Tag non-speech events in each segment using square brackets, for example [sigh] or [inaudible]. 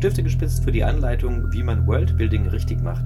Stifte gespitzt für die Anleitung, wie man Worldbuilding richtig macht.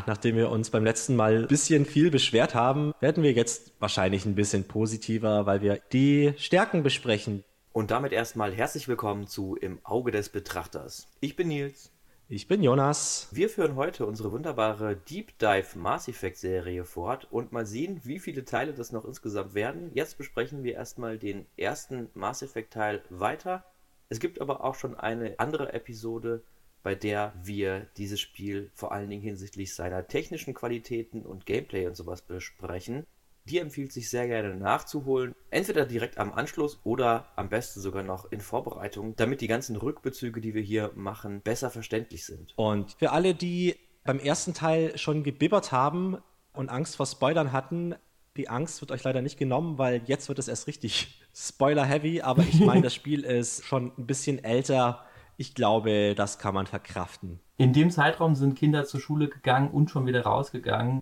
Ja, nachdem wir uns beim letzten Mal ein bisschen viel beschwert haben, werden wir jetzt wahrscheinlich ein bisschen positiver, weil wir die Stärken besprechen. Und damit erstmal herzlich willkommen zu Im Auge des Betrachters. Ich bin Nils. Ich bin Jonas. Wir führen heute unsere wunderbare Deep Dive Mass Effect Serie fort und mal sehen, wie viele Teile das noch insgesamt werden. Jetzt besprechen wir erstmal den ersten Mass Effect Teil weiter. Es gibt aber auch schon eine andere Episode, bei der wir dieses Spiel vor allen Dingen hinsichtlich seiner technischen Qualitäten und Gameplay und sowas besprechen. Die empfiehlt sich sehr gerne nachzuholen, entweder direkt am Anschluss oder am besten sogar noch in Vorbereitung, damit die ganzen Rückbezüge, die wir hier machen, besser verständlich sind. Und für alle, die beim ersten Teil schon gebibbert haben und Angst vor Spoilern hatten, die Angst wird euch leider nicht genommen, weil jetzt wird es erst richtig [laughs] Spoiler-heavy, aber ich meine, das Spiel ist schon ein bisschen älter ich glaube, das kann man verkraften. In dem Zeitraum sind Kinder zur Schule gegangen und schon wieder rausgegangen.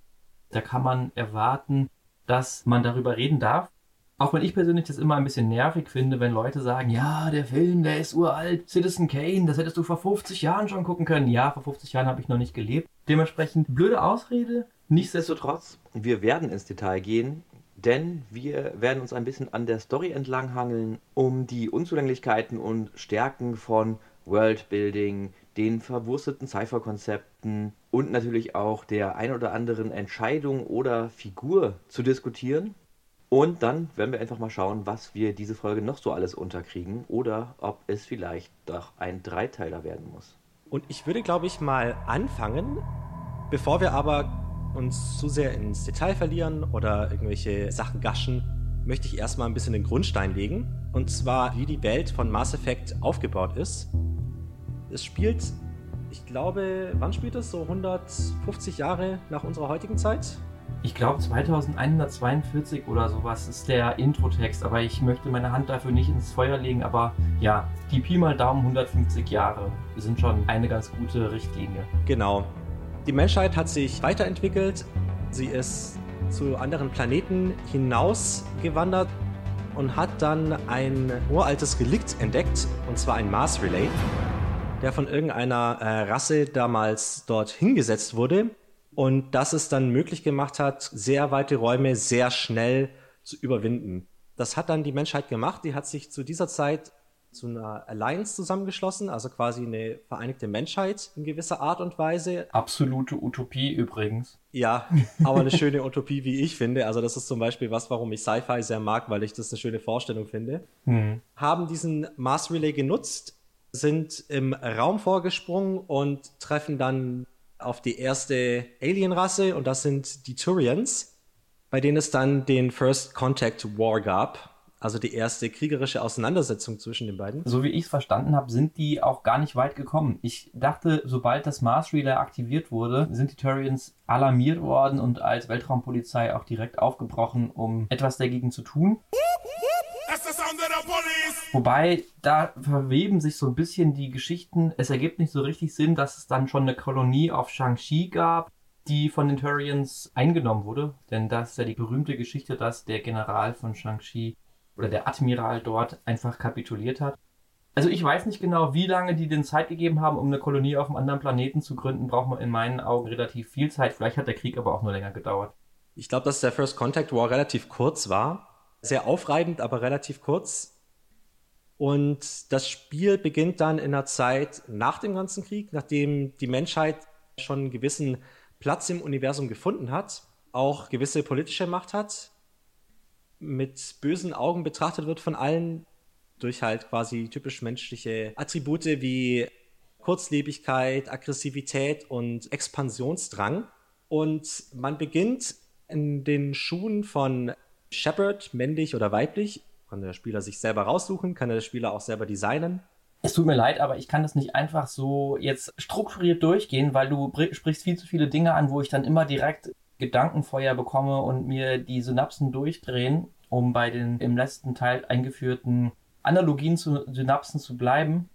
Da kann man erwarten, dass man darüber reden darf. Auch wenn ich persönlich das immer ein bisschen nervig finde, wenn Leute sagen, ja, der Film, der ist uralt, Citizen Kane, das hättest du vor 50 Jahren schon gucken können. Ja, vor 50 Jahren habe ich noch nicht gelebt. Dementsprechend blöde Ausrede. Nichtsdestotrotz, wir werden ins Detail gehen, denn wir werden uns ein bisschen an der Story entlanghangeln, um die Unzulänglichkeiten und Stärken von Worldbuilding, den verwursteten Cypher-Konzepten und natürlich auch der ein oder anderen Entscheidung oder Figur zu diskutieren. Und dann werden wir einfach mal schauen, was wir diese Folge noch so alles unterkriegen oder ob es vielleicht doch ein Dreiteiler werden muss. Und ich würde, glaube ich, mal anfangen, bevor wir aber uns zu sehr ins Detail verlieren oder irgendwelche Sachen gaschen, möchte ich erstmal ein bisschen den Grundstein legen. Und zwar, wie die Welt von Mass Effect aufgebaut ist. Es spielt, ich glaube, wann spielt es? So 150 Jahre nach unserer heutigen Zeit? Ich glaube 2142 oder sowas ist der Introtext, aber ich möchte meine Hand dafür nicht ins Feuer legen. Aber ja, die Pi mal Daumen 150 Jahre sind schon eine ganz gute Richtlinie. Genau. Die Menschheit hat sich weiterentwickelt. Sie ist zu anderen Planeten hinausgewandert und hat dann ein uraltes Relikt entdeckt, und zwar ein Mars Relay der von irgendeiner äh, Rasse damals dort hingesetzt wurde und das es dann möglich gemacht hat, sehr weite Räume sehr schnell zu überwinden. Das hat dann die Menschheit gemacht. Die hat sich zu dieser Zeit zu einer Alliance zusammengeschlossen, also quasi eine vereinigte Menschheit in gewisser Art und Weise. Absolute Utopie übrigens. Ja, aber eine [laughs] schöne Utopie, wie ich finde. Also das ist zum Beispiel was, warum ich Sci-Fi sehr mag, weil ich das eine schöne Vorstellung finde. Mhm. Haben diesen Mars Relay genutzt, sind im Raum vorgesprungen und treffen dann auf die erste Alienrasse und das sind die Turians, bei denen es dann den First Contact War gab. Also die erste kriegerische Auseinandersetzung zwischen den beiden. So wie ich es verstanden habe, sind die auch gar nicht weit gekommen. Ich dachte, sobald das Mars Relay aktiviert wurde, sind die Turians alarmiert worden und als Weltraumpolizei auch direkt aufgebrochen, um etwas dagegen zu tun. Wobei, da verweben sich so ein bisschen die Geschichten. Es ergibt nicht so richtig Sinn, dass es dann schon eine Kolonie auf Shang-Chi gab, die von den Turians eingenommen wurde. Denn das ist ja die berühmte Geschichte, dass der General von Shang-Chi oder der Admiral dort einfach kapituliert hat. Also ich weiß nicht genau, wie lange die den Zeit gegeben haben, um eine Kolonie auf einem anderen Planeten zu gründen. Braucht man in meinen Augen relativ viel Zeit. Vielleicht hat der Krieg aber auch nur länger gedauert. Ich glaube, dass der First Contact War relativ kurz war sehr aufreibend, aber relativ kurz. Und das Spiel beginnt dann in der Zeit nach dem ganzen Krieg, nachdem die Menschheit schon einen gewissen Platz im Universum gefunden hat, auch gewisse politische Macht hat, mit bösen Augen betrachtet wird von allen, durch halt quasi typisch menschliche Attribute wie Kurzlebigkeit, Aggressivität und Expansionsdrang. Und man beginnt In den Schuhen von Shepard, männlich oder weiblich, kann der Spieler sich selber raussuchen, kann der Spieler auch selber designen. Es tut mir leid, aber ich kann das nicht einfach so jetzt strukturiert durchgehen, weil du sprichst viel zu viele Dinge an, wo ich dann immer direkt Gedankenfeuer bekomme und mir die Synapsen durchdrehen, um bei den im letzten Teil eingeführten Analogien zu Synapsen zu bleiben.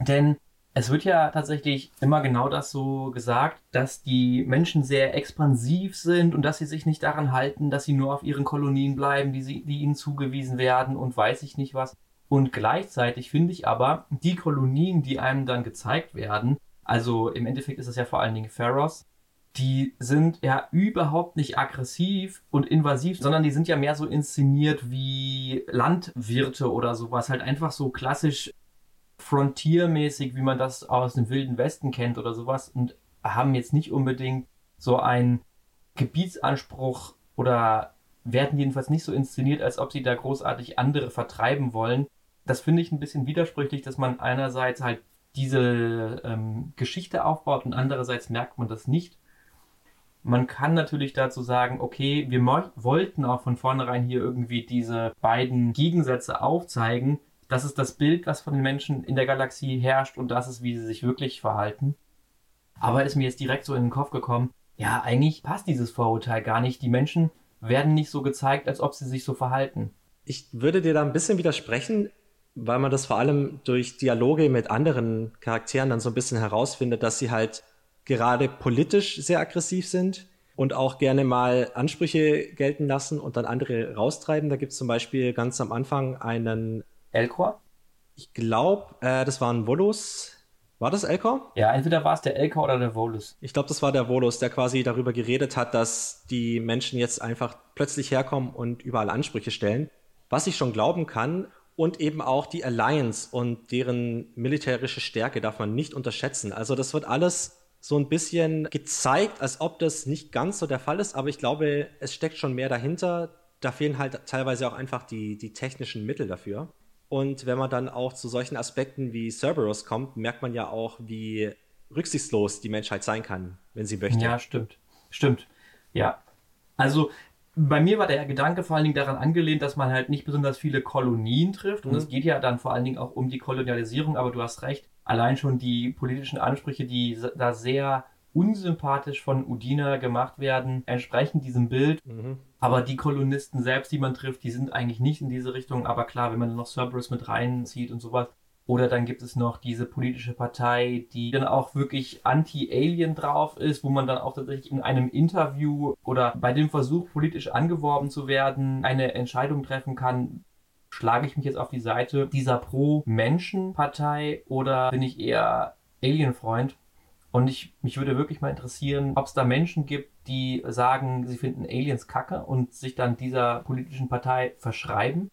Denn es wird ja tatsächlich immer genau das so gesagt, dass die Menschen sehr expansiv sind und dass sie sich nicht daran halten, dass sie nur auf ihren Kolonien bleiben, die, sie, die ihnen zugewiesen werden und weiß ich nicht was. Und gleichzeitig finde ich aber, die Kolonien, die einem dann gezeigt werden, also im Endeffekt ist es ja vor allen Dingen Pharos, die sind ja überhaupt nicht aggressiv und invasiv, sondern die sind ja mehr so inszeniert wie Landwirte oder sowas. Halt einfach so klassisch Frontiermäßig, wie man das aus dem Wilden Westen kennt oder sowas und haben jetzt nicht unbedingt so einen Gebietsanspruch oder werden jedenfalls nicht so inszeniert, als ob sie da großartig andere vertreiben wollen, das finde ich ein bisschen widersprüchlich, dass man einerseits halt diese ähm, Geschichte aufbaut und andererseits merkt man das nicht. Man kann natürlich dazu sagen, okay, wir wollten auch von vornherein hier irgendwie diese beiden Gegensätze aufzeigen. Das ist das Bild, was von den Menschen in der Galaxie herrscht und das ist, wie sie sich wirklich verhalten. Aber ist mir jetzt direkt so in den Kopf gekommen, ja, eigentlich passt dieses Vorurteil gar nicht. Die Menschen werden nicht so gezeigt, als ob sie sich so verhalten. Ich würde dir da ein bisschen widersprechen weil man das vor allem durch Dialoge mit anderen Charakteren dann so ein bisschen herausfindet, dass sie halt gerade politisch sehr aggressiv sind und auch gerne mal Ansprüche gelten lassen und dann andere raustreiben. Da gibt es zum Beispiel ganz am Anfang einen Elcor? Ich glaube, äh, das war ein Volus. War das Elcor? Ja, entweder war es der Elcor oder der Volus. Ich glaube, das war der Volus, der quasi darüber geredet hat, dass die Menschen jetzt einfach plötzlich herkommen und überall Ansprüche stellen. Was ich schon glauben kann und eben auch die Alliance und deren militärische Stärke darf man nicht unterschätzen. Also das wird alles so ein bisschen gezeigt, als ob das nicht ganz so der Fall ist, aber ich glaube, es steckt schon mehr dahinter. Da fehlen halt teilweise auch einfach die, die technischen Mittel dafür. Und wenn man dann auch zu solchen Aspekten wie Cerberus kommt, merkt man ja auch, wie rücksichtslos die Menschheit sein kann, wenn sie möchte. Ja, stimmt. Stimmt. Ja. Also bei mir war der Gedanke vor allen Dingen daran angelehnt, dass man halt nicht besonders viele Kolonien trifft. Und es mhm. geht ja dann vor allen Dingen auch um die Kolonialisierung, aber du hast recht. Allein schon die politischen Ansprüche, die da sehr unsympathisch von Udina gemacht werden, entsprechen diesem Bild. Mhm. Aber die Kolonisten selbst, die man trifft, die sind eigentlich nicht in diese Richtung. Aber klar, wenn man noch Cerberus mit reinzieht und sowas, oder dann gibt es noch diese politische Partei, die dann auch wirklich anti-Alien drauf ist, wo man dann auch tatsächlich in einem Interview oder bei dem Versuch, politisch angeworben zu werden, eine Entscheidung treffen kann. Schlage ich mich jetzt auf die Seite dieser Pro-Menschen-Partei oder bin ich eher Alien-Freund? Und ich, mich würde wirklich mal interessieren, ob es da Menschen gibt, die sagen, sie finden Aliens kacke und sich dann dieser politischen Partei verschreiben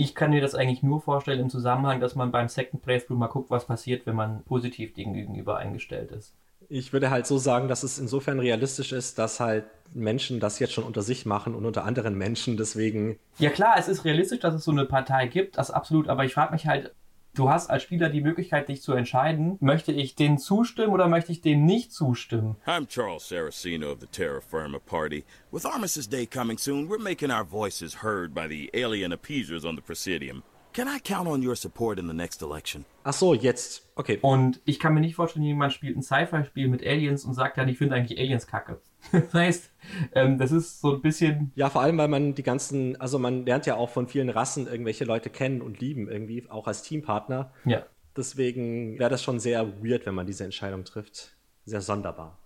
ich kann mir das eigentlich nur vorstellen im Zusammenhang, dass man beim Second Playthrough mal guckt, was passiert, wenn man positiv dem gegenüber eingestellt ist. Ich würde halt so sagen, dass es insofern realistisch ist, dass halt Menschen das jetzt schon unter sich machen und unter anderen Menschen, deswegen. Ja klar, es ist realistisch, dass es so eine Partei gibt, das absolut, aber ich frage mich halt, Du hast als Spieler die Möglichkeit, dich zu entscheiden, möchte ich denen zustimmen oder möchte ich denen nicht zustimmen? I'm Charles Saraceno of the Terra Firma Party. With Armistice Day coming soon, we're making our voices heard by the alien appeasers on the Presidium. Can I count on your support in the next election? Ach so, jetzt. Okay. Und ich kann mir nicht vorstellen, jemand spielt ein Sci-Fi-Spiel mit Aliens und sagt dann, ich finde eigentlich Aliens kacke. Das heißt, ähm, das ist so ein bisschen. Ja, vor allem, weil man die ganzen, also man lernt ja auch von vielen Rassen irgendwelche Leute kennen und lieben irgendwie, auch als Teampartner. Ja. Deswegen wäre das schon sehr weird, wenn man diese Entscheidung trifft. Sehr sonderbar.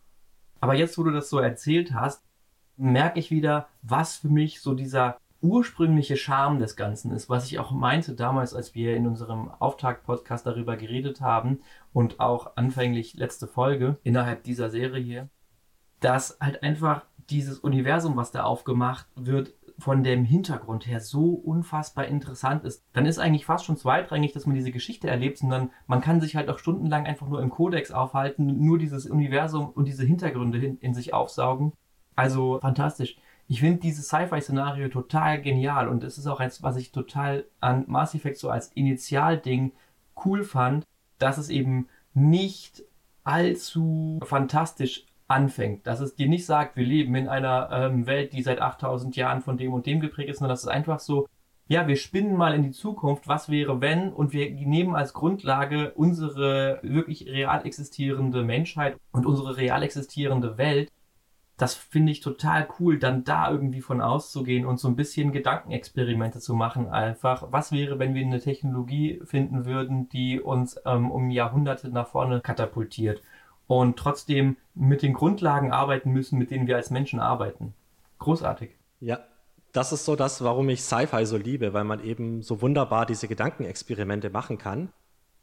Aber jetzt, wo du das so erzählt hast, merke ich wieder, was für mich so dieser ursprüngliche Charme des Ganzen ist, was ich auch meinte damals, als wir in unserem Auftakt-Podcast darüber geredet haben und auch anfänglich letzte Folge innerhalb dieser Serie hier, dass halt einfach dieses Universum, was da aufgemacht wird, von dem Hintergrund her so unfassbar interessant ist, dann ist eigentlich fast schon zweitrangig, dass man diese Geschichte erlebt, sondern man kann sich halt auch stundenlang einfach nur im Kodex aufhalten, nur dieses Universum und diese Hintergründe in, in sich aufsaugen. Also fantastisch. Ich finde dieses Sci-Fi-Szenario total genial und es ist auch eins, was ich total an Mass Effect so als Initialding cool fand, dass es eben nicht allzu fantastisch anfängt. Dass es dir nicht sagt, wir leben in einer ähm, Welt, die seit 8000 Jahren von dem und dem geprägt ist, sondern dass es einfach so, ja, wir spinnen mal in die Zukunft, was wäre wenn, und wir nehmen als Grundlage unsere wirklich real existierende Menschheit und unsere real existierende Welt. Das finde ich total cool, dann da irgendwie von auszugehen und so ein bisschen Gedankenexperimente zu machen. Einfach, was wäre, wenn wir eine Technologie finden würden, die uns ähm, um Jahrhunderte nach vorne katapultiert und trotzdem mit den Grundlagen arbeiten müssen, mit denen wir als Menschen arbeiten. Großartig. Ja, das ist so das, warum ich Sci-Fi so liebe, weil man eben so wunderbar diese Gedankenexperimente machen kann.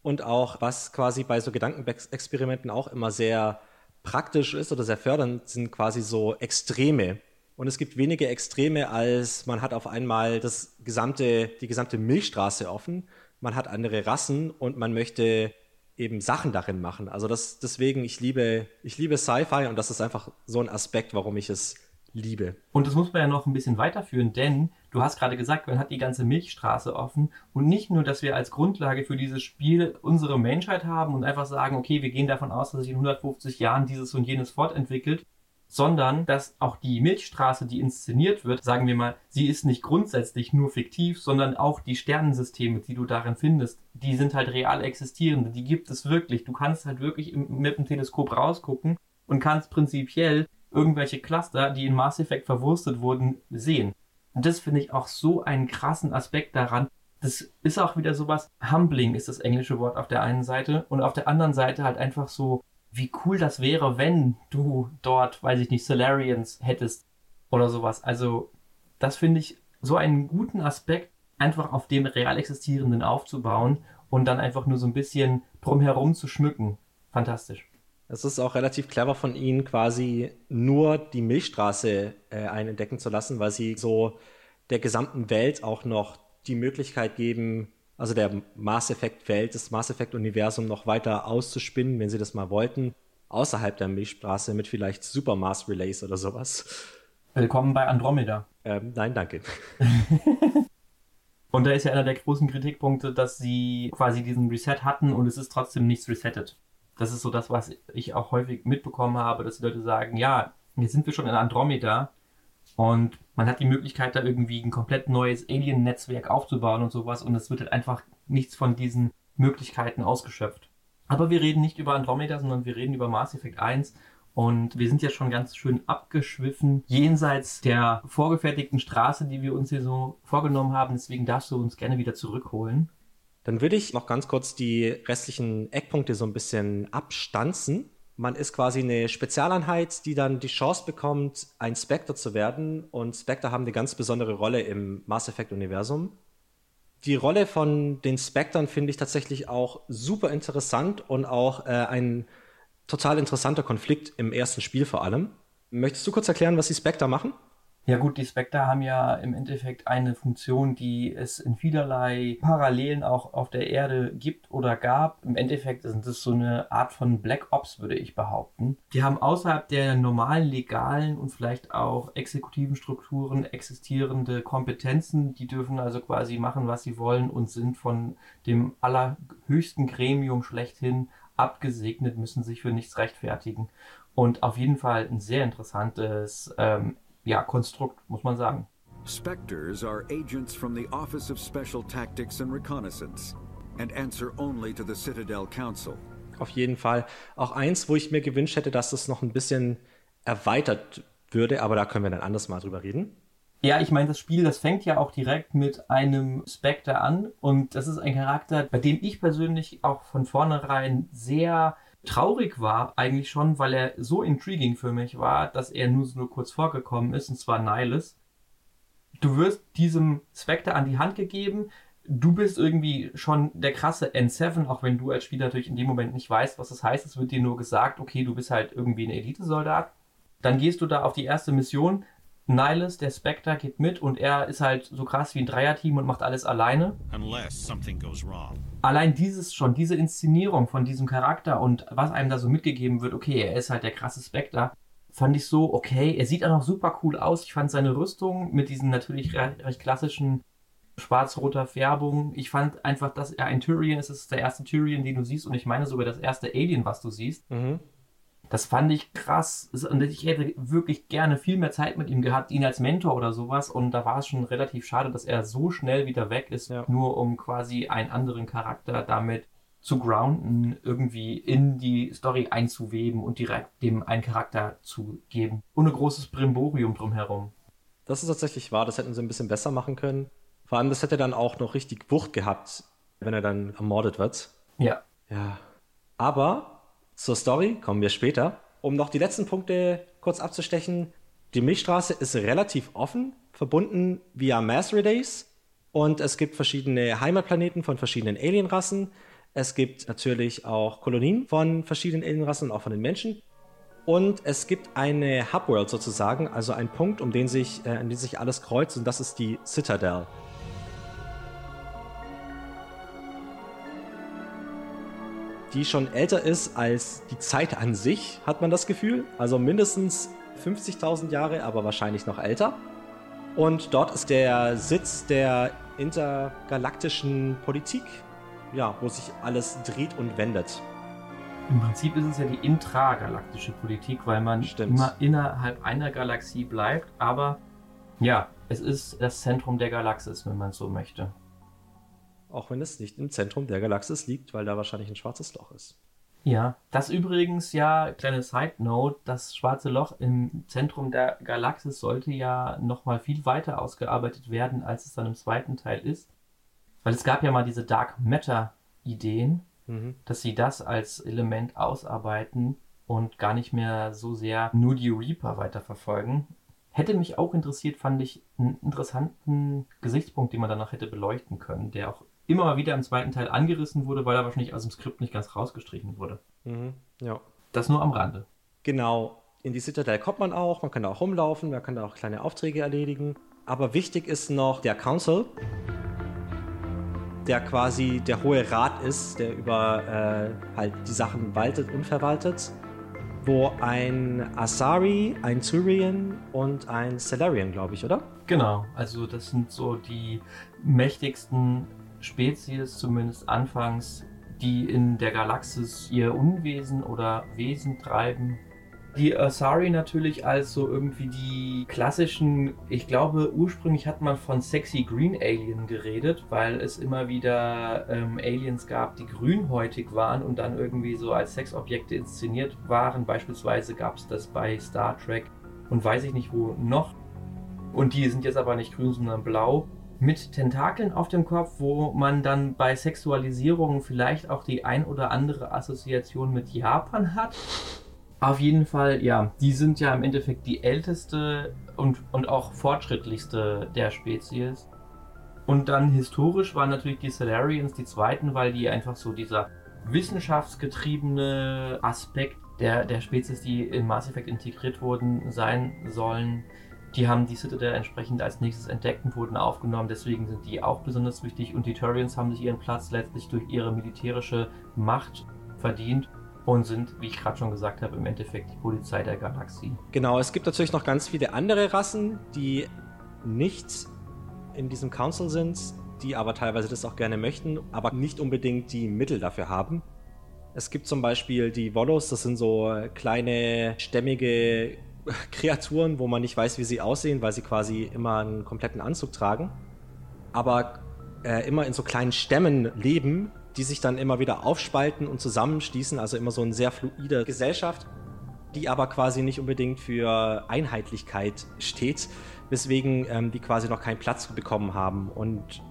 Und auch, was quasi bei so Gedankenexperimenten auch immer sehr praktisch ist oder sehr fördernd, sind quasi so Extreme. Und es gibt wenige Extreme, als man hat auf einmal das gesamte, die gesamte Milchstraße offen, man hat andere Rassen und man möchte eben Sachen darin machen. Also das, deswegen, ich liebe, ich liebe Sci-Fi und das ist einfach so ein Aspekt, warum ich es liebe. Und das muss man ja noch ein bisschen weiterführen, denn du hast gerade gesagt, man hat die ganze Milchstraße offen und nicht nur, dass wir als Grundlage für dieses Spiel unsere Menschheit haben und einfach sagen, okay, wir gehen davon aus, dass sich in 150 Jahren dieses und jenes fortentwickelt, sondern dass auch die Milchstraße, die inszeniert wird, sagen wir mal, sie ist nicht grundsätzlich nur fiktiv, sondern auch die Sternensysteme, die du darin findest, die sind halt real existierende, die gibt es wirklich. Du kannst halt wirklich mit dem Teleskop rausgucken und kannst prinzipiell irgendwelche Cluster, die in Mass Effect verwurstet wurden, sehen. Und das finde ich auch so einen krassen Aspekt daran. Das ist auch wieder sowas, humbling ist das englische Wort auf der einen Seite und auf der anderen Seite halt einfach so, wie cool das wäre, wenn du dort, weiß ich nicht, Solarians hättest oder sowas. Also, das finde ich so einen guten Aspekt, einfach auf dem real existierenden aufzubauen und dann einfach nur so ein bisschen drumherum zu schmücken. Fantastisch. Es ist auch relativ clever von ihnen, quasi nur die Milchstraße äh, einentdecken zu lassen, weil sie so der gesamten Welt auch noch die Möglichkeit geben, also der Mass Effect Welt, das Mass Effect Universum noch weiter auszuspinnen, wenn sie das mal wollten, außerhalb der Milchstraße mit vielleicht Supermass Relays oder sowas. Willkommen bei Andromeda. Ähm, nein, danke. [laughs] und da ist ja einer der großen Kritikpunkte, dass sie quasi diesen Reset hatten und es ist trotzdem nichts resettet das ist so das, was ich auch häufig mitbekommen habe, dass die Leute sagen, ja, jetzt sind wir schon in Andromeda und man hat die Möglichkeit, da irgendwie ein komplett neues Alien-Netzwerk aufzubauen und sowas und es wird halt einfach nichts von diesen Möglichkeiten ausgeschöpft. Aber wir reden nicht über Andromeda, sondern wir reden über Mass Effect 1 und wir sind ja schon ganz schön abgeschwiffen jenseits der vorgefertigten Straße, die wir uns hier so vorgenommen haben. Deswegen darfst du uns gerne wieder zurückholen. Dann würde ich noch ganz kurz die restlichen Eckpunkte so ein bisschen abstanzen. Man ist quasi eine Spezialeinheit, die dann die Chance bekommt, ein Spectre zu werden. Und Spectre haben eine ganz besondere Rolle im Mass Effect-Universum. Die Rolle von den Spectern finde ich tatsächlich auch super interessant und auch äh, ein total interessanter Konflikt im ersten Spiel vor allem. Möchtest du kurz erklären, was die Spectre machen? Ja gut, die Spectre haben ja im Endeffekt eine Funktion, die es in vielerlei Parallelen auch auf der Erde gibt oder gab. Im Endeffekt sind es so eine Art von Black Ops, würde ich behaupten. Die haben außerhalb der normalen legalen und vielleicht auch exekutiven Strukturen existierende Kompetenzen. Die dürfen also quasi machen, was sie wollen und sind von dem allerhöchsten Gremium schlechthin abgesegnet, müssen sich für nichts rechtfertigen. Und auf jeden Fall ein sehr interessantes ähm, ja, Konstrukt, muss man sagen. Spectres are agents from the Office of Special Tactics and Reconnaissance and answer only to the Citadel Council. Auf jeden Fall. Auch eins, wo ich mir gewünscht hätte, dass es noch ein bisschen erweitert würde, aber da können wir dann anders mal drüber reden. Ja, ich meine, das Spiel, das fängt ja auch direkt mit einem Spectre an und das ist ein Charakter, bei dem ich persönlich auch von vornherein sehr traurig war eigentlich schon, weil er so intriguing für mich war, dass er nur so nur kurz vorgekommen ist, und zwar Nihilus. Du wirst diesem Spectre an die Hand gegeben, du bist irgendwie schon der krasse N7, auch wenn du als Spieler natürlich in dem Moment nicht weißt, was das heißt. Es wird dir nur gesagt, okay, du bist halt irgendwie ein Elitesoldat. Dann gehst du da auf die erste Mission, Nihilus, der Spectre, geht mit und er ist halt so krass wie ein Dreierteam und macht alles alleine. Allein dieses schon, diese Inszenierung von diesem Charakter und was einem da so mitgegeben wird, okay, er ist halt der krasse Spectre, fand ich so, okay, er sieht auch noch super cool aus. Ich fand seine Rüstung mit diesen natürlich recht klassischen schwarz-roter Färbung. Ich fand einfach, dass er ein Tyrion ist. Es ist der erste Tyrion, den du siehst und ich meine sogar das erste Alien, was du siehst. Mhm Das fand ich krass. Und ich hätte wirklich gerne viel mehr Zeit mit ihm gehabt, ihn als Mentor oder sowas. Und da war es schon relativ schade, dass er so schnell wieder weg ist, ja. nur um quasi einen anderen Charakter damit zu grounden, irgendwie in die Story einzuweben und direkt dem einen Charakter zu geben. Ohne großes Brimborium drumherum. Das ist tatsächlich wahr, das hätten sie ein bisschen besser machen können. Vor allem, das hätte dann auch noch richtig Wucht gehabt, wenn er dann ermordet wird. Ja. Ja. Aber zur Story kommen wir später. Um noch die letzten Punkte kurz abzustechen. Die Milchstraße ist relativ offen, verbunden via Mass Relays. Und es gibt verschiedene Heimatplaneten von verschiedenen Alienrassen. Es gibt natürlich auch Kolonien von verschiedenen Alienrassen und auch von den Menschen. Und es gibt eine Hubworld sozusagen, also ein Punkt, um den sich, äh, in dem sich alles kreuzt, und das ist die Citadel. Die schon älter ist als die Zeit an sich, hat man das Gefühl. Also mindestens 50.000 Jahre, aber wahrscheinlich noch älter. Und dort ist der Sitz der intergalaktischen Politik ja, wo sich alles dreht und wendet. Im Prinzip ist es ja die intragalaktische Politik, weil man Stimmt. immer innerhalb einer Galaxie bleibt, aber ja, es ist das Zentrum der Galaxis, wenn man so möchte. Auch wenn es nicht im Zentrum der Galaxis liegt, weil da wahrscheinlich ein schwarzes Loch ist. Ja, das übrigens ja, kleine Side Note, das schwarze Loch im Zentrum der Galaxis sollte ja nochmal viel weiter ausgearbeitet werden, als es dann im zweiten Teil ist. Weil es gab ja mal diese Dark Matter-Ideen, mhm. dass sie das als Element ausarbeiten und gar nicht mehr so sehr nur die Reaper weiterverfolgen. Hätte mich auch interessiert, fand ich einen interessanten Gesichtspunkt, den man danach hätte beleuchten können, der auch immer mal wieder im zweiten Teil angerissen wurde, weil er wahrscheinlich aus dem Skript nicht ganz rausgestrichen wurde. Mhm, ja. Das nur am Rande. Genau. In die Citadel kommt man auch, man kann da auch rumlaufen, man kann da auch kleine Aufträge erledigen. Aber wichtig ist noch der Council der quasi der hohe Rat ist, der über äh, halt die Sachen waltet und verwaltet, wo ein Asari, ein Turian und ein Celarian, glaube ich, oder? Genau, also das sind so die mächtigsten Spezies, zumindest anfangs, die in der Galaxis ihr Unwesen oder Wesen treiben die Asari natürlich als so irgendwie die klassischen, ich glaube ursprünglich hat man von Sexy Green Alien geredet, weil es immer wieder ähm, Aliens gab, die grünhäutig waren und dann irgendwie so als Sexobjekte inszeniert waren. Beispielsweise gab es das bei Star Trek und weiß ich nicht wo noch. Und die sind jetzt aber nicht grün, sondern blau mit Tentakeln auf dem Kopf, wo man dann bei Sexualisierung vielleicht auch die ein oder andere Assoziation mit Japan hat. Auf jeden Fall, ja, die sind ja im Endeffekt die älteste und, und auch fortschrittlichste der Spezies. Und dann historisch waren natürlich die Salarians die zweiten, weil die einfach so dieser wissenschaftsgetriebene Aspekt der, der Spezies, die in Mass Effect integriert wurden, sein sollen. Die haben die Citadel entsprechend als nächstes entdeckt und wurden aufgenommen, deswegen sind die auch besonders wichtig und die Turians haben sich ihren Platz letztlich durch ihre militärische Macht verdient und sind, wie ich gerade schon gesagt habe, im Endeffekt die Polizei der Galaxie. Genau, es gibt natürlich noch ganz viele andere Rassen, die nicht in diesem Council sind, die aber teilweise das auch gerne möchten, aber nicht unbedingt die Mittel dafür haben. Es gibt zum Beispiel die Wollos, das sind so kleine, stämmige [laughs] Kreaturen, wo man nicht weiß, wie sie aussehen, weil sie quasi immer einen kompletten Anzug tragen, aber äh, immer in so kleinen Stämmen leben, die sich dann immer wieder aufspalten und zusammenschließen, also immer so eine sehr fluide Gesellschaft, die aber quasi nicht unbedingt für Einheitlichkeit steht, weswegen ähm, die quasi noch keinen Platz bekommen haben. Und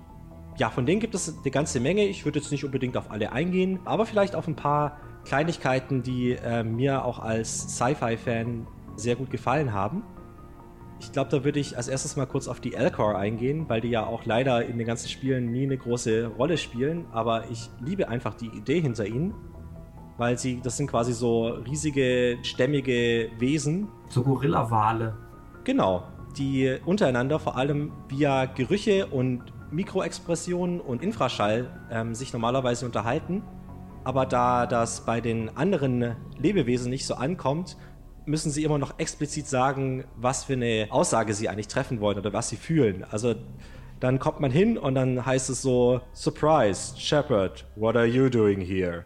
ja, von denen gibt es eine ganze Menge. Ich würde jetzt nicht unbedingt auf alle eingehen, aber vielleicht auf ein paar Kleinigkeiten, die äh, mir auch als Sci-Fi-Fan sehr gut gefallen haben. Ich glaube, da würde ich als erstes mal kurz auf die Elcor eingehen, weil die ja auch leider in den ganzen Spielen nie eine große Rolle spielen. Aber ich liebe einfach die Idee hinter ihnen, weil sie, das sind quasi so riesige, stämmige Wesen. So Gorilla-Wale. Genau, die untereinander vor allem via Gerüche und Mikroexpressionen und Infraschall ähm, sich normalerweise unterhalten. Aber da das bei den anderen Lebewesen nicht so ankommt, müssen sie immer noch explizit sagen, was für eine Aussage sie eigentlich treffen wollen oder was sie fühlen. Also dann kommt man hin und dann heißt es so, Surprise, Shepard, what are you doing here?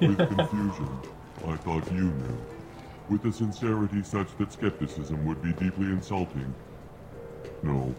With confusion. I thought you knew. with a sincerity such that skepticism would be deeply insulting. No.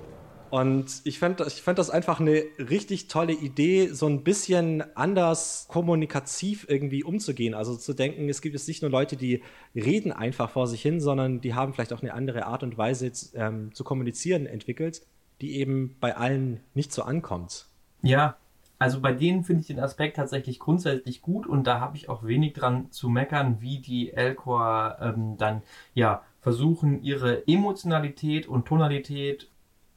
Und ich fand, ich fand das einfach eine richtig tolle Idee, so ein bisschen anders kommunikativ irgendwie umzugehen. Also zu denken, es gibt jetzt nicht nur Leute, die reden einfach vor sich hin, sondern die haben vielleicht auch eine andere Art und Weise ähm, zu kommunizieren entwickelt, die eben bei allen nicht so ankommt. Ja, also bei denen finde ich den Aspekt tatsächlich grundsätzlich gut und da habe ich auch wenig dran zu meckern, wie die Elcor ähm, dann ja versuchen, ihre Emotionalität und Tonalität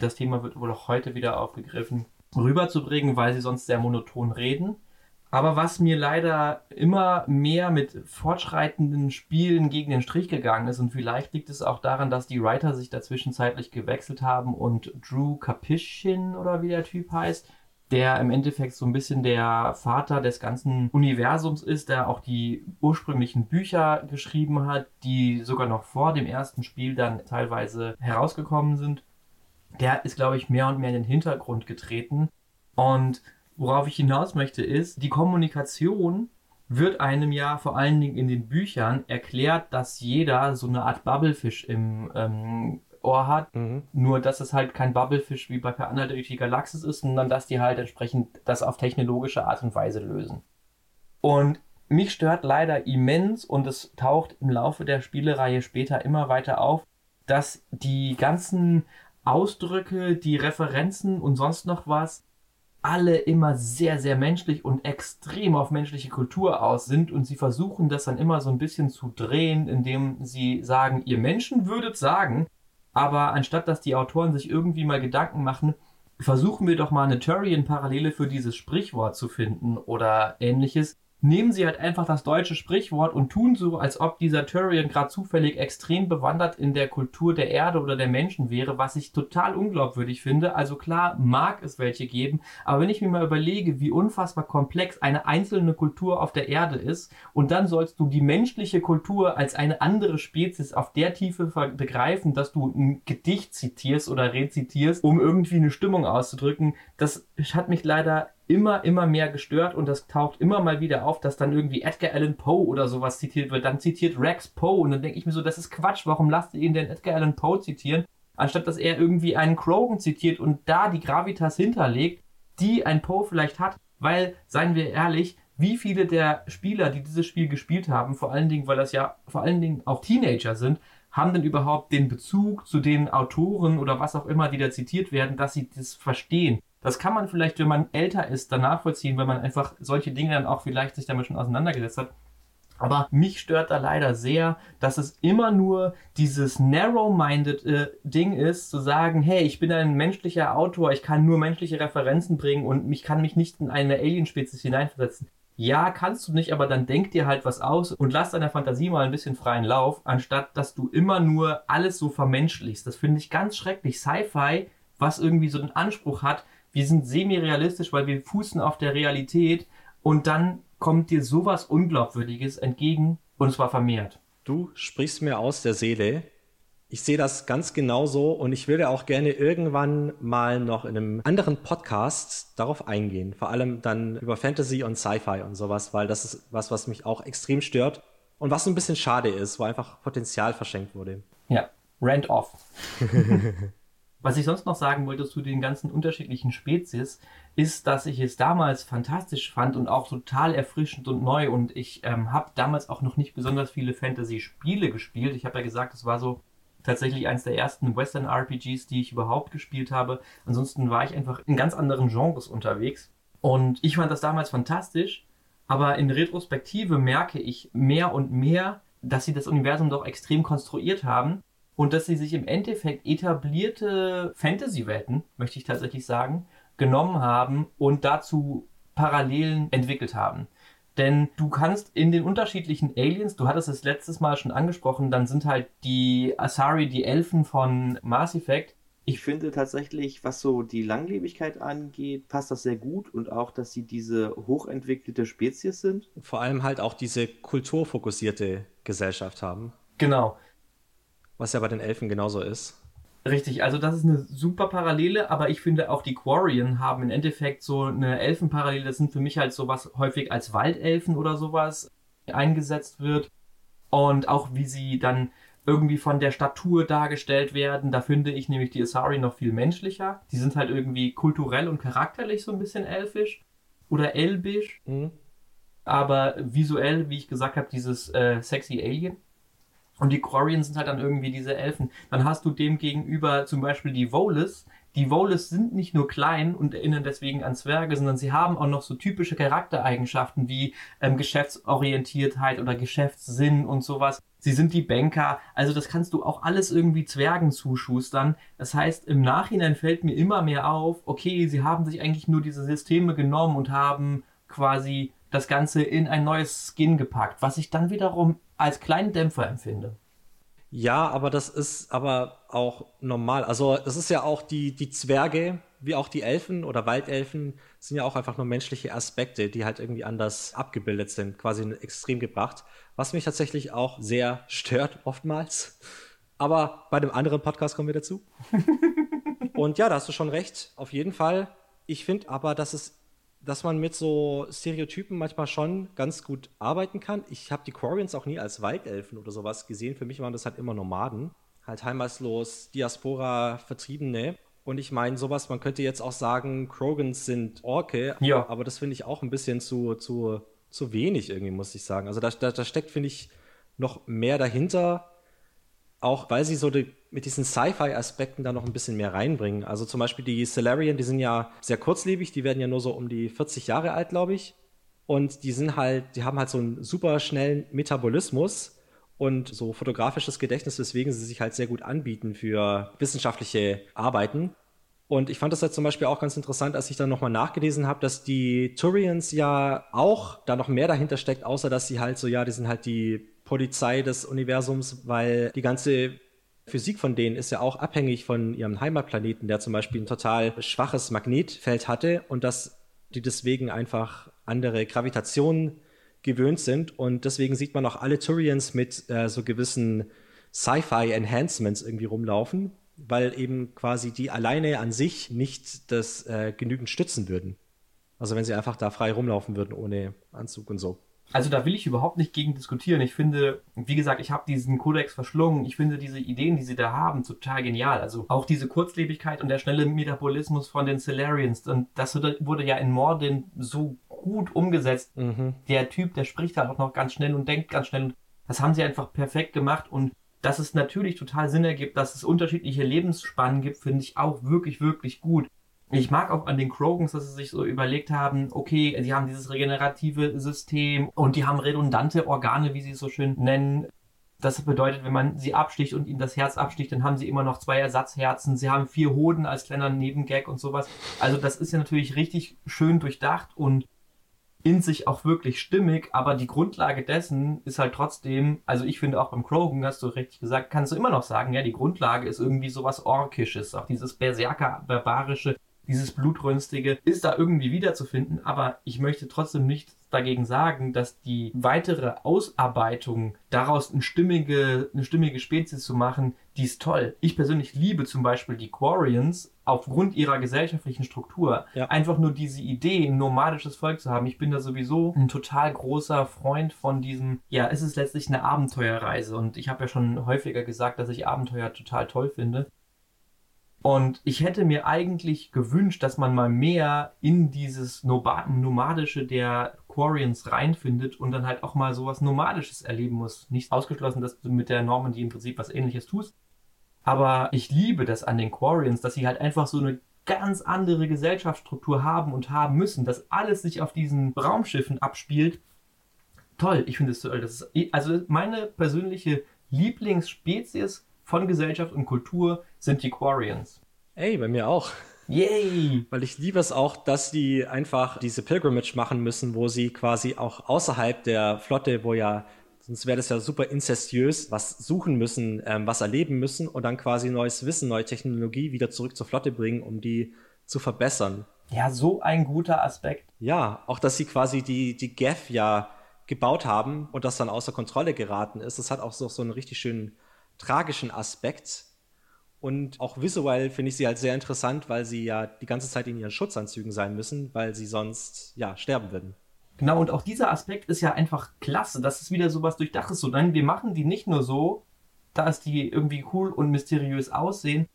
das Thema wird wohl auch heute wieder aufgegriffen, rüberzubringen, weil sie sonst sehr monoton reden. Aber was mir leider immer mehr mit fortschreitenden Spielen gegen den Strich gegangen ist, und vielleicht liegt es auch daran, dass die Writer sich dazwischen zeitlich gewechselt haben und Drew Capishin oder wie der Typ heißt, der im Endeffekt so ein bisschen der Vater des ganzen Universums ist, der auch die ursprünglichen Bücher geschrieben hat, die sogar noch vor dem ersten Spiel dann teilweise herausgekommen sind der ist, glaube ich, mehr und mehr in den Hintergrund getreten. Und worauf ich hinaus möchte, ist, die Kommunikation wird einem ja vor allen Dingen in den Büchern erklärt, dass jeder so eine Art Bubblefish im ähm, Ohr hat. Mhm. Nur, dass es halt kein Bubblefish wie bei Per Anhalter durch die Galaxis ist, sondern dass die halt entsprechend das auf technologische Art und Weise lösen. Und mich stört leider immens und es taucht im Laufe der Spielereihe später immer weiter auf, dass die ganzen Ausdrücke, die Referenzen und sonst noch was, alle immer sehr, sehr menschlich und extrem auf menschliche Kultur aus sind und sie versuchen das dann immer so ein bisschen zu drehen, indem sie sagen, ihr Menschen würdet sagen, aber anstatt dass die Autoren sich irgendwie mal Gedanken machen, versuchen wir doch mal eine Turian-Parallele für dieses Sprichwort zu finden oder ähnliches, nehmen sie halt einfach das deutsche Sprichwort und tun so, als ob dieser Turian gerade zufällig extrem bewandert in der Kultur der Erde oder der Menschen wäre, was ich total unglaubwürdig finde. Also klar, mag es welche geben, aber wenn ich mir mal überlege, wie unfassbar komplex eine einzelne Kultur auf der Erde ist und dann sollst du die menschliche Kultur als eine andere Spezies auf der Tiefe begreifen, dass du ein Gedicht zitierst oder rezitierst, um irgendwie eine Stimmung auszudrücken, das hat mich leider immer, immer mehr gestört und das taucht immer mal wieder auf, dass dann irgendwie Edgar Allan Poe oder sowas zitiert wird. Dann zitiert Rex Poe und dann denke ich mir so, das ist Quatsch. Warum lasst ihr ihn denn Edgar Allan Poe zitieren? Anstatt dass er irgendwie einen Krogan zitiert und da die Gravitas hinterlegt, die ein Poe vielleicht hat. Weil, seien wir ehrlich, wie viele der Spieler, die dieses Spiel gespielt haben, vor allen Dingen, weil das ja vor allen Dingen auch Teenager sind, haben denn überhaupt den Bezug zu den Autoren oder was auch immer, die da zitiert werden, dass sie das verstehen? Das kann man vielleicht, wenn man älter ist, dann nachvollziehen, weil man einfach solche Dinge dann auch vielleicht sich damit schon auseinandergesetzt hat. Aber mich stört da leider sehr, dass es immer nur dieses narrow-minded äh, Ding ist, zu sagen, hey, ich bin ein menschlicher Autor, ich kann nur menschliche Referenzen bringen und ich kann mich nicht in eine Alien-Spezies hineinversetzen. Ja, kannst du nicht, aber dann denk dir halt was aus und lass deiner Fantasie mal ein bisschen freien Lauf, anstatt dass du immer nur alles so vermenschlichst. Das finde ich ganz schrecklich. Sci-Fi, was irgendwie so einen Anspruch hat, wir sind semi-realistisch, weil wir fußen auf der Realität und dann kommt dir sowas Unglaubwürdiges entgegen und zwar vermehrt. Du sprichst mir aus der Seele. Ich sehe das ganz genauso und ich würde auch gerne irgendwann mal noch in einem anderen Podcast darauf eingehen. Vor allem dann über Fantasy und Sci-Fi und sowas, weil das ist was, was mich auch extrem stört und was so ein bisschen schade ist, wo einfach Potenzial verschenkt wurde. Ja, rent off. [laughs] Was ich sonst noch sagen wollte zu den ganzen unterschiedlichen Spezies, ist, dass ich es damals fantastisch fand und auch total erfrischend und neu. Und ich ähm, habe damals auch noch nicht besonders viele Fantasy-Spiele gespielt. Ich habe ja gesagt, es war so tatsächlich eines der ersten Western-RPGs, die ich überhaupt gespielt habe. Ansonsten war ich einfach in ganz anderen Genres unterwegs. Und ich fand das damals fantastisch. Aber in Retrospektive merke ich mehr und mehr, dass sie das Universum doch extrem konstruiert haben und dass sie sich im Endeffekt etablierte Fantasy-Welten, möchte ich tatsächlich sagen, genommen haben und dazu Parallelen entwickelt haben. Denn du kannst in den unterschiedlichen Aliens, du hattest es letztes Mal schon angesprochen, dann sind halt die Asari, die Elfen von Mass Effect. Ich finde tatsächlich, was so die Langlebigkeit angeht, passt das sehr gut und auch, dass sie diese hochentwickelte Spezies sind. Vor allem halt auch diese kulturfokussierte Gesellschaft haben. Genau. Was ja bei den Elfen genauso ist. Richtig, also das ist eine super Parallele, aber ich finde auch die Quarian haben im Endeffekt so eine Elfenparallele. Das sind für mich halt sowas häufig als Waldelfen oder sowas eingesetzt wird. Und auch wie sie dann irgendwie von der Statur dargestellt werden. Da finde ich nämlich die Asari noch viel menschlicher. Die sind halt irgendwie kulturell und charakterlich so ein bisschen elfisch oder elbisch. Mhm. Aber visuell, wie ich gesagt habe, dieses äh, sexy Alien. Und die Quarians sind halt dann irgendwie diese Elfen. Dann hast du dem gegenüber zum Beispiel die Volis, die Voles sind nicht nur klein und erinnern deswegen an Zwerge, sondern sie haben auch noch so typische Charaktereigenschaften wie ähm, Geschäftsorientiertheit oder Geschäftssinn und sowas. Sie sind die Banker, also das kannst du auch alles irgendwie Zwergen zuschustern. Das heißt, im Nachhinein fällt mir immer mehr auf, okay, sie haben sich eigentlich nur diese Systeme genommen und haben quasi das Ganze in ein neues Skin gepackt, was ich dann wiederum als kleinen Dämpfer empfinde. Ja, aber das ist aber auch normal. Also es ist ja auch die, die Zwerge, wie auch die Elfen oder Waldelfen, sind ja auch einfach nur menschliche Aspekte, die halt irgendwie anders abgebildet sind, quasi extrem gebracht. Was mich tatsächlich auch sehr stört oftmals. Aber bei dem anderen Podcast kommen wir dazu. [laughs] Und ja, da hast du schon recht, auf jeden Fall. Ich finde aber, dass es dass man mit so Stereotypen manchmal schon ganz gut arbeiten kann. Ich habe die Quarians auch nie als Waldelfen oder sowas gesehen. Für mich waren das halt immer Nomaden. Halt heimatlos, Diaspora, Vertriebene. Und ich meine, sowas, man könnte jetzt auch sagen, Krogans sind Orke, ja. aber das finde ich auch ein bisschen zu, zu, zu wenig irgendwie, muss ich sagen. Also da, da, da steckt, finde ich, noch mehr dahinter, auch weil sie so die, mit diesen Sci-Fi-Aspekten da noch ein bisschen mehr reinbringen. Also zum Beispiel die Solarian, die sind ja sehr kurzlebig, die werden ja nur so um die 40 Jahre alt, glaube ich. Und die sind halt, die haben halt so einen super schnellen Metabolismus und so fotografisches Gedächtnis, weswegen sie sich halt sehr gut anbieten für wissenschaftliche Arbeiten. Und ich fand das halt zum Beispiel auch ganz interessant, als ich dann nochmal nachgelesen habe, dass die Turians ja auch da noch mehr dahinter steckt, außer dass sie halt so, ja, die sind halt die Polizei des Universums, weil die ganze Physik von denen ist ja auch abhängig von ihrem Heimatplaneten, der zum Beispiel ein total schwaches Magnetfeld hatte und dass die deswegen einfach andere Gravitationen gewöhnt sind. Und deswegen sieht man auch alle Turians mit äh, so gewissen Sci-Fi-Enhancements irgendwie rumlaufen, weil eben quasi die alleine an sich nicht das äh, genügend stützen würden. Also wenn sie einfach da frei rumlaufen würden ohne Anzug und so. Also da will ich überhaupt nicht gegen diskutieren. Ich finde, wie gesagt, ich habe diesen Kodex verschlungen. Ich finde diese Ideen, die sie da haben, total genial. Also auch diese Kurzlebigkeit und der schnelle Metabolismus von den Celarians. Und das wurde ja in Mordin so gut umgesetzt. Mhm. Der Typ, der spricht halt auch noch ganz schnell und denkt ganz schnell. Das haben sie einfach perfekt gemacht und dass es natürlich total Sinn ergibt, dass es unterschiedliche Lebensspannen gibt, finde ich auch wirklich, wirklich gut. Ich mag auch an den Krogans, dass sie sich so überlegt haben, okay, sie haben dieses regenerative System und die haben redundante Organe, wie sie es so schön nennen. Das bedeutet, wenn man sie absticht und ihnen das Herz absticht, dann haben sie immer noch zwei Ersatzherzen. Sie haben vier Hoden als kleiner Nebengag und sowas. Also das ist ja natürlich richtig schön durchdacht und in sich auch wirklich stimmig, aber die Grundlage dessen ist halt trotzdem, also ich finde auch beim Krogan, hast du richtig gesagt, kannst du immer noch sagen, ja, die Grundlage ist irgendwie sowas Orkisches, auch dieses Berserker-Barbarische, dieses Blutrünstige ist da irgendwie wiederzufinden, aber ich möchte trotzdem nicht dagegen sagen, dass die weitere Ausarbeitung daraus eine stimmige, eine stimmige Spezies zu machen, die ist toll. Ich persönlich liebe zum Beispiel die Quarians aufgrund ihrer gesellschaftlichen Struktur. Ja. Einfach nur diese Idee, ein nomadisches Volk zu haben. Ich bin da sowieso ein total großer Freund von diesem, ja, es ist letztlich eine Abenteuerreise und ich habe ja schon häufiger gesagt, dass ich Abenteuer total toll finde. Und ich hätte mir eigentlich gewünscht, dass man mal mehr in dieses Nomadische der Quarians reinfindet und dann halt auch mal sowas Nomadisches erleben muss. Nicht ausgeschlossen, dass du mit der Normandy im Prinzip was ähnliches tust. Aber ich liebe das an den Quarians, dass sie halt einfach so eine ganz andere Gesellschaftsstruktur haben und haben müssen, dass alles sich auf diesen Raumschiffen abspielt. Toll, ich finde es toll. Das ist, also meine persönliche Lieblingsspezies von Gesellschaft und Kultur sind die Quarians. Ey, bei mir auch. Yay! Weil ich liebe es auch, dass die einfach diese Pilgrimage machen müssen, wo sie quasi auch außerhalb der Flotte, wo ja, sonst wäre das ja super inzestiös, was suchen müssen, ähm, was erleben müssen und dann quasi neues Wissen, neue Technologie wieder zurück zur Flotte bringen, um die zu verbessern. Ja, so ein guter Aspekt. Ja, auch dass sie quasi die, die GEF ja gebaut haben und das dann außer Kontrolle geraten ist. Das hat auch so, so einen richtig schönen tragischen Aspekt. Und auch visuell finde ich sie halt sehr interessant, weil sie ja die ganze Zeit in ihren Schutzanzügen sein müssen, weil sie sonst ja sterben würden. Genau, und auch dieser Aspekt ist ja einfach klasse, dass es wieder sowas durchdacht ist. So, nein, wir machen die nicht nur so, dass die irgendwie cool und mysteriös aussehen,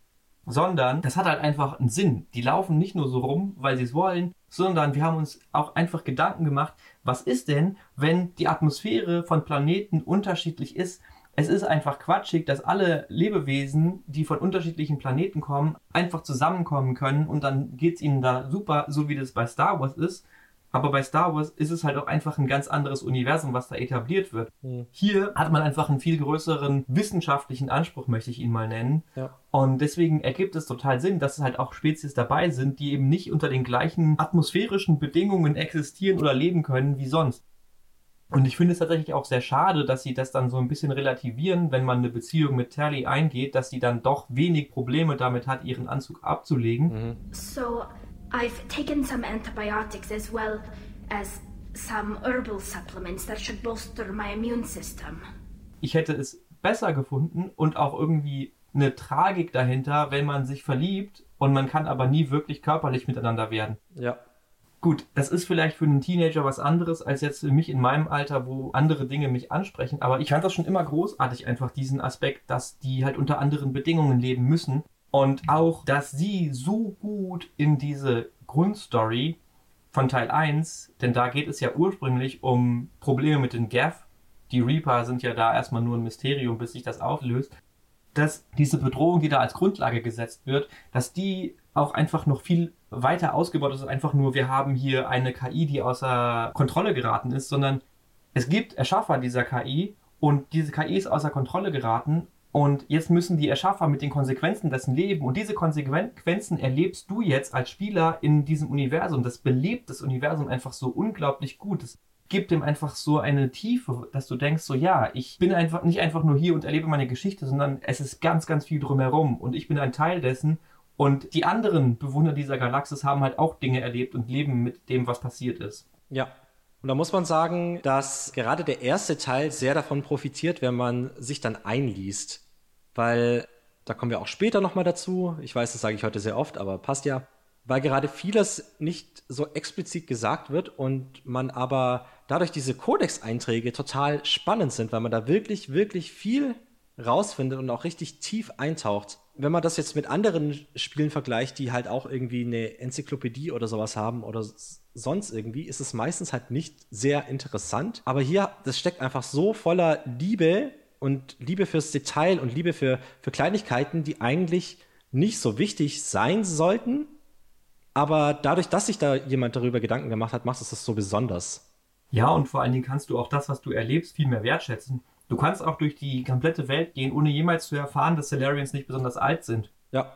sondern das hat halt einfach einen Sinn. Die laufen nicht nur so rum, weil sie es wollen, sondern wir haben uns auch einfach Gedanken gemacht, was ist denn, wenn die Atmosphäre von Planeten unterschiedlich ist? Es ist einfach quatschig, dass alle Lebewesen, die von unterschiedlichen Planeten kommen, einfach zusammenkommen können und dann geht's ihnen da super, so wie das bei Star Wars ist. Aber bei Star Wars ist es halt auch einfach ein ganz anderes Universum, was da etabliert wird. Mhm. Hier hat man einfach einen viel größeren wissenschaftlichen Anspruch, möchte ich ihn mal nennen. Ja. Und deswegen ergibt es total Sinn, dass es halt auch Spezies dabei sind, die eben nicht unter den gleichen atmosphärischen Bedingungen existieren oder leben können wie sonst. Und ich finde es tatsächlich auch sehr schade, dass sie das dann so ein bisschen relativieren, wenn man eine Beziehung mit Tally eingeht, dass sie dann doch wenig Probleme damit hat, ihren Anzug abzulegen. Mhm. So, I've taken some antibiotics as well as some herbal supplements that should bolster my immune system. Ich hätte es besser gefunden und auch irgendwie eine Tragik dahinter, wenn man sich verliebt und man kann aber nie wirklich körperlich miteinander werden. Ja. Gut, das ist vielleicht für einen Teenager was anderes als jetzt für mich in meinem Alter, wo andere Dinge mich ansprechen, aber ich fand das schon immer großartig, einfach diesen Aspekt, dass die halt unter anderen Bedingungen leben müssen und auch, dass sie so gut in diese Grundstory von Teil 1, denn da geht es ja ursprünglich um Probleme mit den Gaff. Die Reaper sind ja da erstmal nur ein Mysterium, bis sich das auflöst. Dass diese Bedrohung, die da als Grundlage gesetzt wird, dass die auch einfach noch viel weiter ausgebaut ist, einfach nur, wir haben hier eine KI, die außer Kontrolle geraten ist, sondern es gibt Erschaffer dieser KI und diese KI ist außer Kontrolle geraten und jetzt müssen die Erschaffer mit den Konsequenzen dessen leben. Und diese Konsequenzen erlebst du jetzt als Spieler in diesem Universum. Das belebt das Universum einfach so unglaublich gut. Das gibt ihm einfach so eine Tiefe, dass du denkst, so ja, ich bin einfach nicht einfach nur hier und erlebe meine Geschichte, sondern es ist ganz, ganz viel drumherum. Und ich bin ein Teil dessen. Und die anderen Bewohner dieser Galaxis haben halt auch Dinge erlebt und leben mit dem, was passiert ist. Ja, und da muss man sagen, dass gerade der erste Teil sehr davon profitiert, wenn man sich dann einliest weil da kommen wir auch später nochmal dazu. Ich weiß, das sage ich heute sehr oft, aber passt ja. Weil gerade vieles nicht so explizit gesagt wird und man aber dadurch diese Codex-Einträge total spannend sind, weil man da wirklich, wirklich viel rausfindet und auch richtig tief eintaucht. Wenn man das jetzt mit anderen Spielen vergleicht, die halt auch irgendwie eine Enzyklopädie oder sowas haben oder sonst irgendwie, ist es meistens halt nicht sehr interessant. Aber hier, das steckt einfach so voller Liebe und Liebe fürs Detail und Liebe für, für Kleinigkeiten, die eigentlich nicht so wichtig sein sollten. Aber dadurch, dass sich da jemand darüber Gedanken gemacht hat, macht es das so besonders. Ja, und vor allen Dingen kannst du auch das, was du erlebst, viel mehr wertschätzen. Du kannst auch durch die komplette Welt gehen, ohne jemals zu erfahren, dass Salarians nicht besonders alt sind. Ja.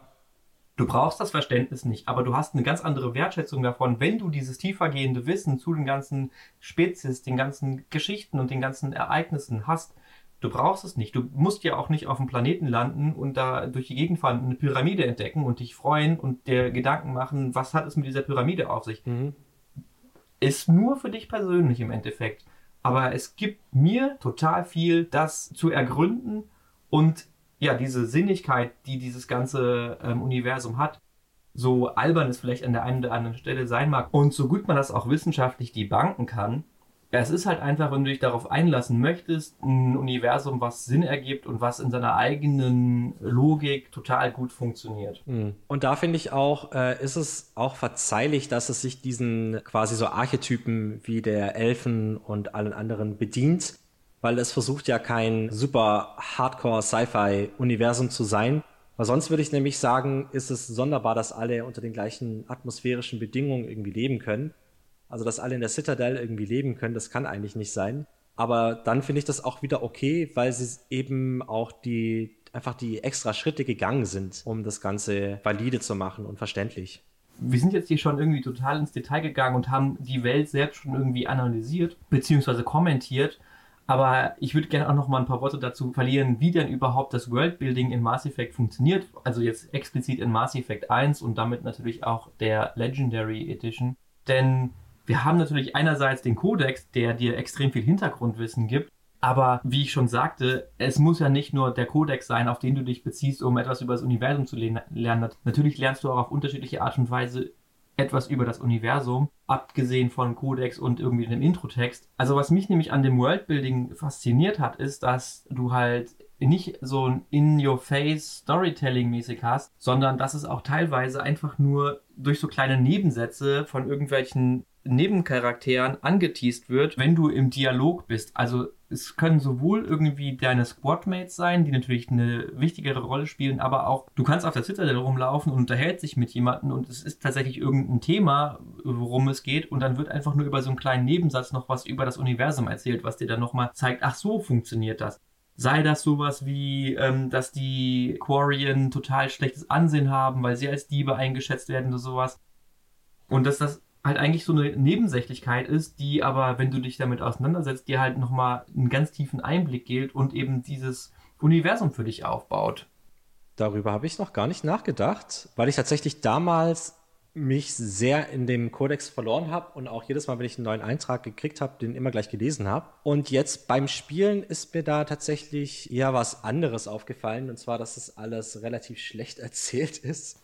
Du brauchst das Verständnis nicht, aber du hast eine ganz andere Wertschätzung davon, wenn du dieses tiefergehende Wissen zu den ganzen Spezies, den ganzen Geschichten und den ganzen Ereignissen hast. Du brauchst es nicht. Du musst ja auch nicht auf dem Planeten landen und da durch die Gegend fahren, eine Pyramide entdecken und dich freuen und dir Gedanken machen, was hat es mit dieser Pyramide auf sich. Mhm. Ist nur für dich persönlich im Endeffekt. Aber es gibt mir total viel, das zu ergründen und ja, diese Sinnigkeit, die dieses ganze ähm, Universum hat, so albern es vielleicht an der einen oder anderen Stelle sein mag. Und so gut man das auch wissenschaftlich debanken kann, es ist halt einfach, wenn du dich darauf einlassen möchtest, ein Universum, was Sinn ergibt und was in seiner eigenen Logik total gut funktioniert. Mhm. Und da finde ich auch, äh, ist es auch verzeihlich, dass es sich diesen quasi so Archetypen wie der Elfen und allen anderen bedient, weil es versucht ja kein super Hardcore Sci-Fi-Universum zu sein. Weil sonst würde ich nämlich sagen, ist es sonderbar, dass alle unter den gleichen atmosphärischen Bedingungen irgendwie leben können. Also, dass alle in der Citadel irgendwie leben können, das kann eigentlich nicht sein. Aber dann finde ich das auch wieder okay, weil sie eben auch die, einfach die extra Schritte gegangen sind, um das Ganze valide zu machen und verständlich. Wir sind jetzt hier schon irgendwie total ins Detail gegangen und haben die Welt selbst schon irgendwie analysiert, beziehungsweise kommentiert. Aber ich würde gerne auch noch mal ein paar Worte dazu verlieren, wie denn überhaupt das Worldbuilding in Mass Effect funktioniert. Also jetzt explizit in Mass Effect 1 und damit natürlich auch der Legendary Edition. Denn wir haben natürlich einerseits den Kodex, der dir extrem viel Hintergrundwissen gibt, aber wie ich schon sagte, es muss ja nicht nur der Kodex sein, auf den du dich beziehst, um etwas über das Universum zu lernen. Natürlich lernst du auch auf unterschiedliche Art und Weise etwas über das Universum, abgesehen von Codex und irgendwie dem Introtext. Also was mich nämlich an dem Worldbuilding fasziniert hat, ist, dass du halt nicht so ein In-Your-Face Storytelling-mäßig hast, sondern dass es auch teilweise einfach nur durch so kleine Nebensätze von irgendwelchen Nebencharakteren angeteased wird, wenn du im Dialog bist. Also es können sowohl irgendwie deine Squadmates sein, die natürlich eine wichtigere Rolle spielen, aber auch du kannst auf der Citadel rumlaufen und unterhält sich mit jemandem und es ist tatsächlich irgendein Thema, worum es geht und dann wird einfach nur über so einen kleinen Nebensatz noch was über das Universum erzählt, was dir dann nochmal zeigt, ach so funktioniert das. Sei das sowas wie, ähm, dass die Quarian total schlechtes Ansehen haben, weil sie als Diebe eingeschätzt werden oder sowas. Und dass das halt eigentlich so eine Nebensächlichkeit ist, die aber, wenn du dich damit auseinandersetzt, dir halt nochmal einen ganz tiefen Einblick gilt und eben dieses Universum für dich aufbaut. Darüber habe ich noch gar nicht nachgedacht, weil ich tatsächlich damals mich sehr in dem Kodex verloren habe und auch jedes Mal, wenn ich einen neuen Eintrag gekriegt habe, den immer gleich gelesen habe. Und jetzt beim Spielen ist mir da tatsächlich eher was anderes aufgefallen, und zwar, dass es alles relativ schlecht [laughs] erzählt ist.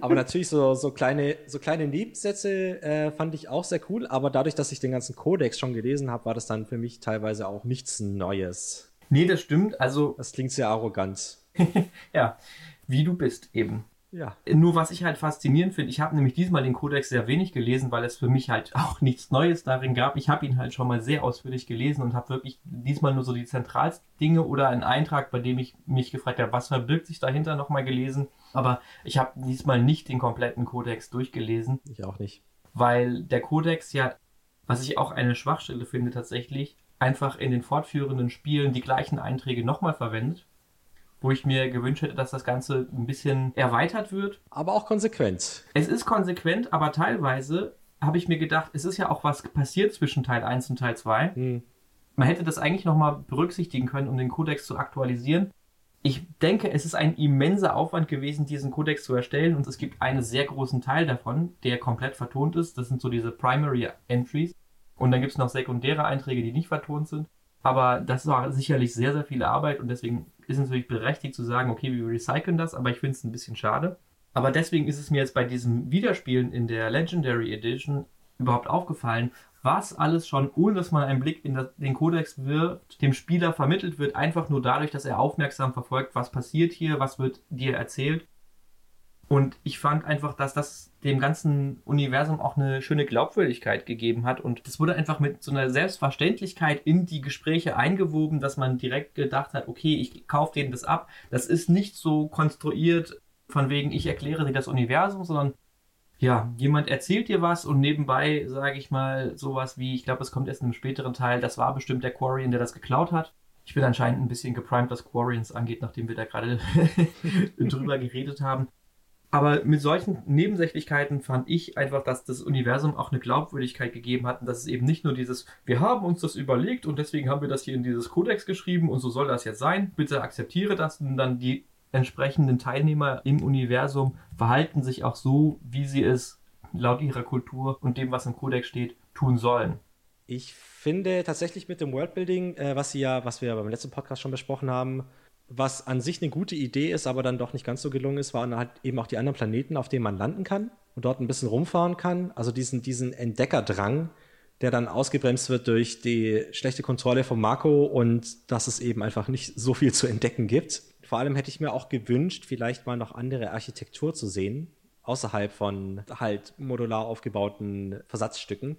aber natürlich so, so, kleine, so kleine Nebensätze äh, fand ich auch sehr cool, aber dadurch, dass ich den ganzen Kodex schon gelesen habe, war das dann für mich teilweise auch nichts Neues. Nee, das stimmt. Also. Das klingt sehr arrogant. [laughs] ja, wie du bist eben. Ja. Nur was ich halt faszinierend finde, ich habe nämlich diesmal den Kodex sehr wenig gelesen, weil es für mich halt [laughs] auch nichts Neues darin gab. Ich habe ihn halt schon mal sehr ausführlich gelesen und habe wirklich diesmal nur so die zentralsten Dinge oder einen Eintrag, bei dem ich mich gefragt habe, was verbirgt sich dahinter nochmal gelesen. Aber ich habe diesmal nicht den kompletten Kodex durchgelesen. Ich auch nicht. Weil der Kodex ja, was ich auch eine Schwachstelle finde tatsächlich, einfach in den fortführenden Spielen die gleichen Einträge nochmal verwendet wo ich mir gewünscht hätte, dass das Ganze ein bisschen erweitert wird. Aber auch konsequent. Es ist konsequent, aber teilweise habe ich mir gedacht, es ist ja auch was passiert zwischen Teil 1 und Teil 2. Hm. Man hätte das eigentlich nochmal berücksichtigen können, um den Kodex zu aktualisieren. Ich denke, es ist ein immenser Aufwand gewesen, diesen Kodex zu erstellen und es gibt einen sehr großen Teil davon, der komplett vertont ist. Das sind so diese Primary Entries. Und dann gibt es noch sekundäre Einträge, die nicht vertont sind. Aber das war sicherlich sehr, sehr viel Arbeit und deswegen ist natürlich berechtigt zu sagen, okay, wir recyceln das, aber ich finde es ein bisschen schade. Aber deswegen ist es mir jetzt bei diesem Wiederspielen in der Legendary Edition überhaupt aufgefallen, was alles schon, ohne dass man einen Blick in den Kodex wirft, dem Spieler vermittelt wird, einfach nur dadurch, dass er aufmerksam verfolgt, was passiert hier, was wird dir erzählt. Und ich fand einfach, dass das dem ganzen Universum auch eine schöne Glaubwürdigkeit gegeben hat. Und das wurde einfach mit so einer Selbstverständlichkeit in die Gespräche eingewoben, dass man direkt gedacht hat, okay, ich kaufe denen das ab. Das ist nicht so konstruiert, von wegen, ich erkläre dir das Universum, sondern ja, jemand erzählt dir was und nebenbei sage ich mal sowas wie, ich glaube, es kommt erst in einem späteren Teil, das war bestimmt der Quarian, der das geklaut hat. Ich bin anscheinend ein bisschen geprimed, was Quarians angeht, nachdem wir da gerade [laughs] drüber geredet haben. Aber mit solchen Nebensächlichkeiten fand ich einfach, dass das Universum auch eine Glaubwürdigkeit gegeben hat und dass es eben nicht nur dieses, wir haben uns das überlegt und deswegen haben wir das hier in dieses Kodex geschrieben und so soll das jetzt sein, bitte akzeptiere das und dann die entsprechenden Teilnehmer im Universum verhalten sich auch so, wie sie es laut ihrer Kultur und dem, was im Kodex steht, tun sollen. Ich finde tatsächlich mit dem Worldbuilding, äh, was, ja, was wir beim letzten Podcast schon besprochen haben, was an sich eine gute Idee ist, aber dann doch nicht ganz so gelungen ist, waren halt eben auch die anderen Planeten, auf denen man landen kann und dort ein bisschen rumfahren kann. Also diesen, diesen Entdeckerdrang, der dann ausgebremst wird durch die schlechte Kontrolle von Marco und dass es eben einfach nicht so viel zu entdecken gibt. Vor allem hätte ich mir auch gewünscht, vielleicht mal noch andere Architektur zu sehen, außerhalb von halt modular aufgebauten Versatzstücken.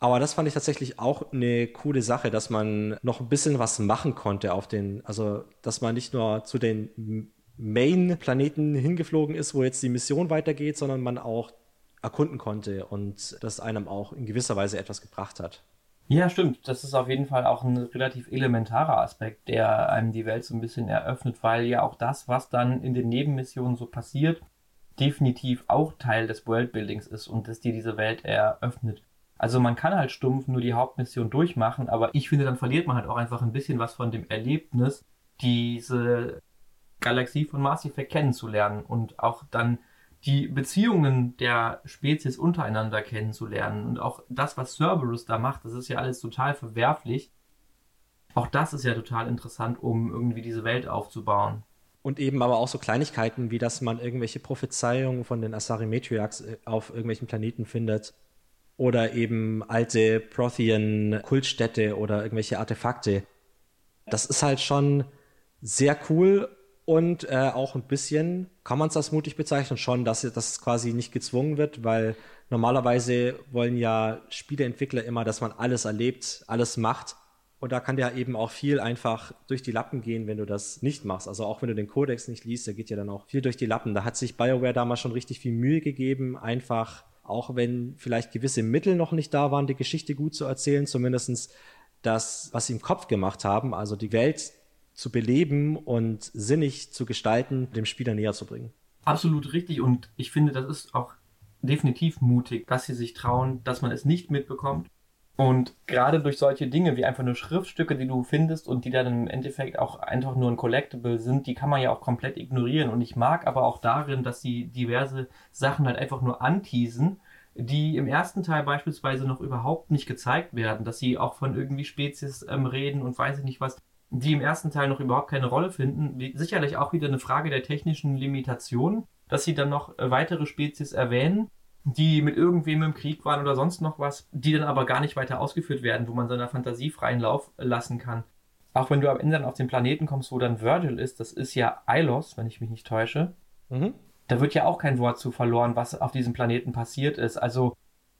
Aber das fand ich tatsächlich auch eine coole Sache, dass man noch ein bisschen was machen konnte auf den, also dass man nicht nur zu den Main-Planeten hingeflogen ist, wo jetzt die Mission weitergeht, sondern man auch erkunden konnte und das einem auch in gewisser Weise etwas gebracht hat. Ja, stimmt. Das ist auf jeden Fall auch ein relativ elementarer Aspekt, der einem die Welt so ein bisschen eröffnet, weil ja auch das, was dann in den Nebenmissionen so passiert, definitiv auch Teil des Worldbuildings ist und dass dir diese Welt eröffnet. Also man kann halt stumpf nur die Hauptmission durchmachen, aber ich finde, dann verliert man halt auch einfach ein bisschen was von dem Erlebnis, diese Galaxie von Mass Effect kennenzulernen und auch dann die Beziehungen der Spezies untereinander kennenzulernen und auch das, was Cerberus da macht, das ist ja alles total verwerflich. Auch das ist ja total interessant, um irgendwie diese Welt aufzubauen. Und eben aber auch so Kleinigkeiten, wie dass man irgendwelche Prophezeiungen von den Asari Matriarchs äh, auf irgendwelchen Planeten findet. Oder eben alte Prothean-Kultstädte oder irgendwelche Artefakte. Das ist halt schon sehr cool und äh, auch ein bisschen, kann man es als mutig bezeichnen, schon, dass, dass es quasi nicht gezwungen wird, weil normalerweise wollen ja Spieleentwickler immer, dass man alles erlebt, alles macht. Und da kann ja eben auch viel einfach durch die Lappen gehen, wenn du das nicht machst. Also auch wenn du den Kodex nicht liest, da geht ja dann auch viel durch die Lappen. Da hat sich BioWare damals schon richtig viel Mühe gegeben, einfach, auch wenn vielleicht gewisse Mittel noch nicht da waren, die Geschichte gut zu erzählen, zumindestens das, was sie im Kopf gemacht haben, also die Welt zu beleben und sinnig zu gestalten, dem Spieler näher zu bringen. Absolut richtig und ich finde, das ist auch definitiv mutig, dass sie sich trauen, dass man es nicht mitbekommt. Und gerade durch solche Dinge wie einfach nur Schriftstücke, die du findest und die dann im Endeffekt auch einfach nur ein Collectible sind, die kann man ja auch komplett ignorieren. Und ich mag aber auch darin, dass sie diverse Sachen halt einfach nur anteasen, die im ersten Teil beispielsweise noch überhaupt nicht gezeigt werden, dass sie auch von irgendwie Spezies ähm, reden und weiß ich nicht was die im ersten Teil noch überhaupt keine Rolle finden. Sicherlich auch wieder eine Frage der technischen Limitation, dass sie dann noch äh, weitere Spezies erwähnen, die mit irgendwem im Krieg waren oder sonst noch was, die dann aber gar nicht weiter ausgeführt werden, wo man seiner Fantasie freien Lauf lassen kann. Auch wenn du am Ende dann auf den Planeten kommst, wo dann Virgil ist, das ist ja Ilos, wenn ich mich nicht täusche. Mhm. Da wird ja auch kein Wort zu verloren, was auf diesem Planeten passiert ist. Also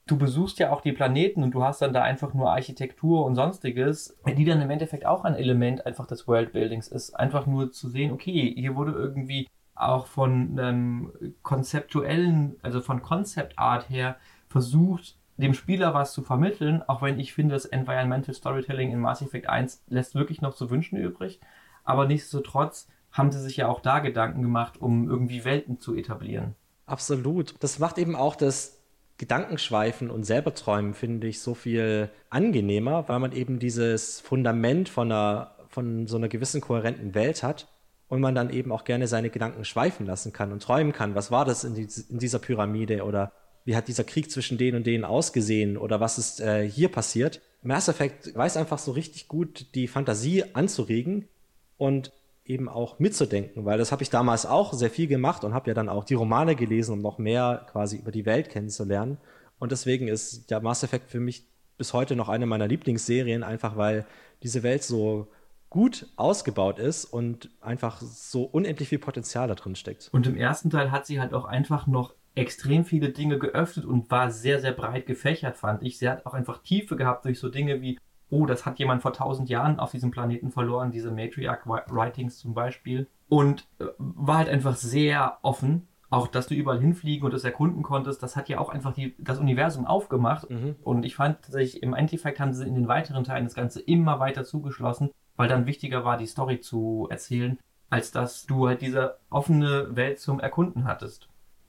du besuchst ja auch die Planeten und du hast dann da einfach nur Architektur und sonstiges, die dann im Endeffekt auch ein Element einfach des Worldbuildings ist. Einfach nur zu sehen, okay, hier wurde irgendwie auch von einem konzeptuellen, also von Concept Art her versucht, dem Spieler was zu vermitteln, auch wenn ich finde, das Environmental Storytelling in Mass Effect 1 lässt wirklich noch zu wünschen übrig. Aber nichtsdestotrotz haben sie sich ja auch da Gedanken gemacht, um irgendwie Welten zu etablieren. Absolut. Das macht eben auch das Gedankenschweifen und selber träumen finde ich so viel angenehmer, weil man eben dieses Fundament von einer, von so einer gewissen kohärenten Welt hat und man dann eben auch gerne seine Gedanken schweifen lassen kann und träumen kann. Was war das in, die, in dieser Pyramide oder wie hat dieser Krieg zwischen denen und denen ausgesehen oder was ist äh, hier passiert? Mass Effect weiß einfach so richtig gut, die Fantasie anzuregen und eben auch mitzudenken, weil das habe ich damals auch sehr viel gemacht und habe ja dann auch die Romane gelesen, um noch mehr quasi über die Welt kennenzulernen. Und deswegen ist ja Mass Effect für mich bis heute noch eine meiner Lieblingsserien, einfach weil diese Welt so gut ausgebaut ist und einfach so unendlich viel Potenzial da drin steckt. Und im ersten Teil hat sie halt auch einfach noch extrem viele Dinge geöffnet und war sehr, sehr breit gefächert, fand ich. Sie hat auch einfach Tiefe gehabt durch so Dinge wie oh, das hat jemand vor tausend Jahren auf diesem Planeten verloren, diese Matriarch-Writings zum Beispiel. Und äh, war halt einfach sehr offen. Auch, dass du überall hinfliegen und das erkunden konntest, das hat ja auch einfach die, das Universum aufgemacht. Mhm. Und ich fand tatsächlich, im Endeffekt haben sie in den weiteren Teilen das Ganze immer weiter zugeschlossen, weil dann wichtiger war, die Story zu erzählen, als dass du halt diese offene Welt zum Erkunden hattest.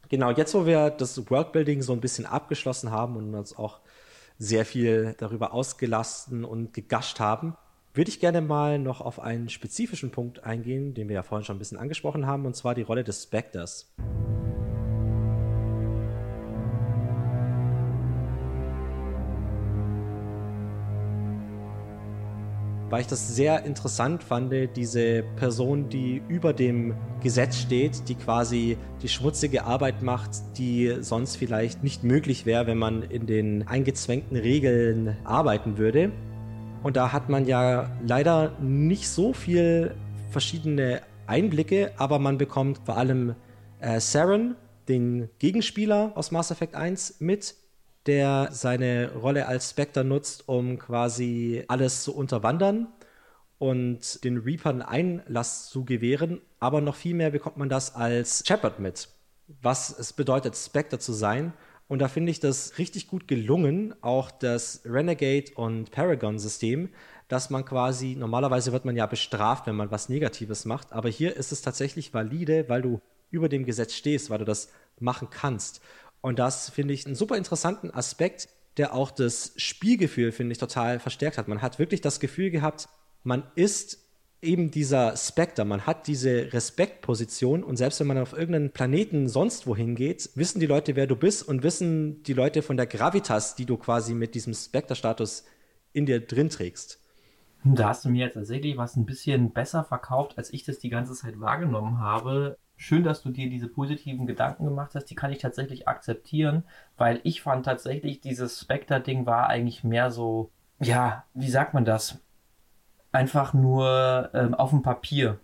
Genau, jetzt wo wir das Worldbuilding so ein bisschen abgeschlossen haben und uns auch sehr viel darüber ausgelassen und gegascht haben, würde ich gerne mal noch auf einen spezifischen Punkt eingehen, den wir ja vorhin schon ein bisschen angesprochen haben, und zwar die Rolle des Spectres. Weil ich das sehr interessant fand, diese Person, die über dem Gesetz steht, die quasi die schmutzige Arbeit macht, die sonst vielleicht nicht möglich wäre, wenn man in den eingezwängten Regeln arbeiten würde. Und da hat man ja leider nicht so viel verschiedene Einblicke, aber man bekommt vor allem äh, Saren, den Gegenspieler aus Mass Effect 1, mit, der seine Rolle als Spectre nutzt, um quasi alles zu unterwandern und den Reapern Einlass zu gewähren. Aber noch viel mehr bekommt man das als Shepard mit, was es bedeutet, Spectre zu sein. Und da finde ich das richtig gut gelungen, auch das Renegade und Paragon-System, dass man quasi, normalerweise wird man ja bestraft, wenn man was Negatives macht, aber hier ist es tatsächlich valide, weil du über dem Gesetz stehst, weil du das machen kannst. Und das finde ich einen super interessanten Aspekt, der auch das Spielgefühl, finde ich, total verstärkt hat. Man hat wirklich das Gefühl gehabt, man ist eben dieser Spectre, man hat diese Respektposition und selbst wenn man auf irgendeinen Planeten sonst wohin geht, wissen die Leute, wer du bist und wissen die Leute von der Gravitas, die du quasi mit diesem Spectre-Status in dir drin trägst. Da hast du mir jetzt tatsächlich was ein bisschen besser verkauft, als ich das die ganze Zeit wahrgenommen habe. Schön, dass du dir diese positiven Gedanken gemacht hast. Die kann ich tatsächlich akzeptieren, weil ich fand tatsächlich, dieses Spectre-Ding war eigentlich mehr so, ja, wie sagt man das? Einfach nur ähm, auf dem Papier.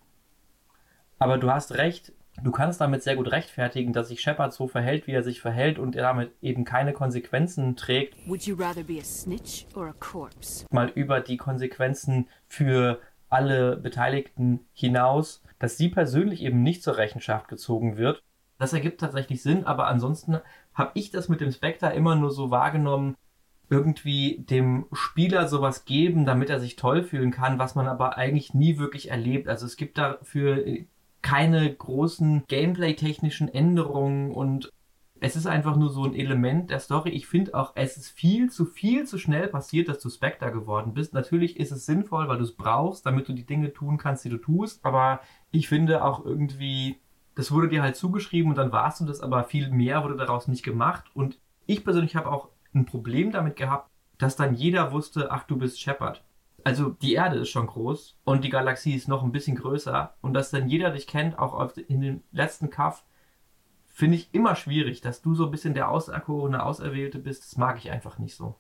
Aber du hast recht, du kannst damit sehr gut rechtfertigen, dass sich Shepard so verhält, wie er sich verhält und er damit eben keine Konsequenzen trägt. Would you rather be a snitch or a corpse? Mal über die Konsequenzen für alle Beteiligten hinaus, dass sie persönlich eben nicht zur Rechenschaft gezogen wird. Das ergibt tatsächlich Sinn, aber ansonsten habe ich das mit dem Spectre immer nur so wahrgenommen, irgendwie dem Spieler sowas geben, damit er sich toll fühlen kann, was man aber eigentlich nie wirklich erlebt. Also es gibt dafür keine großen gameplay-technischen Änderungen und es ist einfach nur so ein Element der Story. Ich finde auch, es ist viel zu viel zu schnell passiert, dass du Spectre geworden bist. Natürlich ist es sinnvoll, weil du es brauchst, damit du die Dinge tun kannst, die du tust. Aber ich finde auch irgendwie, das wurde dir halt zugeschrieben und dann warst du das, aber viel mehr wurde daraus nicht gemacht. Und ich persönlich habe auch ein Problem damit gehabt, dass dann jeder wusste, ach, du bist Shepard also die Erde ist schon groß und die Galaxie ist noch ein bisschen größer und dass dann jeder dich kennt, auch in den letzten Kaff, finde ich immer schwierig, dass du so ein bisschen der Auserkorene, Auserwählte bist, das mag ich einfach nicht so.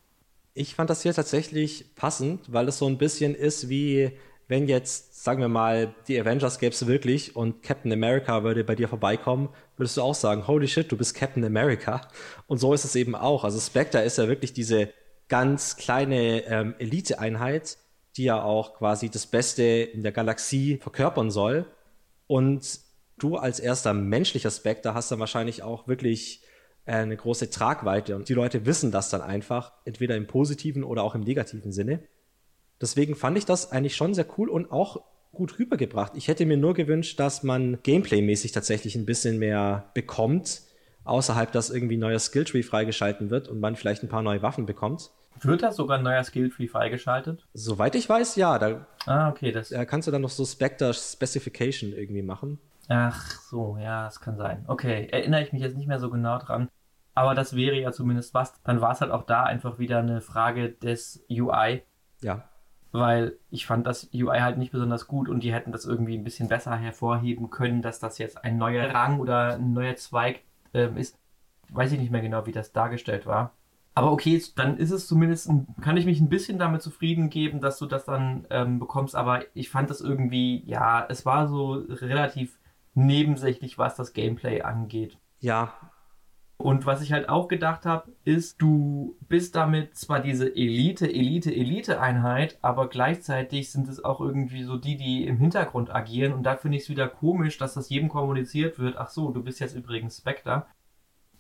Ich fand das hier tatsächlich passend, weil es so ein bisschen ist wie, wenn jetzt, sagen wir mal, die Avengers gäbe es wirklich und Captain America würde bei dir vorbeikommen, würdest du auch sagen, holy shit, du bist Captain America. Und so ist es eben auch. Also Spectre ist ja wirklich diese ganz kleine ähm, Elite-Einheit, die ja auch quasi das Beste in der Galaxie verkörpern soll. Und du als erster menschlicher Spectre hast dann wahrscheinlich auch wirklich äh, eine große Tragweite und die Leute wissen das dann einfach, entweder im positiven oder auch im negativen Sinne. Deswegen fand ich das eigentlich schon sehr cool und auch gut rübergebracht. Ich hätte mir nur gewünscht, dass man gameplaymäßig tatsächlich ein bisschen mehr bekommt, außerhalb, dass irgendwie ein neuer Skilltree freigeschalten wird und man vielleicht ein paar neue Waffen bekommt. Wird da sogar ein neuer Skilltree freigeschaltet? Soweit ich weiß, ja. Da ah, okay. Das äh, kannst du dann noch so Spectre Specification irgendwie machen. Ach so, ja, das kann sein. Okay, erinnere ich mich jetzt nicht mehr so genau dran. Aber das wäre ja zumindest was. Dann war es halt auch da einfach wieder eine Frage des UI. Ja. Weil ich fand das UI halt nicht besonders gut und die hätten das irgendwie ein bisschen besser hervorheben können, dass das jetzt ein neuer Rang oder ein neuer Zweig ähm, ist. Weiß ich nicht mehr genau, wie das dargestellt war. Aber okay, dann ist es zumindest, kann ich mich ein bisschen damit zufrieden geben, dass du das dann ähm, bekommst. Aber ich fand das irgendwie, ja, es war so relativ nebensächlich, was das Gameplay angeht. Ja. Und was ich halt auch gedacht habe, ist, du bist damit zwar diese Elite, Elite, Elite-Einheit, aber gleichzeitig sind es auch irgendwie so die, die im Hintergrund agieren. Und da finde ich es wieder komisch, dass das jedem kommuniziert wird. Ach so, du bist jetzt übrigens Spectre.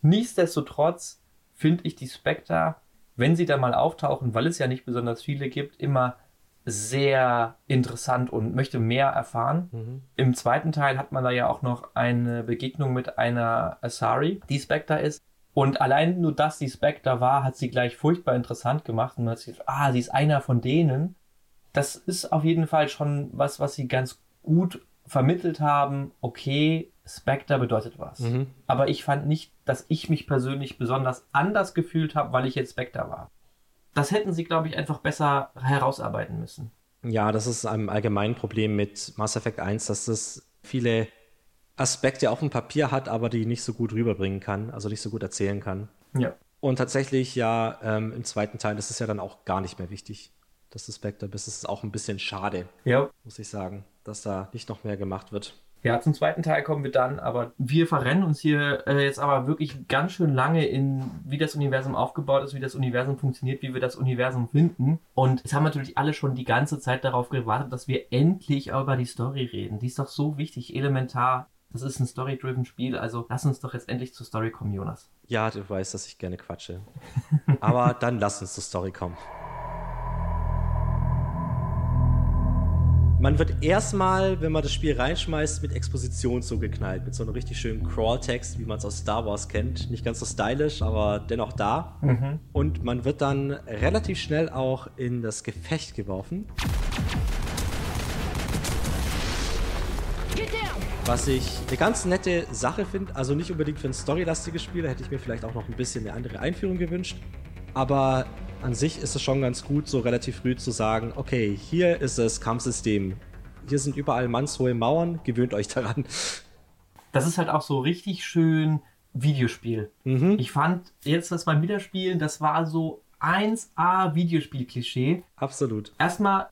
Nichtsdestotrotz finde ich die Spectre, wenn sie da mal auftauchen, weil es ja nicht besonders viele gibt, immer sehr interessant und möchte mehr erfahren. Mhm. Im zweiten Teil hat man da ja auch noch eine Begegnung mit einer Asari, die Spectre ist. Und allein nur, dass sie Spectre war, hat sie gleich furchtbar interessant gemacht. Und man hat sich gedacht, ah, sie ist einer von denen. Das ist auf jeden Fall schon was, was sie ganz gut vermittelt haben. Okay, Spectre bedeutet was. Mhm. Aber ich fand nicht, dass ich mich persönlich besonders anders gefühlt habe, weil ich jetzt Spectre war. Das hätten sie, glaube ich, einfach besser herausarbeiten müssen. Ja, das ist ein allgemein Problem mit Mass Effect 1, dass es viele Aspekte auf dem Papier hat, aber die nicht so gut rüberbringen kann, also nicht so gut erzählen kann. Ja. Und tatsächlich, ja, ähm, im zweiten Teil ist es ja dann auch gar nicht mehr wichtig, dass du Spectre bist. Es ist auch ein bisschen schade, ja. muss ich sagen, dass da nicht noch mehr gemacht wird. Ja, zum zweiten Teil kommen wir dann, aber wir verrennen uns hier äh, jetzt aber wirklich ganz schön lange in, wie das Universum aufgebaut ist, wie das Universum funktioniert, wie wir das Universum finden. Und jetzt haben natürlich alle schon die ganze Zeit darauf gewartet, dass wir endlich über die Story reden. Die ist doch so wichtig, elementar. Das ist ein story-driven Spiel, also lass uns doch jetzt endlich zur Story kommen, Jonas. Ja, du weißt, dass ich gerne quatsche. aber dann lass uns zur Story kommen. Man wird erstmal, wenn man das Spiel reinschmeißt, mit Exposition zugeknallt, mit so einem richtig schönen Crawl-Text, wie man es aus Star Wars kennt. Nicht ganz so stylisch, aber dennoch da. Mhm. Und man wird dann relativ schnell auch in das Gefecht geworfen. Was ich eine ganz nette Sache finde, also nicht unbedingt für ein storylastiges Spiel, da hätte ich mir vielleicht auch noch ein bisschen eine andere Einführung gewünscht. Aber an sich ist es schon ganz gut, so relativ früh zu sagen, okay, hier ist das Kampfsystem. Hier sind überall mannshohe Mauern, gewöhnt euch daran. Das ist halt auch so richtig schön Videospiel. Mhm. Ich fand jetzt das beim Wiederspielen, das war so 1A Videospiel-Klischee. Absolut. Erstmal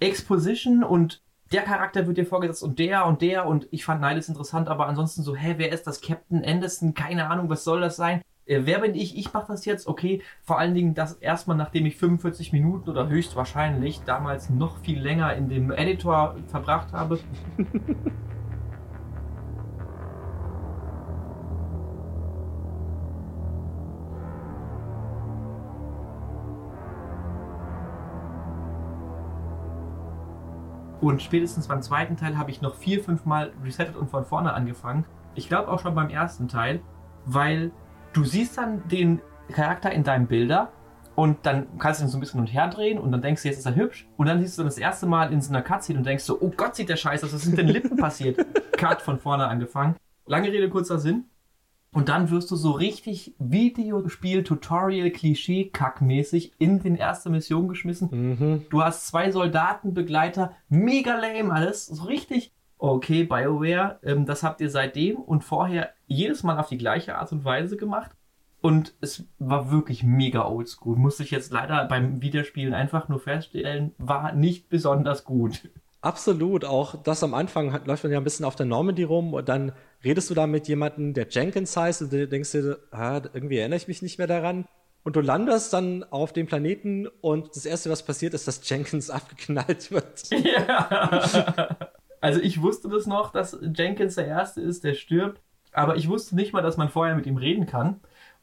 Exposition und der Charakter wird dir vorgesetzt und der und der und ich fand Nihilus interessant, aber ansonsten so, hä, wer ist das? Captain Anderson? Keine Ahnung, was soll das sein? Äh, wer bin ich? Ich mache das jetzt, okay. Vor allen Dingen das erstmal, nachdem ich 45 Minuten oder höchstwahrscheinlich damals noch viel länger in dem Editor verbracht habe. [laughs] Und spätestens beim zweiten Teil habe ich noch vier, fünf Mal resettet und von vorne angefangen. Ich glaube auch schon beim ersten Teil, weil du siehst dann den Charakter in deinem Bilder und dann kannst du ihn so ein bisschen und her drehen und dann denkst du, jetzt ist er hübsch. Und dann siehst du das erste Mal in so einer Cutscene und denkst so, oh Gott, sieht der scheiße aus, was ist mit den Lippen [laughs] passiert? Cut von vorne angefangen. Lange Rede, kurzer Sinn. Und dann wirst du so richtig Videospiel-Tutorial-Klischee-Kack-mäßig in den erste Mission geschmissen. Mhm. Du hast zwei Soldatenbegleiter, mega lame alles, so richtig. Okay, BioWare, ähm, das habt ihr seitdem und vorher jedes Mal auf die gleiche Art und Weise gemacht. Und es war wirklich mega oldschool. Musste ich jetzt leider beim Wiederspielen einfach nur feststellen, war nicht besonders gut. Absolut, auch das am Anfang hat, läuft man ja ein bisschen auf der Normandy rum und dann redest du da mit jemandem, der Jenkins heißt und du denkst dir, ah, irgendwie erinnere ich mich nicht mehr daran. Und du landest dann auf dem Planeten und das Erste, was passiert, ist, dass Jenkins [laughs] abgeknallt wird. Ja. Also ich wusste das noch, dass Jenkins der Erste ist, der stirbt. Aber ich wusste nicht mal, dass man vorher mit ihm reden kann.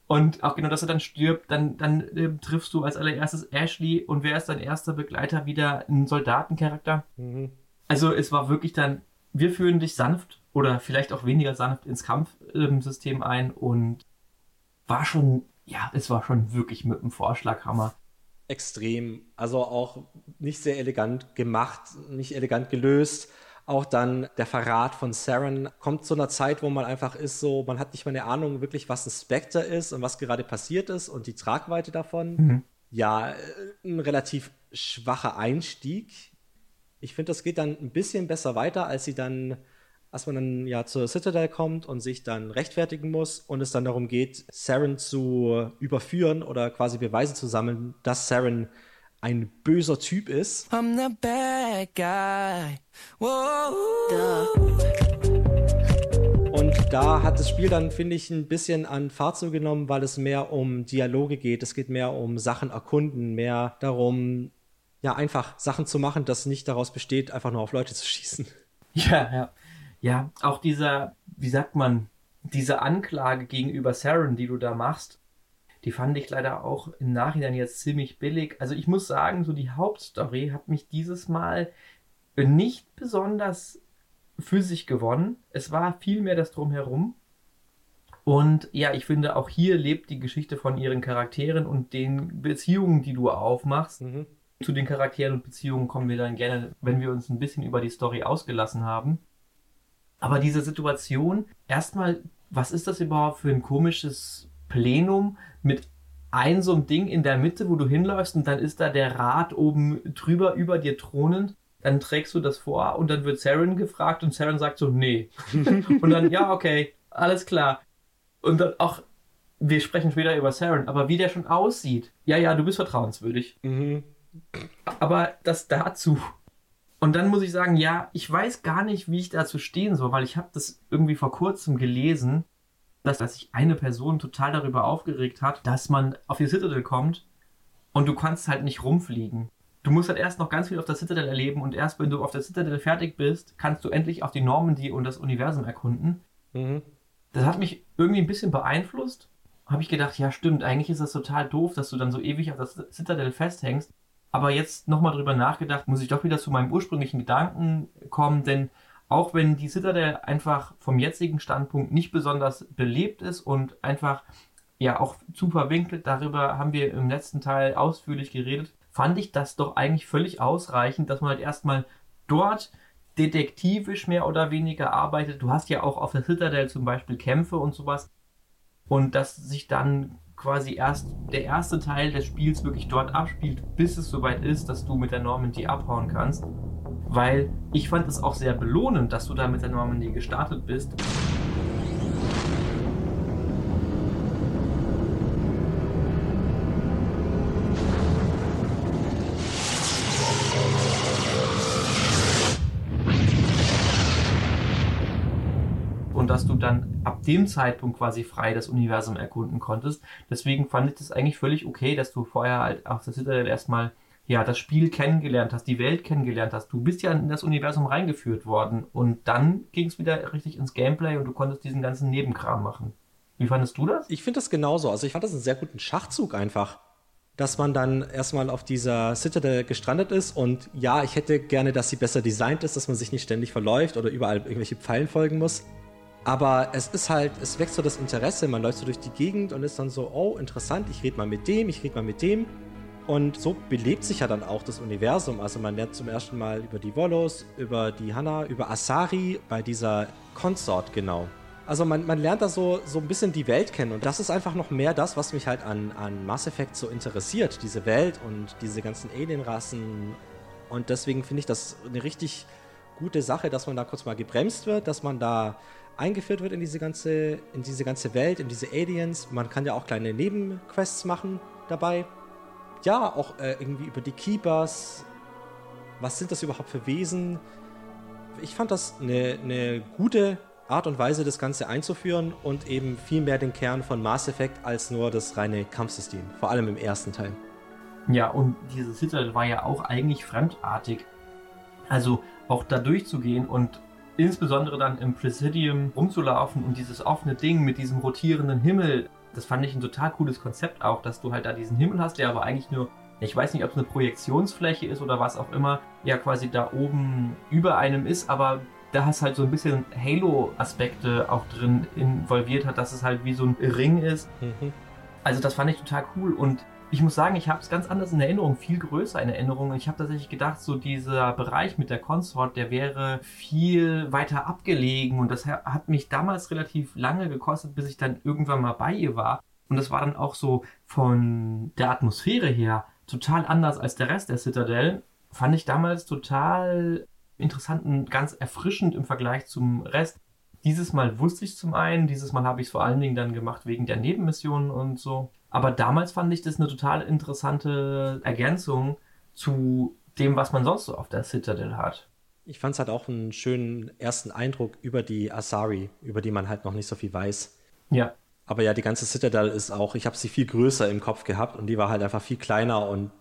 Und auch genau, dass er dann stirbt, dann, dann äh, triffst du als allererstes Ashley und wer ist dein erster Begleiter? Wieder ein Soldatencharakter. Mhm. Also es war wirklich dann, wir führen dich sanft oder vielleicht auch weniger sanft ins Kampfsystem ein und war schon, ja, es war schon wirklich mit dem Vorschlaghammer. Extrem, also auch nicht sehr elegant gemacht, nicht elegant gelöst. Auch dann der Verrat von Saren kommt zu einer Zeit, wo man einfach ist so, man hat nicht mal eine Ahnung wirklich, was ein Spectre ist und was gerade passiert ist und die Tragweite davon. Mhm. Ja, äh, ein relativ schwacher Einstieg. Ich finde, das geht dann ein bisschen besser weiter, als sie dann, als man dann ja zur Citadel kommt und sich dann rechtfertigen muss und es dann darum geht, Saren zu überführen oder quasi Beweise zu sammeln, dass Saren ein böser Typ ist. I'm the bad guy. Whoa. Und da hat das Spiel dann, finde ich, ein bisschen an Fahrt zugenommen, weil es mehr um Dialoge geht. Es geht mehr um Sachen erkunden, mehr darum, ja, einfach Sachen zu machen, das nicht daraus besteht, einfach nur auf Leute zu schießen. [laughs] Ja, ja. Ja, auch dieser, wie sagt man, diese Anklage gegenüber Saren, die du da machst, die fand ich leider auch im Nachhinein jetzt ziemlich billig. Also ich muss sagen, so die Hauptstory hat mich dieses Mal nicht besonders für sich gewonnen. Es war viel mehr das Drumherum. Und ja, ich finde, auch hier lebt die Geschichte von ihren Charakteren und den Beziehungen, die du aufmachst. Mhm. Zu den Charakteren und Beziehungen kommen wir dann gerne, wenn wir uns ein bisschen über die Story ausgelassen haben. Aber diese Situation, erstmal, was ist das überhaupt für ein komisches Plenum mit ein so einem Ding in der Mitte, wo du hinläufst und dann ist da der Rat oben drüber über dir thronend. Dann trägst du das vor und dann wird Saren gefragt und Saren sagt so, nee. [laughs] und dann, ja, okay, alles klar. Und dann auch, wir sprechen später über Saren, aber wie der schon aussieht. Ja, ja, du bist vertrauenswürdig. Mhm. Aber das dazu. Und dann muss ich sagen, ja, ich weiß gar nicht, wie ich dazu stehen soll, weil ich habe das irgendwie vor kurzem gelesen, dass, dass sich eine Person total darüber aufgeregt hat, dass man auf die Citadel kommt und du kannst halt nicht rumfliegen. Du musst halt erst noch ganz viel auf der Citadel erleben und erst wenn du auf der Citadel fertig bist, kannst du endlich auf die Normandy und das Universum erkunden. Mhm. Das hat mich irgendwie ein bisschen beeinflusst. Habe ich gedacht, ja stimmt, eigentlich ist das total doof, dass du dann so ewig auf der Citadel festhängst. Aber jetzt nochmal drüber nachgedacht, muss ich doch wieder zu meinem ursprünglichen Gedanken kommen, denn auch wenn die Citadel einfach vom jetzigen Standpunkt nicht besonders belebt ist und einfach ja auch zu verwinkelt, darüber haben wir im letzten Teil ausführlich geredet, fand ich das doch eigentlich völlig ausreichend, dass man halt erstmal dort detektivisch mehr oder weniger arbeitet. Du hast ja auch auf der Citadel zum Beispiel Kämpfe und sowas. Und dass sich dann quasi erst der erste Teil des Spiels wirklich dort abspielt, bis es soweit ist, dass du mit der Normandy abhauen kannst. Weil ich fand es auch sehr belohnend, dass du da mit der Normandy gestartet bist. Dem Zeitpunkt quasi frei das Universum erkunden konntest. Deswegen fand ich das eigentlich völlig okay, dass du vorher halt auf der Citadel erstmal ja, das Spiel kennengelernt hast, die Welt kennengelernt hast. Du bist ja in das Universum reingeführt worden und dann ging es wieder richtig ins Gameplay und du konntest diesen ganzen Nebenkram machen. Wie fandest du das? Ich finde das genauso. Also ich fand das einen sehr guten Schachzug einfach. Dass man dann erstmal auf dieser Citadel gestrandet ist und ja, ich hätte gerne, dass sie besser designt ist, dass man sich nicht ständig verläuft oder überall irgendwelche Pfeilen folgen muss. Aber es ist halt, es wächst so das Interesse, man läuft so durch die Gegend und ist dann so, oh, interessant, ich rede mal mit dem, ich rede mal mit dem. Und so belebt sich ja dann auch das Universum. Also man lernt zum ersten Mal über die Volos, über die Hanna, über Asari bei dieser Consort genau. Also man, man lernt da so, so ein bisschen die Welt kennen und das ist einfach noch mehr das, was mich halt an, an Mass Effect so interessiert. Diese Welt und diese ganzen Alienrassen. Und deswegen finde ich das eine richtig gute Sache, dass man da kurz mal gebremst wird, dass man da eingeführt wird in diese ganze, in diese ganze Welt, in diese Aliens. Man kann ja auch kleine Nebenquests machen dabei. Ja, auch äh, irgendwie über die Keepers. Was sind das überhaupt für Wesen? Ich fand das eine, eine gute Art und Weise, das Ganze einzuführen und eben viel mehr den Kern von Mass Effect als nur das reine Kampfsystem. Vor allem im ersten Teil. Ja, und diese Citadel war ja auch eigentlich fremdartig. Also auch da durchzugehen und insbesondere dann im Presidium rumzulaufen und dieses offene Ding mit diesem rotierenden Himmel, das fand ich ein total cooles Konzept auch, dass du halt da diesen Himmel hast, der aber eigentlich nur, ich weiß nicht, ob es eine Projektionsfläche ist oder was auch immer, ja quasi da oben über einem ist, aber da hast halt so ein bisschen Halo-Aspekte auch drin involviert hat, dass es halt wie so ein Ring ist. Mhm. Also das fand ich total cool und ich muss sagen, ich habe es ganz anders in Erinnerung, viel größer in Erinnerung. Ich habe tatsächlich gedacht, so dieser Bereich mit der Consort, der wäre viel weiter abgelegen und das hat mich damals relativ lange gekostet, bis ich dann irgendwann mal bei ihr war. Und das war dann auch so von der Atmosphäre her total anders als der Rest der Citadel. Fand ich damals total interessant und ganz erfrischend im Vergleich zum Rest. Dieses Mal wusste ich zum einen, dieses Mal habe ich es vor allen Dingen dann gemacht wegen der Nebenmissionen und so. Aber damals fand ich das eine total interessante Ergänzung zu dem, was man sonst so auf der Citadel hat. Ich fand es halt auch einen schönen ersten Eindruck über die Asari, über die man halt noch nicht so viel weiß. Ja. Aber ja, die ganze Citadel ist auch, ich habe sie viel größer im Kopf gehabt und die war halt einfach viel kleiner und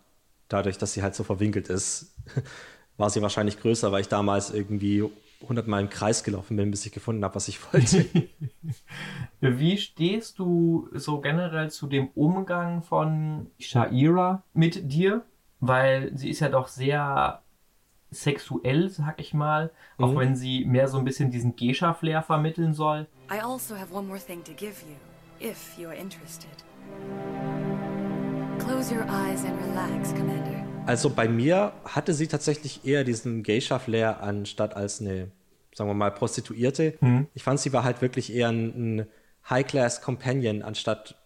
dadurch, dass sie halt so verwinkelt ist, [laughs] war sie wahrscheinlich größer, weil ich damals irgendwie 100 Mal im Kreis gelaufen bin, bis ich gefunden habe, was ich wollte. [laughs] Wie stehst du so generell zu dem Umgang von Shaira mit dir? Weil sie ist ja doch sehr sexuell, sag ich mal, auch mhm. wenn sie mehr so ein bisschen diesen Geisha-Flair vermitteln soll. I also have one more thing to give you, if you're interested. Close your eyes and relax, Commander. Also bei mir hatte sie tatsächlich eher diesen Geisha-Flair anstatt als eine, sagen wir mal, Prostituierte. Mhm. Ich fand, sie war halt wirklich eher ein, ein High-Class-Companion anstatt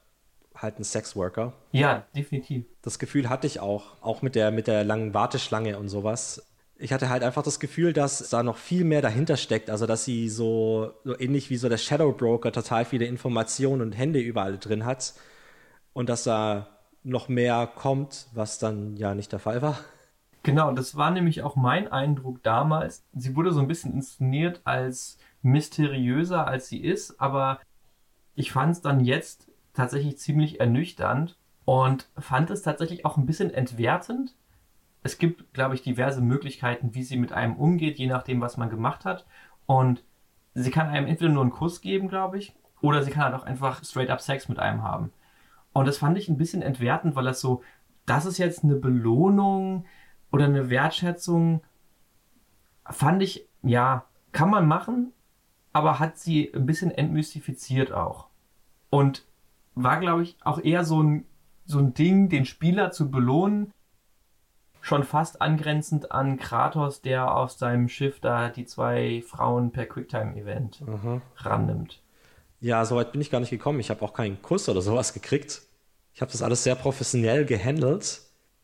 halt ein Sexworker. Ja, definitiv. Das Gefühl hatte ich auch, auch mit der, mit der langen Warteschlange und sowas. Ich hatte halt einfach das Gefühl, dass da noch viel mehr dahinter steckt. Also, dass sie so, so ähnlich wie so der Shadow Broker total viele Informationen und Hände überall drin hat. Und dass da noch mehr kommt, was dann ja nicht der Fall war. Genau, das war nämlich auch mein Eindruck damals. Sie wurde so ein bisschen inszeniert als mysteriöser, als sie ist, aber ich fand es dann jetzt tatsächlich ziemlich ernüchternd und fand es tatsächlich auch ein bisschen entwertend. Es gibt, glaube ich, diverse Möglichkeiten, wie sie mit einem umgeht, je nachdem, was man gemacht hat. Und sie kann einem entweder nur einen Kuss geben, glaube ich, oder sie kann halt auch einfach straight up Sex mit einem haben. Und das fand ich ein bisschen entwertend, weil das so, das ist jetzt eine Belohnung oder eine Wertschätzung. Fand ich, ja, kann man machen, aber hat sie ein bisschen entmystifiziert auch. Und war, glaube ich, auch eher so ein, so ein Ding, den Spieler zu belohnen, schon fast angrenzend an Kratos, der auf seinem Schiff da die zwei Frauen per Quicktime-Event rannimmt. Ja, soweit bin ich gar nicht gekommen. Ich habe auch keinen Kuss oder sowas gekriegt. Ich habe das alles sehr professionell gehandelt.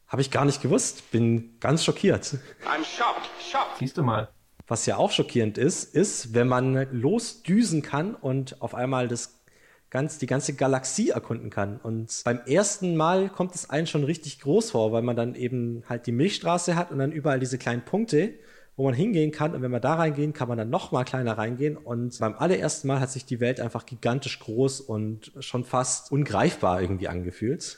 Habe ich gar nicht gewusst. Bin ganz schockiert. I'm shocked, shocked. Siehst du mal. Was ja auch schockierend ist, ist, wenn man losdüsen kann und auf einmal das ganz, die ganze Galaxie erkunden kann. Und beim ersten Mal kommt es einen schon richtig groß vor, weil man dann eben halt die Milchstraße hat und dann überall diese kleinen Punkte, wo man hingehen kann. Und wenn wir da reingehen, kann man dann noch mal kleiner reingehen. Und beim allerersten Mal hat sich die Welt einfach gigantisch groß und schon fast ungreifbar irgendwie angefühlt.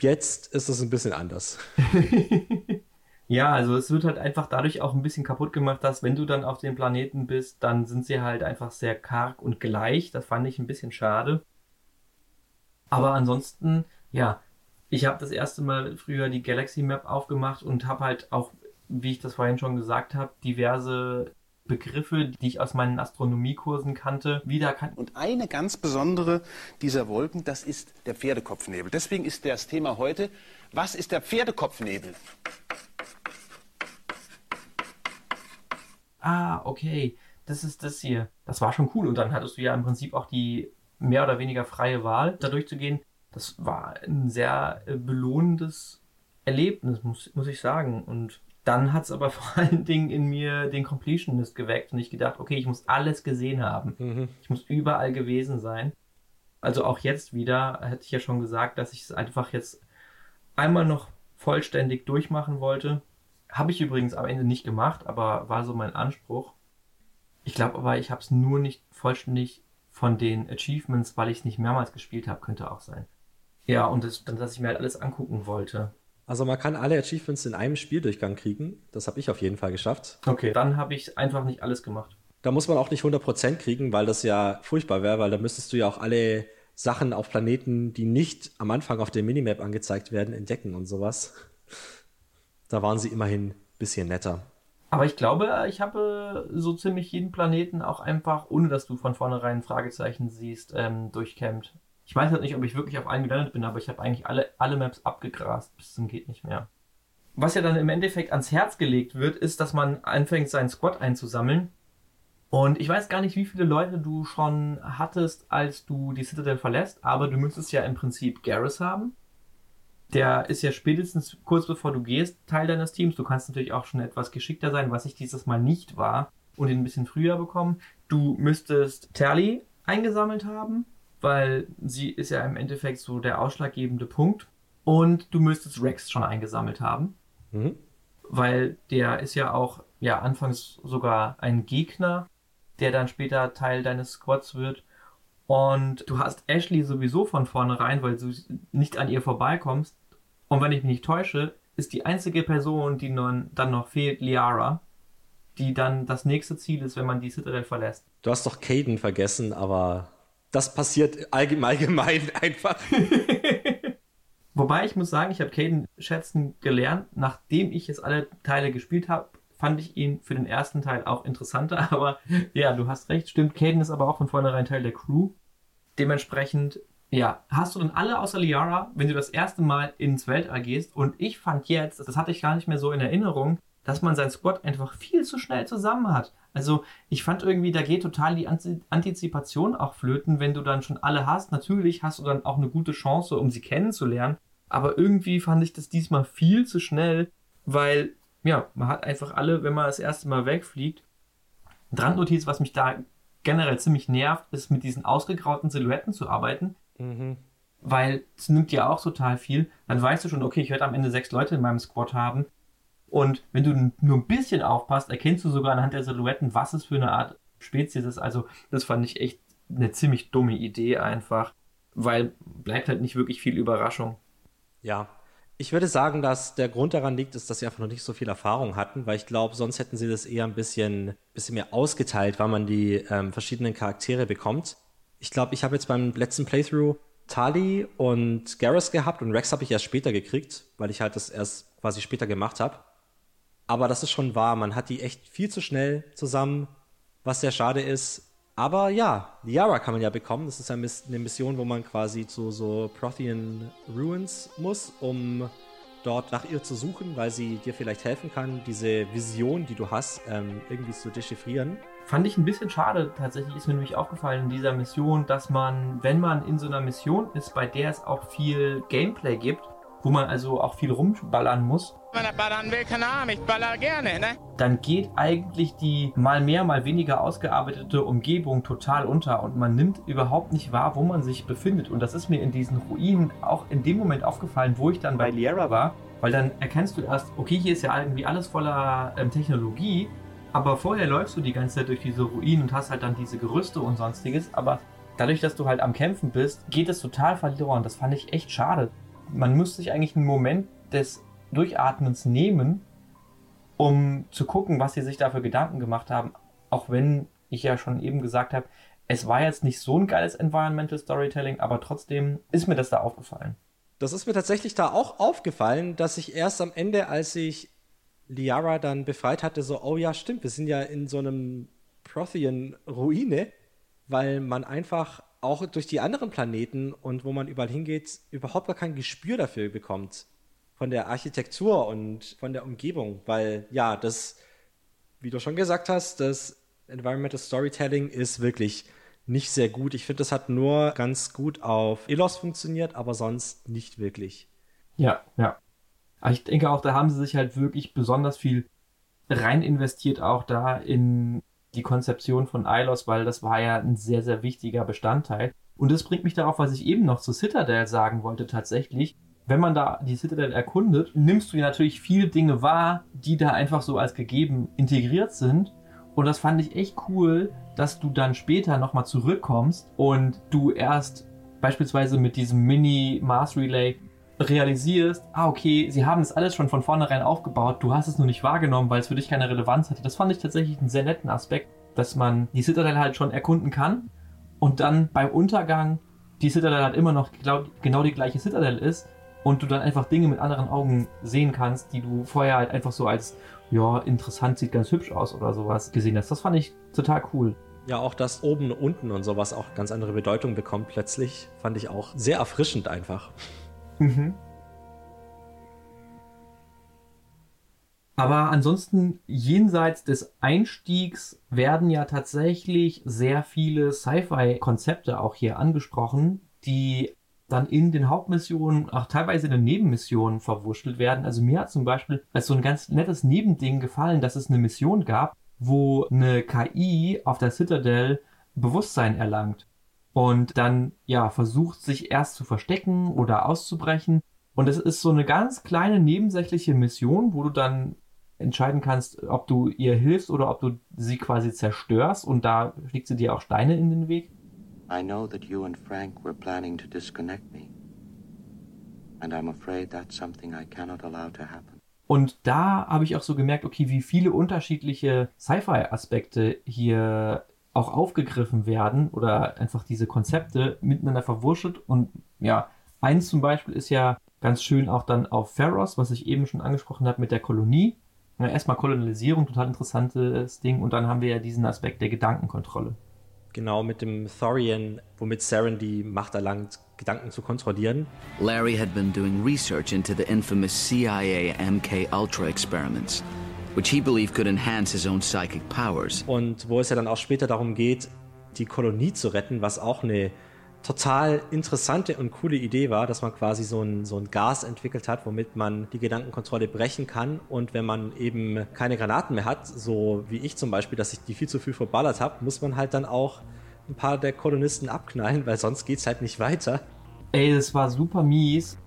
Jetzt ist es ein bisschen anders. [laughs] ja, also es wird halt einfach dadurch auch ein bisschen kaputt gemacht, dass wenn du dann auf dem Planeten bist, dann sind sie halt einfach sehr karg und gleich. Das fand ich ein bisschen schade. Aber ansonsten, ja, ich habe das erste Mal früher die Galaxy Map aufgemacht und habe halt auch, wie ich das vorhin schon gesagt habe, diverse Begriffe, die ich aus meinen Astronomiekursen kannte, wiedererkannt. Und eine ganz besondere dieser Wolken, das ist der Pferdekopfnebel. Deswegen ist das Thema heute, was ist der Pferdekopfnebel? Ah, okay, das ist das hier. Das war schon cool. Und dann hattest du ja im Prinzip auch die mehr oder weniger freie Wahl, da durchzugehen. Das war ein sehr äh, belohnendes Erlebnis, muss, muss ich sagen. Und dann hat es aber [laughs] vor allen Dingen in mir den Completionist geweckt und ich gedacht, okay, ich muss alles gesehen haben. Mhm. Ich muss überall gewesen sein. Also auch jetzt wieder, hätte ich ja schon gesagt, dass ich es einfach jetzt einmal noch vollständig durchmachen wollte. Habe ich übrigens am Ende nicht gemacht, aber war so mein Anspruch. Ich glaube aber, ich habe es nur nicht vollständig von den Achievements, weil ich es nicht mehrmals gespielt habe, könnte auch sein. Ja, und das, dann, dass ich mir halt alles angucken wollte. Also man kann alle Achievements in einem Spieldurchgang kriegen. Das habe ich auf jeden Fall geschafft. Okay, dann habe ich einfach nicht alles gemacht. Da muss man auch nicht 100% kriegen, weil das ja furchtbar wäre, weil da müsstest du ja auch alle Sachen auf Planeten, die nicht am Anfang auf der Minimap angezeigt werden, entdecken und sowas. Da waren sie immerhin ein bisschen netter. Aber ich glaube, ich habe so ziemlich jeden Planeten auch einfach, ohne dass du von vornherein Fragezeichen siehst, ähm, durchkämmt. Ich weiß halt nicht, ob ich wirklich auf einen gelandet bin, aber ich habe eigentlich alle, alle Maps abgegrast bis zum geht nicht mehr. Was ja dann im Endeffekt ans Herz gelegt wird, ist, dass man anfängt, seinen Squad einzusammeln. Und ich weiß gar nicht, wie viele Leute du schon hattest, als du die Citadel verlässt, aber du müsstest ja im Prinzip Garrus haben. Der ist ja spätestens kurz bevor du gehst Teil deines Teams. Du kannst natürlich auch schon etwas geschickter sein, was ich dieses Mal nicht war und ihn ein bisschen früher bekommen. Du müsstest Tally eingesammelt haben weil sie ist ja im Endeffekt so der ausschlaggebende Punkt. Und du müsstest Rex schon eingesammelt haben. Mhm. Weil der ist ja auch, ja, anfangs sogar ein Gegner, der dann später Teil deines Squads wird. Und du hast Ashley sowieso von vornherein, weil du nicht an ihr vorbeikommst. Und wenn ich mich nicht täusche, ist die einzige Person, die nun, dann noch fehlt, Liara, die dann das nächste Ziel ist, wenn man die Citadel verlässt. Du hast doch Caden vergessen, aber das passiert allgemein [laughs] einfach. [laughs] Wobei ich muss sagen, ich habe Caden schätzen gelernt. Nachdem ich jetzt alle Teile gespielt habe, fand ich ihn für den ersten Teil auch interessanter. [laughs] Aber ja, du hast recht, stimmt. Caden ist aber auch von vornherein Teil der Crew. Dementsprechend, ja, hast du dann alle außer Liara, wenn du das erste Mal ins Weltall gehst. Und ich fand jetzt, das hatte ich gar nicht mehr so in Erinnerung, dass man sein Squad einfach viel zu schnell zusammen hat. Also ich fand irgendwie, da geht total die Antizipation auch flöten, wenn du dann schon alle hast. Natürlich hast du dann auch eine gute Chance, um sie kennenzulernen. Aber irgendwie fand ich das diesmal viel zu schnell, weil, ja, man hat einfach alle, wenn man das erste Mal wegfliegt. Randnotiz, was mich da generell ziemlich nervt, ist mit diesen ausgegrauten Silhouetten zu arbeiten. Mhm. Weil es nimmt ja auch total viel. Dann weißt du schon, okay, ich werde am Ende sechs Leute in meinem Squad haben. Und wenn du nur ein bisschen aufpasst, erkennst du sogar anhand der Silhouetten, was es für eine Art Spezies ist. Also das fand ich echt eine ziemlich dumme Idee einfach, weil bleibt halt nicht wirklich viel Überraschung. Ja, ich würde sagen, dass der Grund daran liegt, ist, dass sie einfach noch nicht so viel Erfahrung hatten, weil ich glaube, sonst hätten sie das eher ein bisschen, bisschen mehr ausgeteilt, weil man die ähm, verschiedenen Charaktere bekommt. Ich glaube, ich habe jetzt beim letzten Playthrough Tali und Garrus gehabt und Rex habe ich erst später gekriegt, weil ich halt das erst quasi später gemacht habe. Aber das ist schon wahr. Man hat die echt viel zu schnell zusammen, was sehr schade ist. Aber ja, Liara kann man ja bekommen. Das ist eine Mission, wo man quasi zu so Prothean Ruins muss, um dort nach ihr zu suchen, weil sie dir vielleicht helfen kann, diese Vision, die du hast, ähm, irgendwie zu dechiffrieren. Fand ich ein bisschen schade. Tatsächlich ist mir nämlich aufgefallen in dieser Mission, dass man, wenn man in so einer Mission ist, bei der es auch viel Gameplay gibt, wo man also auch viel rumballern muss. Wenn er ballern will, keine Ahnung, ich baller gerne, ne? Dann geht eigentlich die mal mehr, mal weniger ausgearbeitete Umgebung total unter und man nimmt überhaupt nicht wahr, wo man sich befindet. Und das ist mir in diesen Ruinen auch in dem Moment aufgefallen, wo ich dann bei Liera war, weil dann erkennst du erst, okay, hier ist ja irgendwie alles voller ähm, Technologie, aber vorher läufst du die ganze Zeit durch diese Ruinen und hast halt dann diese Gerüste und sonstiges, aber dadurch, dass du halt am Kämpfen bist, geht es total verloren. Das fand ich echt schade man müsste sich eigentlich einen Moment des Durchatmens nehmen, um zu gucken, was sie sich dafür Gedanken gemacht haben. Auch wenn ich ja schon eben gesagt habe, es war jetzt nicht so ein geiles Environmental Storytelling, aber trotzdem ist mir das da aufgefallen. Das ist mir tatsächlich da auch aufgefallen, dass ich erst am Ende, als ich Liara dann befreit hatte, so, oh ja, stimmt, wir sind ja in so einem Prothean-Ruine, weil man einfach auch durch die anderen Planeten und wo man überall hingeht, überhaupt gar kein Gespür dafür bekommt. Von der Architektur und von der Umgebung, weil ja, das, wie du schon gesagt hast, das Environmental Storytelling ist wirklich nicht sehr gut. Ich finde, das hat nur ganz gut auf Elos funktioniert, aber sonst nicht wirklich. Ja, ja. Aber ich denke auch, da haben sie sich halt wirklich besonders viel rein investiert, auch da in die Konzeption von Ilos, weil das war ja ein sehr, sehr wichtiger Bestandteil. Und das bringt mich darauf, was ich eben noch zu Citadel sagen wollte tatsächlich. Wenn man da die Citadel erkundet, nimmst du ja natürlich viele Dinge wahr, die da einfach so als gegeben integriert sind. Und das fand ich echt cool, dass du dann später nochmal zurückkommst und du erst beispielsweise mit diesem Mini-Mars Relay realisierst, ah, okay, sie haben es alles schon von vornherein aufgebaut, du hast es nur nicht wahrgenommen, weil es für dich keine Relevanz hatte. Das fand ich tatsächlich einen sehr netten Aspekt, dass man die Citadel halt schon erkunden kann und dann beim Untergang die Citadel halt immer noch genau die gleiche Citadel ist und du dann einfach Dinge mit anderen Augen sehen kannst, die du vorher halt einfach so als, ja, interessant, sieht ganz hübsch aus oder sowas gesehen hast. Das fand ich total cool. Ja, auch das oben, unten und sowas auch ganz andere Bedeutung bekommt plötzlich, fand ich auch sehr erfrischend einfach. Mhm. Aber ansonsten, jenseits des Einstiegs werden ja tatsächlich sehr viele Sci-Fi-Konzepte auch hier angesprochen, die dann in den Hauptmissionen, auch teilweise in den Nebenmissionen verwurschtelt werden. Also mir hat zum Beispiel als so ein ganz nettes Nebending gefallen, dass es eine Mission gab, wo eine KI auf der Citadel Bewusstsein erlangt und dann ja versucht sich erst zu verstecken oder auszubrechen. Und es ist so eine ganz kleine nebensächliche Mission, wo du dann entscheiden kannst, ob du ihr hilfst oder ob du sie quasi zerstörst und da schlägt sie dir auch Steine in den Weg. I know that you and Frank were planning to disconnect me. And I'm afraid that's something I cannot allow to happen. Und da habe ich auch so gemerkt, okay, wie viele unterschiedliche Sci-Fi-Aspekte hier auch aufgegriffen werden oder einfach diese Konzepte miteinander verwurschtelt. Und ja, eins zum Beispiel ist ja ganz schön auch dann auf Pharos, was ich eben schon angesprochen habe mit der Kolonie. Ja, erstmal Kolonialisierung, total interessantes Ding. Und dann haben wir ja diesen Aspekt der Gedankenkontrolle. Genau, mit dem Thorian, womit Saren die Macht erlangt, Gedanken zu kontrollieren. Larry had been doing research into the infamous CIA MK Ultra experiments which he believed could enhance his own psychic powers. Und wo es ja dann auch später darum geht, die Kolonie zu retten, was auch eine total interessante und coole Idee war, dass man quasi so ein, so ein Gas entwickelt hat, womit man die Gedankenkontrolle brechen kann. Und wenn man eben keine Granaten mehr hat, so wie ich zum Beispiel, dass ich die viel zu viel verballert habe, muss man halt dann auch ein paar der Kolonisten abknallen, weil sonst geht es halt nicht weiter. Ey, das war super mies.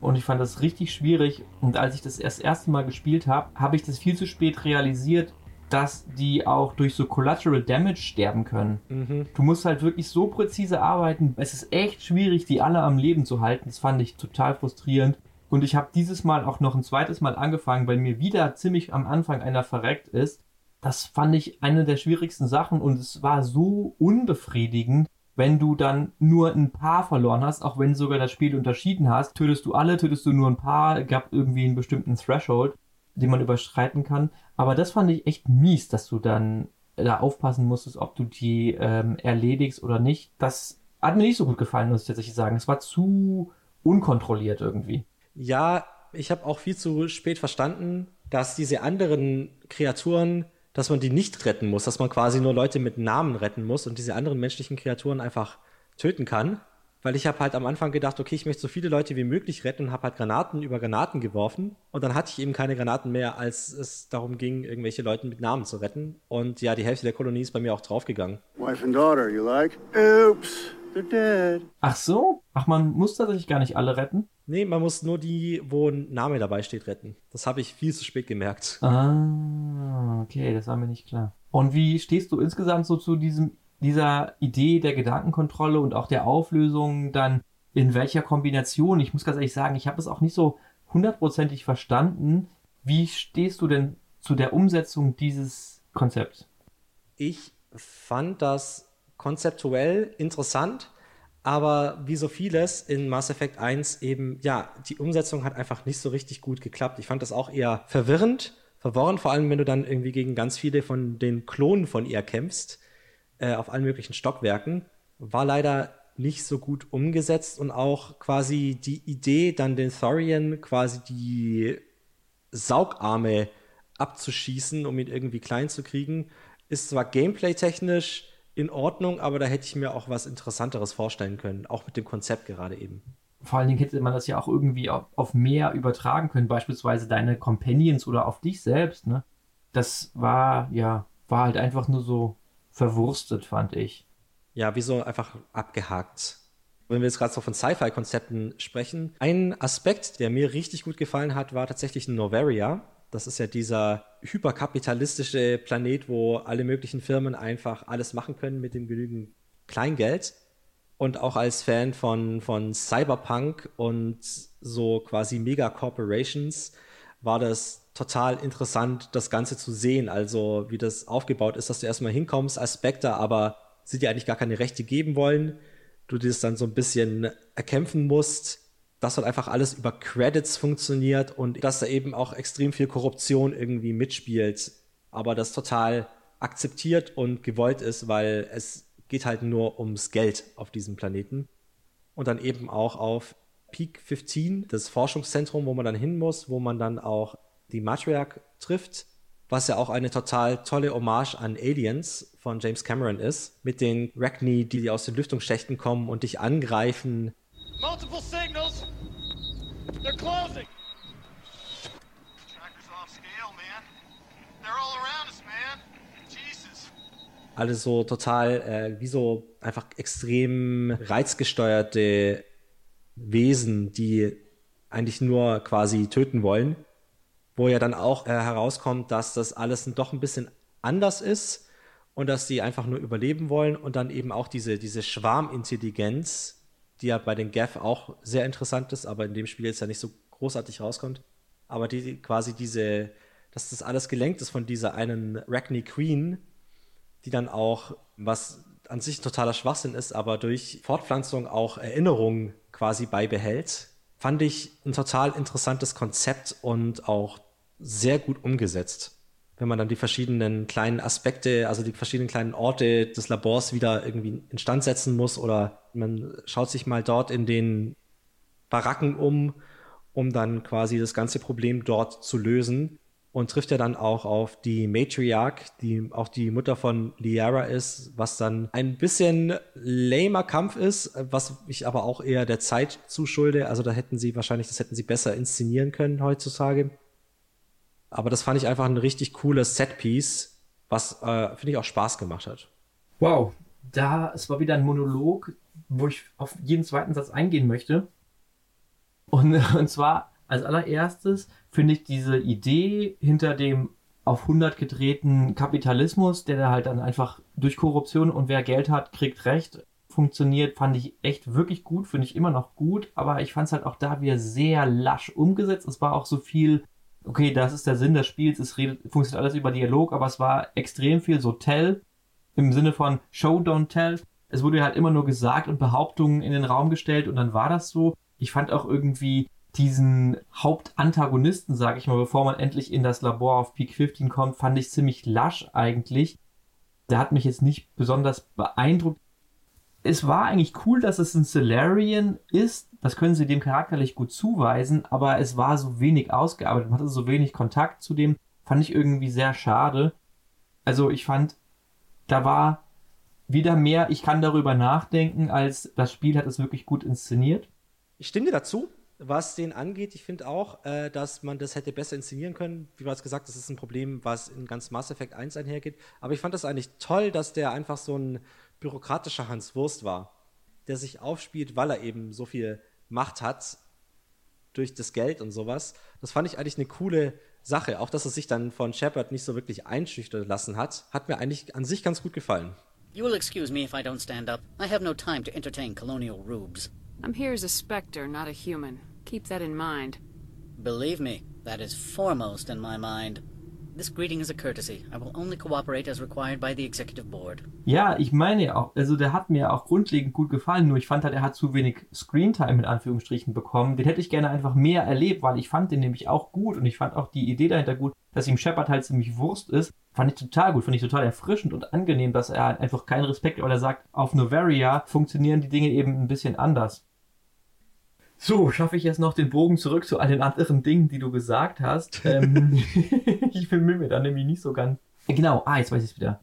Und ich fand das richtig schwierig. Und als ich das erst erste Mal gespielt habe, habe ich das viel zu spät realisiert, dass die auch durch so Collateral Damage sterben können. Mhm. Du musst halt wirklich so präzise arbeiten. Es ist echt schwierig, die alle am Leben zu halten. Das fand ich total frustrierend. Und ich habe dieses Mal auch noch ein zweites Mal angefangen, weil mir wieder ziemlich am Anfang einer verreckt ist. Das fand ich eine der schwierigsten Sachen und es war so unbefriedigend, wenn du dann nur ein paar verloren hast, auch wenn sogar das Spiel unterschieden hast, tötest du alle, tötest du nur ein paar, gab irgendwie einen bestimmten Threshold, den man überschreiten kann. Aber das fand ich echt mies, dass du dann da aufpassen musstest, ob du die ähm, erledigst oder nicht. Das hat mir nicht so gut gefallen, muss ich tatsächlich sagen. Es war zu unkontrolliert irgendwie. Ja, ich habe auch viel zu spät verstanden, dass diese anderen Kreaturen, dass man die nicht retten muss, dass man quasi nur Leute mit Namen retten muss und diese anderen menschlichen Kreaturen einfach töten kann. Weil ich habe halt am Anfang gedacht, okay, ich möchte so viele Leute wie möglich retten und habe halt Granaten über Granaten geworfen. Und dann hatte ich eben keine Granaten mehr, als es darum ging, irgendwelche Leute mit Namen zu retten. Und ja, die Hälfte der Kolonie ist bei mir auch draufgegangen. Wife and daughter, you like? Oops, they're dead. Ach so? Ach, man muss tatsächlich gar nicht alle retten? Nee, man muss nur die, wo ein Name dabei steht, retten. Das habe ich viel zu spät gemerkt. Ah, okay, das war mir nicht klar. Und wie stehst du insgesamt so zu diesem dieser Idee der Gedankenkontrolle und auch der Auflösung dann in welcher Kombination? Ich muss ganz ehrlich sagen, ich habe es auch nicht so hundertprozentig verstanden. Wie stehst du denn zu der Umsetzung dieses Konzepts? Ich fand das konzeptuell interessant, aber wie so vieles in Mass Effect 1 eben, ja, die Umsetzung hat einfach nicht so richtig gut geklappt. Ich fand das auch eher verwirrend, verworren, vor allem wenn du dann irgendwie gegen ganz viele von den Klonen von ihr kämpfst äh, auf allen möglichen Stockwerken. War leider nicht so gut umgesetzt und auch quasi die Idee, dann den Thorian quasi die Saugarme abzuschießen, um ihn irgendwie klein zu kriegen, ist zwar gameplay-technisch in Ordnung, aber da hätte ich mir auch was Interessanteres vorstellen können, auch mit dem Konzept gerade eben. Vor allen Dingen hätte man das ja auch irgendwie auf, auf mehr übertragen können, beispielsweise deine Companions oder auf dich selbst, ne? Das war, ja, war halt einfach nur so verwurstet, fand ich. Ja, wie so einfach abgehakt. Wenn wir jetzt gerade so von Sci-Fi-Konzepten sprechen, ein Aspekt, der mir richtig gut gefallen hat, war tatsächlich Novaria. Das ist ja dieser hyperkapitalistische Planet, wo alle möglichen Firmen einfach alles machen können mit dem genügend Kleingeld. Und auch als Fan von, von Cyberpunk und so quasi Mega-Corporations war das total interessant, das Ganze zu sehen. Also wie das aufgebaut ist, dass du erstmal hinkommst als Spectre, aber sie dir eigentlich gar keine Rechte geben wollen. Du das dann so ein bisschen erkämpfen musst, dass halt einfach alles über Credits funktioniert und dass da eben auch extrem viel Korruption irgendwie mitspielt, aber das total akzeptiert und gewollt ist, weil es geht halt nur ums Geld auf diesem Planeten. Und dann eben auch auf Peak 15, das Forschungszentrum, wo man dann hin muss, wo man dann auch die Matriarch trifft, was ja auch eine total tolle Hommage an Aliens von James Cameron ist, mit den Rachni, die aus den Lüftungsschächten kommen und dich angreifen. Multiple signals. They're closing. Tracker's off scale, man. They're all around us, man. Jesus. Alles so total, äh, wie so einfach extrem reizgesteuerte Wesen, die eigentlich nur quasi töten wollen wo ja dann auch äh, herauskommt, dass das alles doch ein bisschen anders ist und dass die einfach nur überleben wollen und dann eben auch diese, diese Schwarmintelligenz, die ja bei den Gaff auch sehr interessant ist, aber in dem Spiel jetzt ja nicht so großartig rauskommt, aber die quasi diese, dass das alles gelenkt ist von dieser einen Rachni Queen, die dann auch, was an sich totaler Schwachsinn ist, aber durch Fortpflanzung auch Erinnerungen quasi beibehält, fand ich ein total interessantes Konzept und auch sehr gut umgesetzt. Wenn man dann die verschiedenen kleinen Aspekte, also die verschiedenen kleinen Orte des Labors wieder irgendwie instand setzen muss oder man schaut sich mal dort in den Baracken um, um dann quasi das ganze Problem dort zu lösen und trifft ja dann auch auf die Matriarch, die auch die Mutter von Liara ist, was dann ein bisschen lamer Kampf ist, was ich aber auch eher der Zeit zuschulde. Also da hätten sie wahrscheinlich, das hätten sie besser inszenieren können heutzutage. Aber das fand ich einfach ein richtig cooles Setpiece, was, äh, finde ich, auch Spaß gemacht hat. Wow, da, es war wieder ein Monolog, wo ich auf jeden zweiten Satz eingehen möchte. Und, [laughs] und zwar als allererstes finde ich diese Idee hinter dem auf 100 gedrehten Kapitalismus, der da halt dann einfach durch Korruption und wer Geld hat, kriegt Recht, funktioniert, fand ich echt wirklich gut, finde ich immer noch gut, aber ich fand es halt auch da wieder sehr lasch umgesetzt. Es war auch so viel okay, das ist der Sinn des Spiels, es redet, funktioniert alles über Dialog, aber es war extrem viel so Tell im Sinne von Show, don't tell. Es wurde halt immer nur gesagt und Behauptungen in den Raum gestellt und dann war das so. Ich fand auch irgendwie diesen Hauptantagonisten, sag ich mal, bevor man endlich in das Labor auf Peak 15 kommt, fand ich ziemlich lasch eigentlich. Der hat mich jetzt nicht besonders beeindruckt. Es war eigentlich cool, dass es ein Solarian ist, das können sie dem charakterlich gut zuweisen, aber es war so wenig ausgearbeitet, man hatte so wenig Kontakt zu dem, fand ich irgendwie sehr schade. Also ich fand, da war wieder mehr, ich kann darüber nachdenken, als das Spiel hat es wirklich gut inszeniert. Ich stimme dir dazu, was den angeht. Ich finde auch, äh, dass man das hätte besser inszenieren können. Wie bereits gesagt, das ist ein Problem, was in ganz Mass Effect 1 einhergeht. Aber ich fand das eigentlich toll, dass der einfach so ein bürokratischer Hans Wurst war, der sich aufspielt, weil er eben so viel Macht hat durch das Geld und sowas. Das fand ich eigentlich eine coole Sache. Auch, dass er sich dann von Shepard nicht so wirklich einschüchtern lassen hat, hat mir eigentlich an sich ganz gut gefallen. You will excuse me if I don't stand up. I have no time to entertain colonial rubes. I'm here as a specter, not a human. Keep that in mind. Believe me, that is foremost in my mind. This greeting is a courtesy. I will only cooperate as required by the executive board. Ja, ich meine ja auch, also der hat mir auch grundlegend gut gefallen, nur ich fand halt, er hat zu wenig Screentime in Anführungsstrichen bekommen. Den hätte ich gerne einfach mehr erlebt, weil ich fand den nämlich auch gut und ich fand auch die Idee dahinter gut, dass ihm Shepard halt ziemlich Wurst ist. Fand ich total gut, fand ich total erfrischend und angenehm, dass er halt einfach keinen Respekt, weil er sagt, auf Novaria funktionieren die Dinge eben ein bisschen anders. So, schaffe ich jetzt noch den Bogen zurück zu all den anderen Dingen, die du gesagt hast. ähm, [laughs] ich bemühe mir da nämlich nicht so ganz. Genau, ah, jetzt weiß ich es wieder.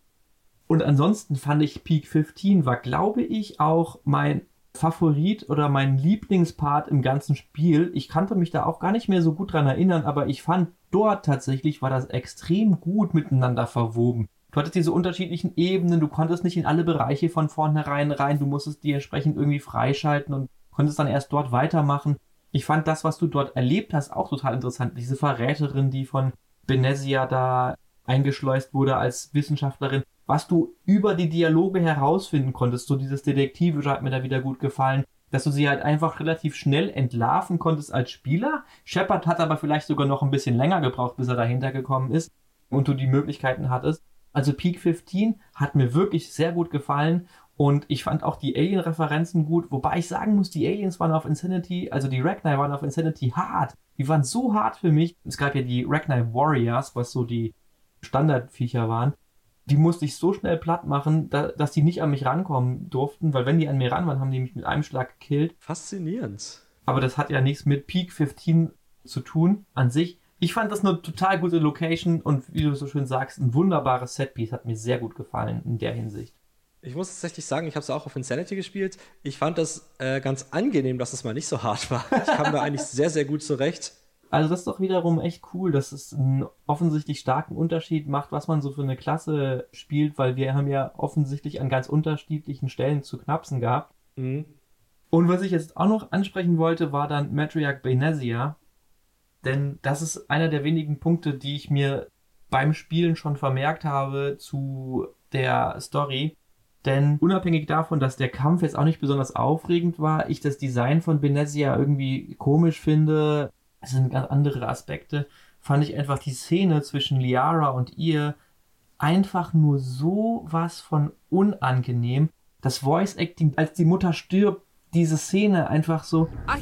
Und ansonsten fand ich Peak 15 war, glaube ich, auch mein Favorit oder mein Lieblingspart im ganzen Spiel. Ich kannte mich da auch gar nicht mehr so gut dran erinnern, aber ich fand dort tatsächlich war das extrem gut miteinander verwoben. Du hattest diese unterschiedlichen Ebenen, du konntest nicht in alle Bereiche von vornherein rein, du musstest die entsprechend irgendwie freischalten und konntest dann erst dort weitermachen. Ich fand das, was du dort erlebt hast, auch total interessant. Diese Verräterin, die von Benesia da eingeschleust wurde als Wissenschaftlerin, was du über die Dialoge herausfinden konntest, so dieses Detektivische hat mir da wieder gut gefallen, dass du sie halt einfach relativ schnell entlarven konntest als Spieler. Shepard hat aber vielleicht sogar noch ein bisschen länger gebraucht, bis er dahinter gekommen ist und du die Möglichkeiten hattest. Also Peak 15 hat mir wirklich sehr gut gefallen und ich fand auch die Alien-Referenzen gut, wobei ich sagen muss, die Aliens waren auf Insanity, also die Ragnar waren auf Insanity hart. Die waren so hart für mich. Es gab ja die Ragnar Warriors, was so die Standardviecher waren. Die musste ich so schnell platt machen, da, dass die nicht an mich rankommen durften, weil wenn die an mir ran waren, haben die mich mit einem Schlag gekillt. Faszinierend. Aber das hat ja nichts mit Peak 15 zu tun an sich. Ich fand das eine total gute Location und wie du so schön sagst, ein wunderbares Setpiece. Hat mir sehr gut gefallen in der Hinsicht. Ich muss tatsächlich sagen, ich habe es auch auf Insanity gespielt. Ich fand das äh, ganz angenehm, dass es mal nicht so hart war. Ich kam da eigentlich sehr, sehr gut zurecht. Also das ist doch wiederum echt cool, dass es einen offensichtlich starken Unterschied macht, was man so für eine Klasse spielt, weil wir haben ja offensichtlich an ganz unterschiedlichen Stellen zu knapsen gehabt. Mhm. Und was ich jetzt auch noch ansprechen wollte, war dann Matriarch Benesia. Denn das ist einer der wenigen Punkte, die ich mir beim Spielen schon vermerkt habe zu der Story. Denn unabhängig davon, dass der Kampf jetzt auch nicht besonders aufregend war, ich das Design von Benesia irgendwie komisch finde, es sind ganz andere Aspekte, fand ich einfach die Szene zwischen Liara und ihr einfach nur so was von unangenehm. Das Voice Acting, als die Mutter stirbt, diese Szene einfach so. I,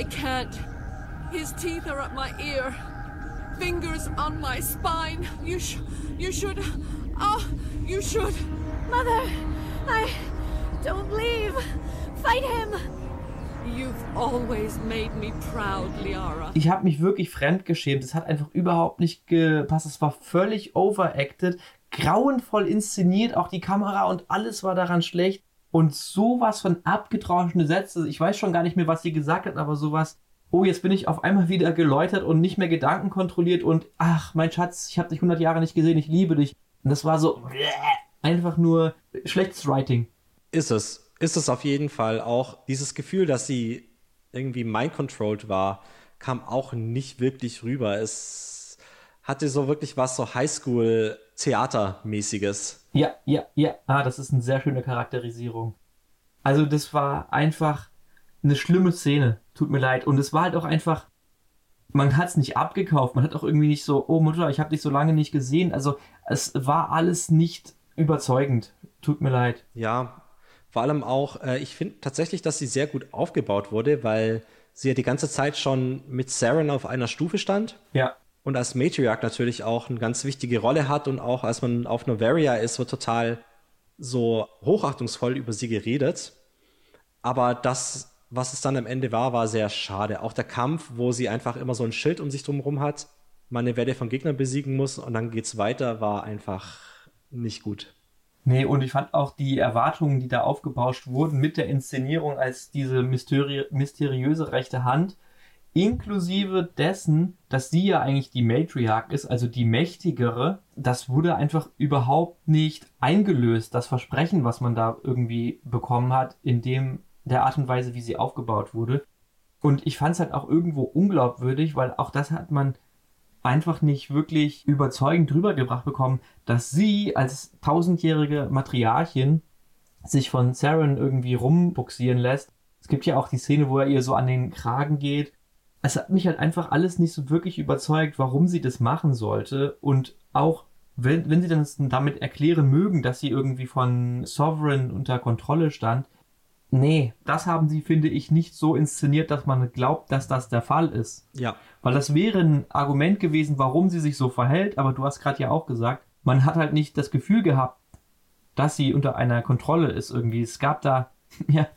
I can't. His teeth are up my ear. Fingers on my spine. You, sh you should. Oh, you should. Mother, I. Don't leave. Fight him. You've always made me proud, Liara. Ich habe mich wirklich fremdgeschämt. Es hat einfach überhaupt nicht gepasst. Es war völlig overacted, grauenvoll inszeniert, auch die Kamera und alles war daran schlecht. Und sowas von abgetrauschene Sätze. Ich weiß schon gar nicht mehr, was sie gesagt hat, aber sowas. Oh, jetzt bin ich auf einmal wieder geläutert und nicht mehr Gedanken kontrolliert und ach, mein Schatz, ich habe dich 100 Jahre nicht gesehen, ich liebe dich. Und das war so einfach nur schlechtes Writing. Ist es. Ist es auf jeden Fall auch. Dieses Gefühl, dass sie irgendwie mind-controlled war, kam auch nicht wirklich rüber. Es hatte so wirklich was so Highschool-Theatermäßiges. Ja, ja, ja. Ah, das ist eine sehr schöne Charakterisierung. Also das war einfach eine schlimme Szene. Tut mir leid. Und es war halt auch einfach, man hat es nicht abgekauft. Man hat auch irgendwie nicht so, oh Mutter, ich habe dich so lange nicht gesehen. Also es war alles nicht überzeugend. Tut mir leid. Ja, vor allem auch, äh, ich finde tatsächlich, dass sie sehr gut aufgebaut wurde, weil sie ja die ganze Zeit schon mit Saren auf einer Stufe stand. Ja. Und als Matriarch natürlich auch eine ganz wichtige Rolle hat und auch als man auf Novaria ist, wird total so hochachtungsvoll über sie geredet. Aber dass was es dann am Ende war, war sehr schade. Auch der Kampf, wo sie einfach immer so ein Schild um sich drumherum hat, man eine Welle von Gegnern besiegen muss und dann geht's weiter, war einfach nicht gut. Nee, und ich fand auch die Erwartungen, die da aufgebauscht wurden mit der Inszenierung als diese mysteri mysteriöse rechte Hand, inklusive dessen, dass sie ja eigentlich die Matriarch ist, also die mächtigere, das wurde einfach überhaupt nicht eingelöst, das Versprechen, was man da irgendwie bekommen hat, in dem der Art und Weise, wie sie aufgebaut wurde. Und ich fand es halt auch irgendwo unglaubwürdig, weil auch das hat man einfach nicht wirklich überzeugend drüber gebracht bekommen, dass sie als tausendjährige Matriarchin sich von Saren irgendwie rumbuxieren lässt. Es gibt ja auch die Szene, wo er ihr so an den Kragen geht. Es hat mich halt einfach alles nicht so wirklich überzeugt, warum sie das machen sollte. Und auch wenn, wenn sie dann damit erklären mögen, dass sie irgendwie von Sovereign unter Kontrolle stand, Nee, das haben sie, finde ich, nicht so inszeniert, dass man glaubt, dass das der Fall ist. Ja. Weil das wäre ein Argument gewesen, warum sie sich so verhält, aber du hast gerade ja auch gesagt, man hat halt nicht das Gefühl gehabt, dass sie unter einer Kontrolle ist irgendwie. Es gab da [laughs] ja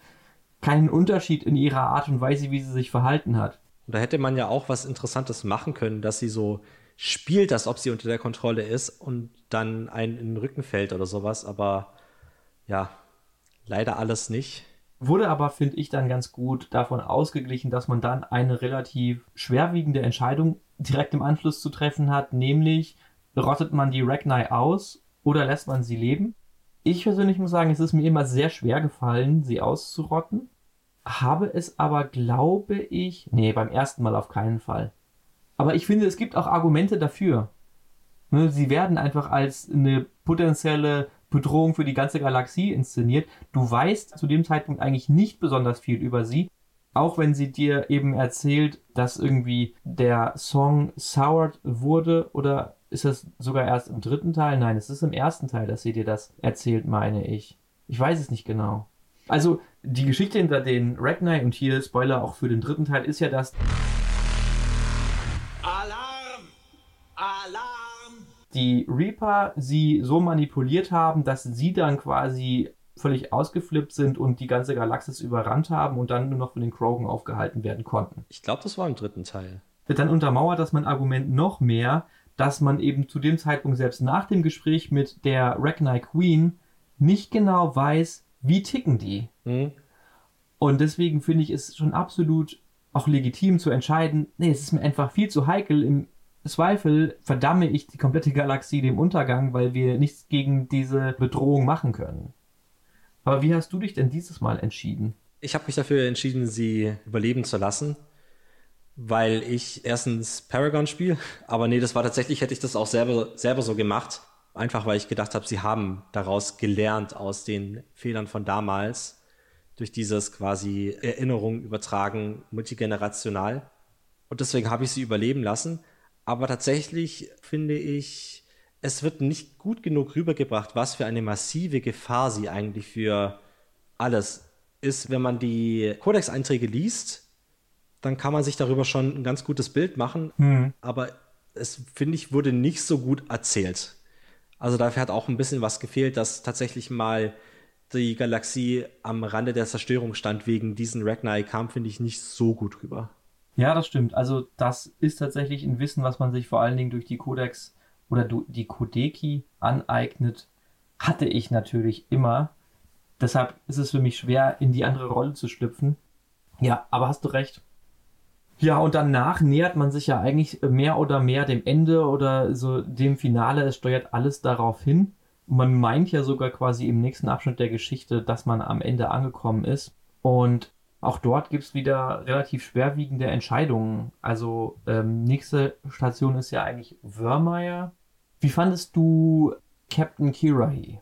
keinen Unterschied in ihrer Art und Weise, wie sie sich verhalten hat. Und da hätte man ja auch was Interessantes machen können, dass sie so spielt, als ob sie unter der Kontrolle ist und dann einen in den Rücken fällt oder sowas, aber ja, leider alles nicht. Wurde aber, finde ich, dann ganz gut davon ausgeglichen, dass man dann eine relativ schwerwiegende Entscheidung direkt im Anschluss zu treffen hat, nämlich rottet man die Ragnar aus oder lässt man sie leben. Ich persönlich muss sagen, es ist mir immer sehr schwer gefallen, sie auszurotten. Habe es aber, glaube ich, nee, beim ersten Mal auf keinen Fall. Aber ich finde, es gibt auch Argumente dafür. Ne, sie werden einfach als eine potenzielle Bedrohung für die ganze Galaxie inszeniert. Du weißt zu dem Zeitpunkt eigentlich nicht besonders viel über sie. Auch wenn sie dir eben erzählt, dass irgendwie der Song soured wurde oder ist das sogar erst im dritten Teil? Nein, es ist im ersten Teil, dass sie dir das erzählt, meine ich. Ich weiß es nicht genau. Also, die Geschichte hinter den Ragnar und hier Spoiler auch für den dritten Teil ist ja, dass die Reaper sie so manipuliert haben, dass sie dann quasi völlig ausgeflippt sind und die ganze Galaxis überrannt haben und dann nur noch von den Krogan aufgehalten werden konnten. Ich glaube, das war im dritten Teil. Dann untermauert das mein Argument noch mehr, dass man eben zu dem Zeitpunkt selbst nach dem Gespräch mit der Ragnar Queen nicht genau weiß, wie ticken die. Mhm. Und deswegen finde ich es schon absolut auch legitim zu entscheiden, nee, es ist mir einfach viel zu heikel, im Zweifel verdamme ich die komplette Galaxie dem Untergang, weil wir nichts gegen diese Bedrohung machen können. Aber wie hast du dich denn dieses Mal entschieden? Ich habe mich dafür entschieden, sie überleben zu lassen, weil ich erstens Paragon spiele, aber nee, das war tatsächlich, hätte ich das auch selber, selber so gemacht. Einfach weil ich gedacht habe, sie haben daraus gelernt aus den Fehlern von damals, durch dieses quasi Erinnerung übertragen, multigenerational. Und deswegen habe ich sie überleben lassen. Aber tatsächlich finde ich, es wird nicht gut genug rübergebracht, was für eine massive Gefahr sie eigentlich für alles ist. Wenn man die Codex-Einträge liest, dann kann man sich darüber schon ein ganz gutes Bild machen. Mhm. Aber es, finde ich, wurde nicht so gut erzählt. Also dafür hat auch ein bisschen was gefehlt, dass tatsächlich mal die Galaxie am Rande der Zerstörung stand wegen diesen Ragnar kam, finde ich, nicht so gut rüber. Ja, das stimmt. Also das ist tatsächlich ein Wissen, was man sich vor allen Dingen durch die Codex oder die Kodeki aneignet. Hatte ich natürlich immer. Deshalb ist es für mich schwer, in die andere Rolle zu schlüpfen. Ja, aber hast du recht. Ja, und danach nähert man sich ja eigentlich mehr oder mehr dem Ende oder so dem Finale. Es steuert alles darauf hin. Man meint ja sogar quasi im nächsten Abschnitt der Geschichte, dass man am Ende angekommen ist. Und auch dort gibt es wieder relativ schwerwiegende Entscheidungen. Also ähm, nächste Station ist ja eigentlich Wörmeier. Wie fandest du Captain Kirahi?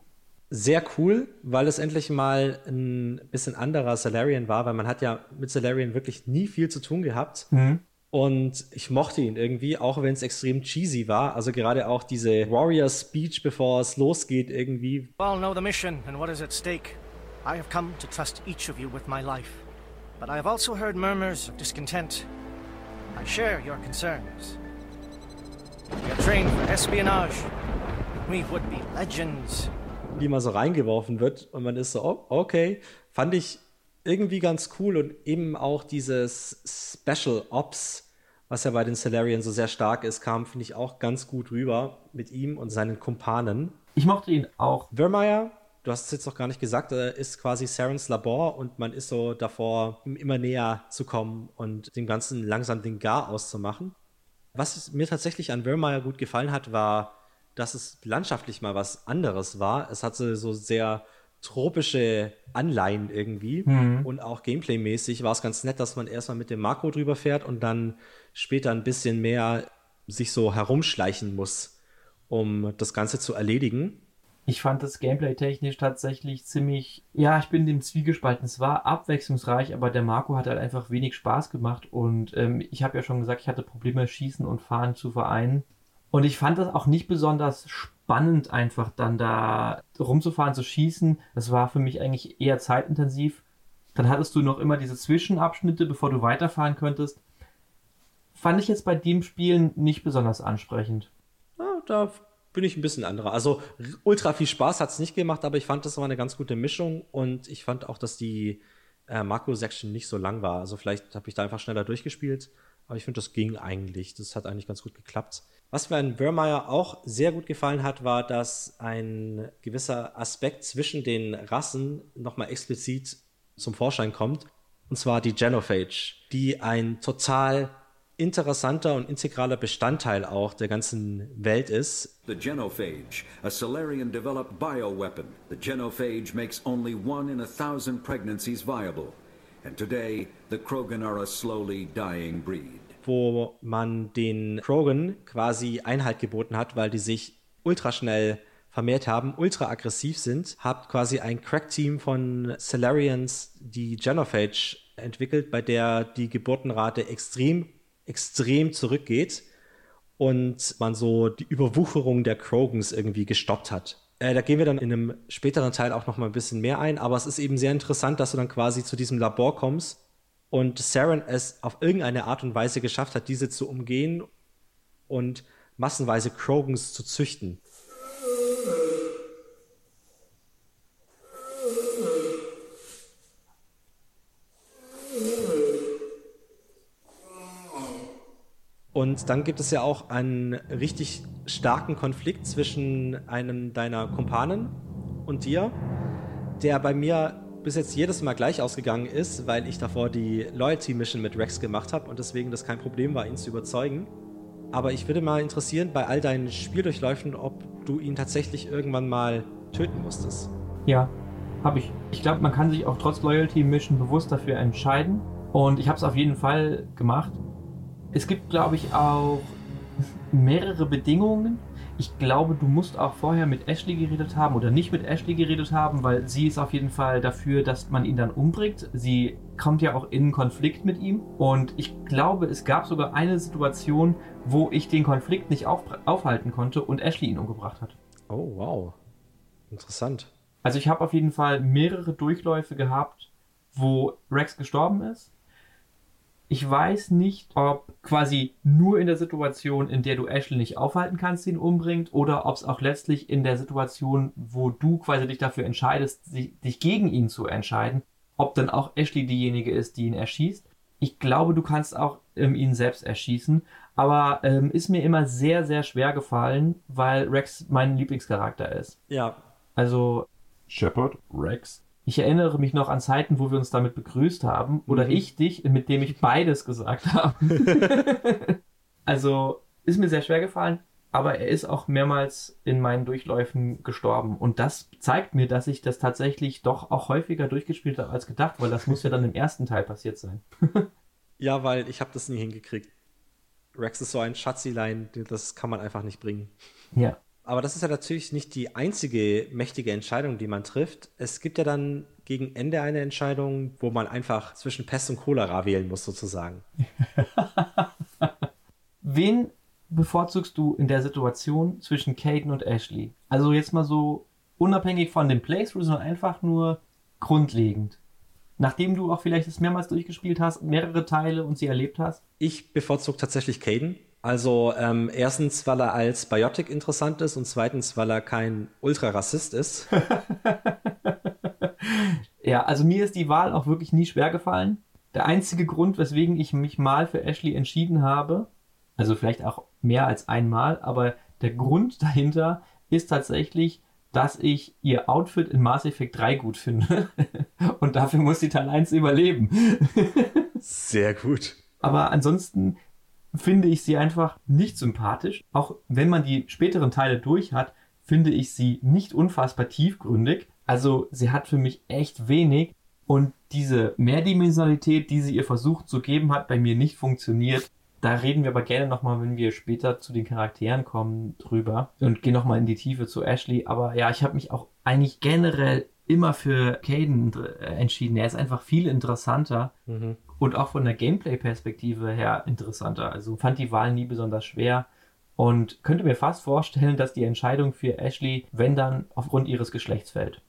Sehr cool, weil es endlich mal ein bisschen anderer Salarian war, weil man hat ja mit Salarian wirklich nie viel zu tun gehabt. Mhm. Und ich mochte ihn irgendwie, auch wenn es extrem cheesy war. Also gerade auch diese Warrior Speech, bevor es losgeht, irgendwie. You all know the mission and what is at stake. I have come to trust each of you with my life. But I have also heard murmurs of discontent. I share your concerns. We are trained for espionage. We would be legends. Wie man so reingeworfen wird und man ist so, oh, okay. Fand ich irgendwie ganz cool und eben auch dieses Special Ops, was ja bei den Salarian so sehr stark ist, kam, finde ich, auch ganz gut rüber mit ihm und seinen Kumpanen. Ich mochte ihn auch. Vermeer, du hast es jetzt noch gar nicht gesagt, ist quasi Sarens Labor und man ist so davor, immer näher zu kommen und dem Ganzen langsam den Gar auszumachen. Was mir tatsächlich an Vermeer gut gefallen hat, war, dass es landschaftlich mal was anderes war. Es hatte so sehr tropische Anleihen irgendwie. Mhm. Und auch Gameplay-mäßig war es ganz nett, dass man erstmal mit dem Makro drüber fährt und dann später ein bisschen mehr sich so herumschleichen muss, um das Ganze zu erledigen. Ich fand das Gameplay technisch tatsächlich ziemlich, ja, ich bin dem Zwiegespalten. Es war abwechslungsreich, aber der Marco hat halt einfach wenig Spaß gemacht und ähm, ich habe ja schon gesagt, ich hatte Probleme, Schießen und Fahren zu vereinen. Und ich fand das auch nicht besonders spannend, einfach dann da rumzufahren, zu schießen. Das war für mich eigentlich eher zeitintensiv. Dann hattest du noch immer diese Zwischenabschnitte, bevor du weiterfahren könntest. Fand ich jetzt bei dem Spiel nicht besonders ansprechend. Ja, da bin ich ein bisschen anderer. Also ultra viel Spaß hat es nicht gemacht, aber ich fand, das war eine ganz gute Mischung und ich fand auch, dass die äh, Makro-Section nicht so lang war. Also vielleicht habe ich da einfach schneller durchgespielt, aber ich finde, das ging eigentlich. Das hat eigentlich ganz gut geklappt. Was mir an Burmeyer auch sehr gut gefallen hat, war, dass ein gewisser Aspekt zwischen den Rassen nochmal explizit zum Vorschein kommt. Und zwar die Genophage, die ein total interessanter und integraler Bestandteil auch der ganzen Welt ist. The Genophage, a Solarian developed bioweapon. The Genophage makes only one in a thousand pregnancies viable. And today, the Krogan are a slowly dying breed wo man den Krogan quasi Einhalt geboten hat, weil die sich ultra schnell vermehrt haben, ultra aggressiv sind, habt quasi ein Crack-Team von Salarians, die Genophage entwickelt, bei der die Geburtenrate extrem, extrem zurückgeht und man so die Überwucherung der Krogans irgendwie gestoppt hat. Äh, da gehen wir dann in einem späteren Teil auch noch mal ein bisschen mehr ein, aber es ist eben sehr interessant, dass du dann quasi zu diesem Labor kommst und Saren es auf irgendeine Art und Weise geschafft hat, diese zu umgehen und massenweise Krogans zu züchten. Und dann gibt es ja auch einen richtig starken Konflikt zwischen einem deiner Kumpanen und dir, der bei mir bis jetzt jedes Mal gleich ausgegangen ist, weil ich davor die Loyalty Mission mit Rex gemacht habe und deswegen das kein Problem war, ihn zu überzeugen. Aber ich würde mal interessieren, bei all deinen Spieldurchläufen, ob du ihn tatsächlich irgendwann mal töten musstest. Ja, habe ich. Ich glaube, man kann sich auch trotz Loyalty Mission bewusst dafür entscheiden. Und ich habe es auf jeden Fall gemacht. Es gibt, glaube ich, auch mehrere Bedingungen, ich glaube, du musst auch vorher mit Ashley geredet haben oder nicht mit Ashley geredet haben, weil sie ist auf jeden Fall dafür, dass man ihn dann umbringt. Sie kommt ja auch in Konflikt mit ihm. Und ich glaube, es gab sogar eine Situation, wo ich den Konflikt nicht auf, aufhalten konnte und Ashley ihn umgebracht hat. Oh, wow. Interessant. Also ich habe auf jeden Fall mehrere Durchläufe gehabt, wo Rex gestorben ist ich weiß nicht, ob quasi nur in der Situation, in der du Ashley nicht aufhalten kannst, ihn umbringt, oder ob es auch letztlich in der Situation, wo du quasi dich dafür entscheidest, dich gegen ihn zu entscheiden, ob dann auch Ashley diejenige ist, die ihn erschießt. Ich glaube, du kannst auch ähm, ihn selbst erschießen, aber ähm, ist mir immer sehr, sehr schwer gefallen, weil Rex mein Lieblingscharakter ist. Ja. Also. Shepard, Rex, ich erinnere mich noch an Zeiten, wo wir uns damit begrüßt haben. Oder mhm. ich dich, mit dem ich beides gesagt habe. [laughs] also ist mir sehr schwer gefallen, aber er ist auch mehrmals in meinen Durchläufen gestorben. Und das zeigt mir, dass ich das tatsächlich doch auch häufiger durchgespielt habe als gedacht, weil das muss ja dann im ersten Teil passiert sein. [laughs] ja, weil ich habe das nie hingekriegt. Rex ist so ein Schatzilein, das kann man einfach nicht bringen. Ja. Aber das ist ja natürlich nicht die einzige mächtige Entscheidung, die man trifft. Es gibt ja dann gegen Ende eine Entscheidung, wo man einfach zwischen Pest und Cholera wählen muss, sozusagen. [laughs] Wen bevorzugst du in der Situation zwischen Caden und Ashley? Also jetzt mal so unabhängig von dem Playthrough, sondern einfach nur grundlegend. Nachdem du auch vielleicht es mehrmals durchgespielt hast, mehrere Teile und sie erlebt hast? Ich bevorzuge tatsächlich Caden. Also ähm, erstens, weil er als Biotic interessant ist und zweitens, weil er kein Ultra-Rassist ist. [laughs] Ja, also mir ist die Wahl auch wirklich nie schwer gefallen. Der einzige Grund, weswegen ich mich mal für Ashley entschieden habe, also vielleicht auch mehr als einmal, aber der Grund dahinter ist tatsächlich, dass ich ihr Outfit in Mass Effect 3 gut finde. [laughs] Und dafür muss sie Teil 1 überleben. [laughs] Sehr gut. Aber ansonsten finde ich sie einfach nicht sympathisch. Auch wenn man die späteren Teile durch hat, finde ich sie nicht unfassbar tiefgründig. Also sie hat für mich echt wenig. Und diese Mehrdimensionalität, die sie ihr versucht zu geben, hat bei mir nicht funktioniert. Da reden wir aber gerne nochmal, wenn wir später zu den Charakteren kommen, drüber und gehen nochmal in die Tiefe zu Ashley. Aber ja, ich habe mich auch eigentlich generell immer für Caden äh, entschieden. Er ist einfach viel interessanter mhm. und auch von der Gameplay-Perspektive her interessanter. Also fand die Wahl nie besonders schwer und könnte mir fast vorstellen, dass die Entscheidung für Ashley, wenn dann, aufgrund ihres Geschlechts fällt.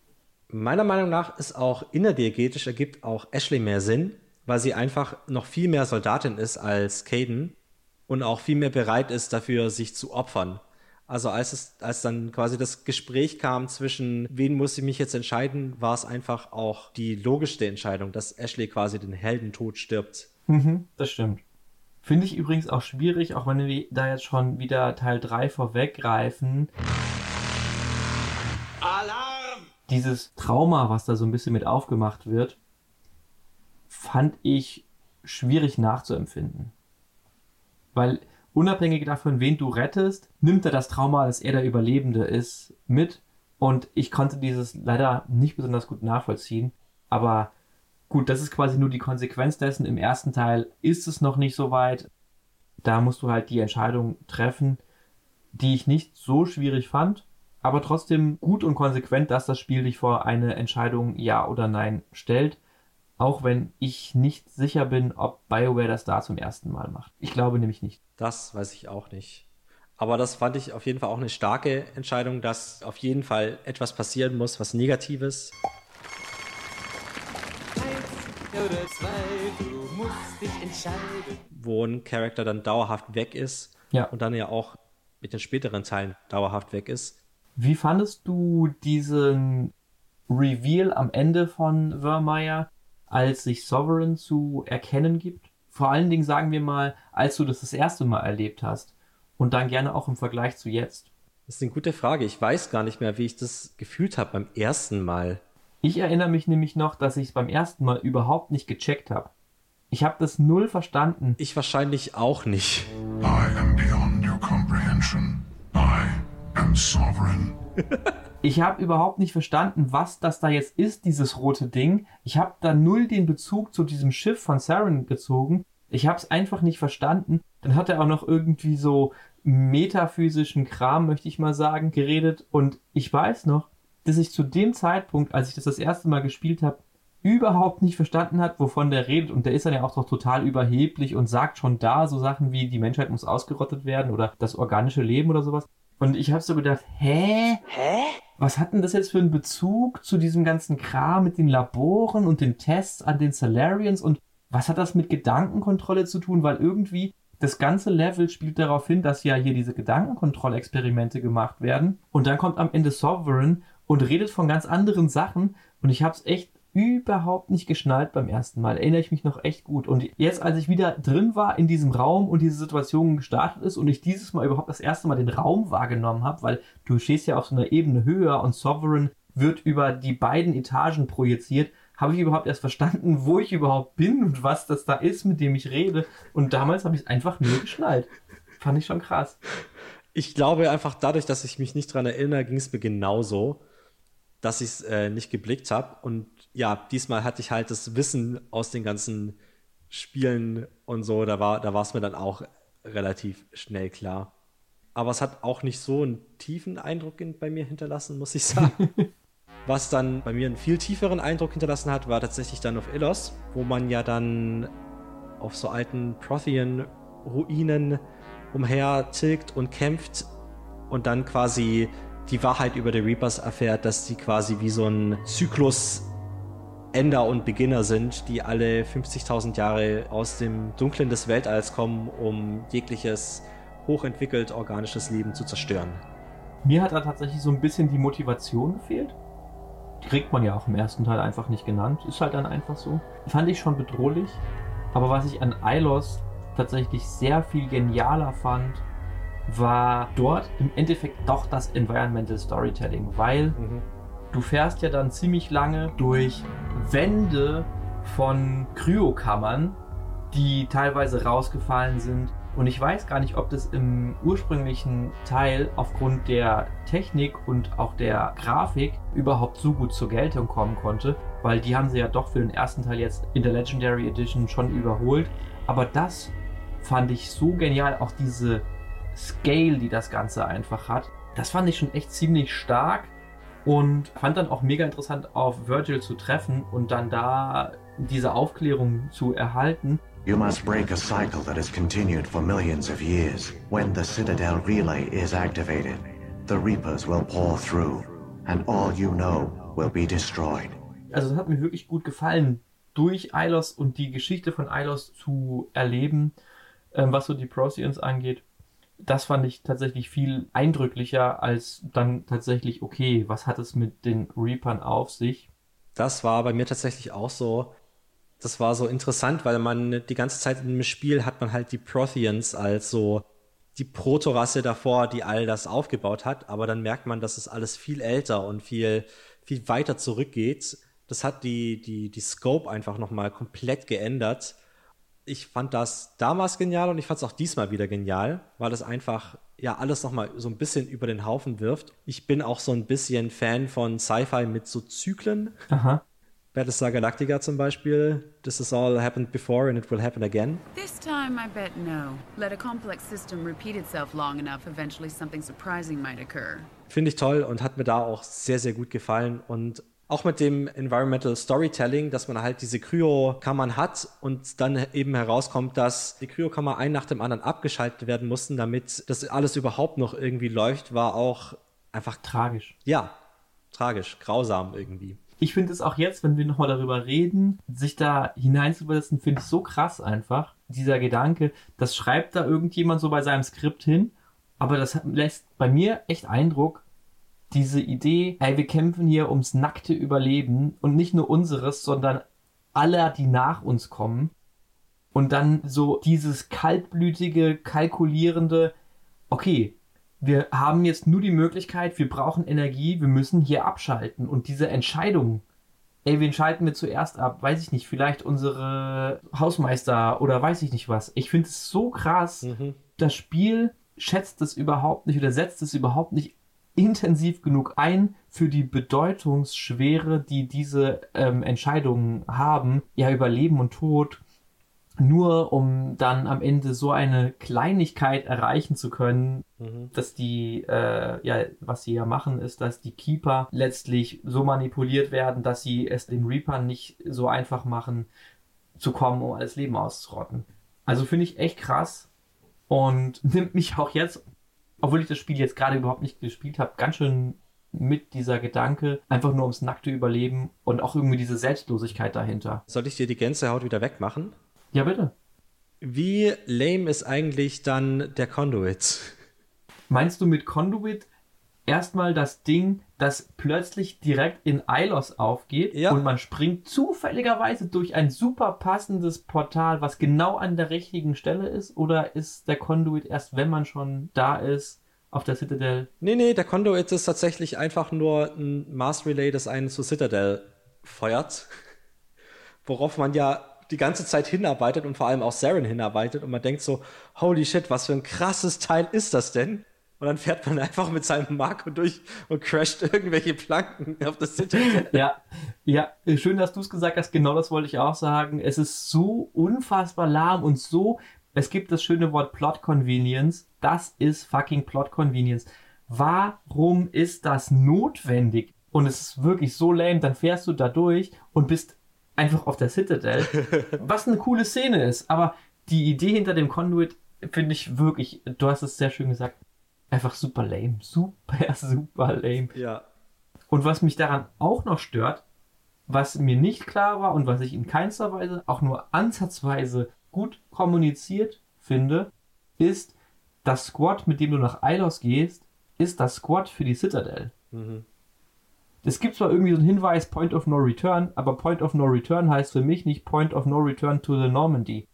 Meiner Meinung nach ist auch innerdiegetisch ergibt auch Ashley mehr Sinn, weil sie einfach noch viel mehr Soldatin ist als Caden und auch viel mehr bereit ist dafür, sich zu opfern. Also als es, als dann quasi das Gespräch kam zwischen, wen muss ich mich jetzt entscheiden, war es einfach auch die logischste Entscheidung, dass Ashley quasi den Heldentod stirbt. Mhm, das stimmt. Finde ich übrigens auch schwierig, auch wenn wir da jetzt schon wieder Teil 3 vorweggreifen. Alarm! Dieses Trauma, was da so ein bisschen mit aufgemacht wird, fand ich schwierig nachzuempfinden. Weil unabhängig davon, wen du rettest, nimmt er das Trauma, dass er der Überlebende ist, mit. Und ich konnte dieses leider nicht besonders gut nachvollziehen. Aber gut, das ist quasi nur die Konsequenz dessen. Im ersten Teil ist es noch nicht so weit. Da musst du halt die Entscheidung treffen, die ich nicht so schwierig fand, aber trotzdem gut und konsequent, dass das Spiel dich vor eine Entscheidung Ja oder Nein stellt. Auch wenn ich nicht sicher bin, ob BioWare das da zum ersten Mal macht. Ich glaube nämlich nicht. Das weiß ich auch nicht. Aber das fand ich auf jeden Fall auch eine starke Entscheidung, dass auf jeden Fall etwas passieren muss, was Negatives. Eins oder zwei, du musst dich entscheiden. Wo ein Charakter dann dauerhaft weg ist. Ja. Und dann ja auch mit den späteren Teilen dauerhaft weg ist. Wie fandest du diesen Reveal am Ende von Vermeer? Als sich Sovereign zu erkennen gibt? Vor allen Dingen sagen wir mal, als du das das erste Mal erlebt hast und dann gerne auch im Vergleich zu jetzt. Das ist eine gute Frage. Ich weiß gar nicht mehr, wie ich das gefühlt habe beim ersten Mal. Ich erinnere mich nämlich noch, dass ich es beim ersten Mal überhaupt nicht gecheckt habe. Ich habe das null verstanden. Ich wahrscheinlich auch nicht. I am beyond your comprehension. I am sovereign. [laughs] Ich habe überhaupt nicht verstanden, was das da jetzt ist, dieses rote Ding. Ich habe da null den Bezug zu diesem Schiff von Saren gezogen. Ich habe es einfach nicht verstanden. Dann hat er auch noch irgendwie so metaphysischen Kram, möchte ich mal sagen, geredet. Und ich weiß noch, dass ich zu dem Zeitpunkt, als ich das das erste Mal gespielt habe, überhaupt nicht verstanden hat, wovon der redet. Und der ist dann ja auch doch total überheblich und sagt schon da so Sachen wie, die Menschheit muss ausgerottet werden oder das organische Leben oder sowas. Und ich habe so gedacht, hä? Hä? Was hat denn das jetzt für einen Bezug zu diesem ganzen Kram mit den Laboren und den Tests an den Salarians und was hat das mit Gedankenkontrolle zu tun? Weil irgendwie das ganze Level spielt darauf hin, dass ja hier diese Gedankenkontrollexperimente gemacht werden. Und dann kommt am Ende Sovereign und redet von ganz anderen Sachen. Und ich habe es echt überhaupt nicht geschnallt beim ersten Mal. Erinnere ich mich noch echt gut. Und jetzt, als ich wieder drin war in diesem Raum und diese Situation gestartet ist und ich dieses Mal überhaupt das erste Mal den Raum wahrgenommen habe, weil du stehst ja auf so einer Ebene höher und Sovereign wird über die beiden Etagen projiziert, habe ich überhaupt erst verstanden, wo ich überhaupt bin und was das da ist, mit dem ich rede. Und damals habe ich es einfach nur geschnallt. Fand ich schon krass. Ich glaube einfach dadurch, dass ich mich nicht dran erinnere, ging es mir genauso, dass ich es äh, nicht geblickt habe. Und ja, diesmal hatte ich halt das Wissen aus den ganzen Spielen und so, da war da war es mir dann auch relativ schnell klar. Aber es hat auch nicht so einen tiefen Eindruck in, bei mir hinterlassen, muss ich sagen. [laughs] Was dann bei mir einen viel tieferen Eindruck hinterlassen hat, war tatsächlich dann auf Illos, wo man ja dann auf so alten Prothean-Ruinen umherzirkt und kämpft und dann quasi die Wahrheit über die Reapers erfährt, dass sie quasi wie so ein Zyklus Ender und Beginner sind, die alle 50.000 Jahre aus dem Dunklen des Weltalls kommen, um jegliches hochentwickelt organisches Leben zu zerstören. Mir hat da tatsächlich so ein bisschen die Motivation gefehlt. Die kriegt man ja auch im ersten Teil einfach nicht genannt. Ist halt dann einfach so. Fand ich schon bedrohlich. Aber was ich an Ilos tatsächlich sehr viel genialer fand, war dort im Endeffekt doch das Environmental Storytelling, weil mhm. Du fährst ja dann ziemlich lange durch Wände von Kryokammern, die teilweise rausgefallen sind. Und ich weiß gar nicht, ob das im ursprünglichen Teil aufgrund der Technik und auch der Grafik überhaupt so gut zur Geltung kommen konnte, weil die haben sie ja doch für den ersten Teil jetzt in der Legendary Edition schon überholt. Aber das fand ich so genial, auch diese Scale, die das Ganze einfach hat. Das fand ich schon echt ziemlich stark und fand dann auch mega interessant, auf Virgil zu treffen und dann da diese Aufklärung zu erhalten. You must break a cycle that has continued for millions of years. When the Citadel relay is activated, the Reapers will pour through, and all you know will be destroyed. Also es hat mir wirklich gut gefallen, durch Ilos und die Geschichte von Ilos zu erleben, ähm, was so die Procyon angeht das fand ich tatsächlich viel eindrücklicher als dann tatsächlich, okay, was hat es mit den Reapern auf sich? Das war bei mir tatsächlich auch so. Das war so interessant, weil man die ganze Zeit im Spiel hat man halt die Protheans als so die Protorasse davor, die all das aufgebaut hat, aber dann merkt man, dass es alles viel älter und viel, viel weiter zurückgeht. Das hat die, die, die Scope einfach nochmal komplett geändert ich fand das damals genial und ich fand es auch diesmal wieder genial, weil es einfach ja alles nochmal so ein bisschen über den Haufen wirft. Ich bin auch so ein bisschen Fan von Sci-Fi mit so Zyklen. Aha. Battlestar Galactica zum Beispiel. This has all happened before and it will happen again. This time I bet no. Let a complex system repeat itself long enough, eventually something surprising might occur. Finde ich toll und hat mir da auch sehr, sehr gut gefallen. Und auch mit dem Environmental Storytelling, dass man halt diese Kryokammern hat und dann eben herauskommt, dass die Kryokammer ein nach dem anderen abgeschaltet werden mussten, damit das alles überhaupt noch irgendwie läuft, war auch einfach tragisch. Ja, tragisch, grausam irgendwie. Ich finde es auch jetzt, wenn wir nochmal darüber reden, sich da hineinzuversetzen, finde ich so krass einfach. Dieser Gedanke, das schreibt da irgendjemand so bei seinem Skript hin, aber das lässt bei mir echt Eindruck, diese Idee, ey, wir kämpfen hier ums nackte Überleben und nicht nur unseres, sondern aller, die nach uns kommen. Und dann so dieses kaltblütige, kalkulierende, okay, wir haben jetzt nur die Möglichkeit, wir brauchen Energie, wir müssen hier abschalten. Und diese Entscheidung, ey, wen schalten wir zuerst ab? Weiß ich nicht, vielleicht unsere Hausmeister oder weiß ich nicht was. Ich finde es so krass. Mhm. Das Spiel schätzt es überhaupt nicht oder setzt es überhaupt nicht intensiv genug ein für die Bedeutungsschwere, die diese ähm, Entscheidungen haben, ja über Leben und Tod, nur um dann am Ende so eine Kleinigkeit erreichen zu können, mhm. dass die, äh, ja, was sie ja machen, ist, dass die Keeper letztlich so manipuliert werden, dass sie es den Reapern nicht so einfach machen, zu kommen, um alles Leben auszurotten. Also finde ich echt krass und [laughs] nimmt mich auch jetzt obwohl ich das Spiel jetzt gerade überhaupt nicht gespielt habe, ganz schön mit dieser Gedanke, einfach nur ums nackte Überleben und auch irgendwie diese Selbstlosigkeit dahinter. Soll ich dir die Gänsehaut wieder wegmachen? Ja, bitte. Wie lame ist eigentlich dann der Conduit? Meinst du mit Conduit erstmal das Ding, das plötzlich direkt in Ilos aufgeht ja. und man springt zufälligerweise durch ein super passendes Portal, was genau an der richtigen Stelle ist? Oder ist der Conduit erst, wenn man schon da ist, auf der Citadel? Nee, nee, der Conduit ist tatsächlich einfach nur ein Mars Relay, das einen zur Citadel feuert. [laughs] Worauf man ja die ganze Zeit hinarbeitet und vor allem auch Saren hinarbeitet und man denkt so, holy shit, was für ein krasses Teil ist das denn? Und dann fährt man einfach mit seinem Marco durch und crasht irgendwelche Planken auf das Citadel. Ja, ja, schön, dass du es gesagt hast. Genau das wollte ich auch sagen. Es ist so unfassbar lahm und so. Es gibt das schöne Wort Plot Convenience. Das ist fucking Plot Convenience. Warum ist das notwendig? Und es ist wirklich so lame. Dann fährst du da durch und bist einfach auf der Citadel. [laughs] was eine coole Szene ist. Aber die Idee hinter dem Conduit finde ich wirklich, du hast es sehr schön gesagt, einfach super lame. Super, [laughs] super lame. Ja. Und was mich daran auch noch stört, was mir nicht klar war und was ich in keinster Weise, auch nur ansatzweise gut kommuniziert finde, ist, das Squad, mit dem du nach Ilos gehst, ist das Squad für die Citadel. Mhm. Es gibt zwar irgendwie so einen Hinweis Point of No Return, aber Point of No Return heißt für mich nicht Point of No Return to the Normandy.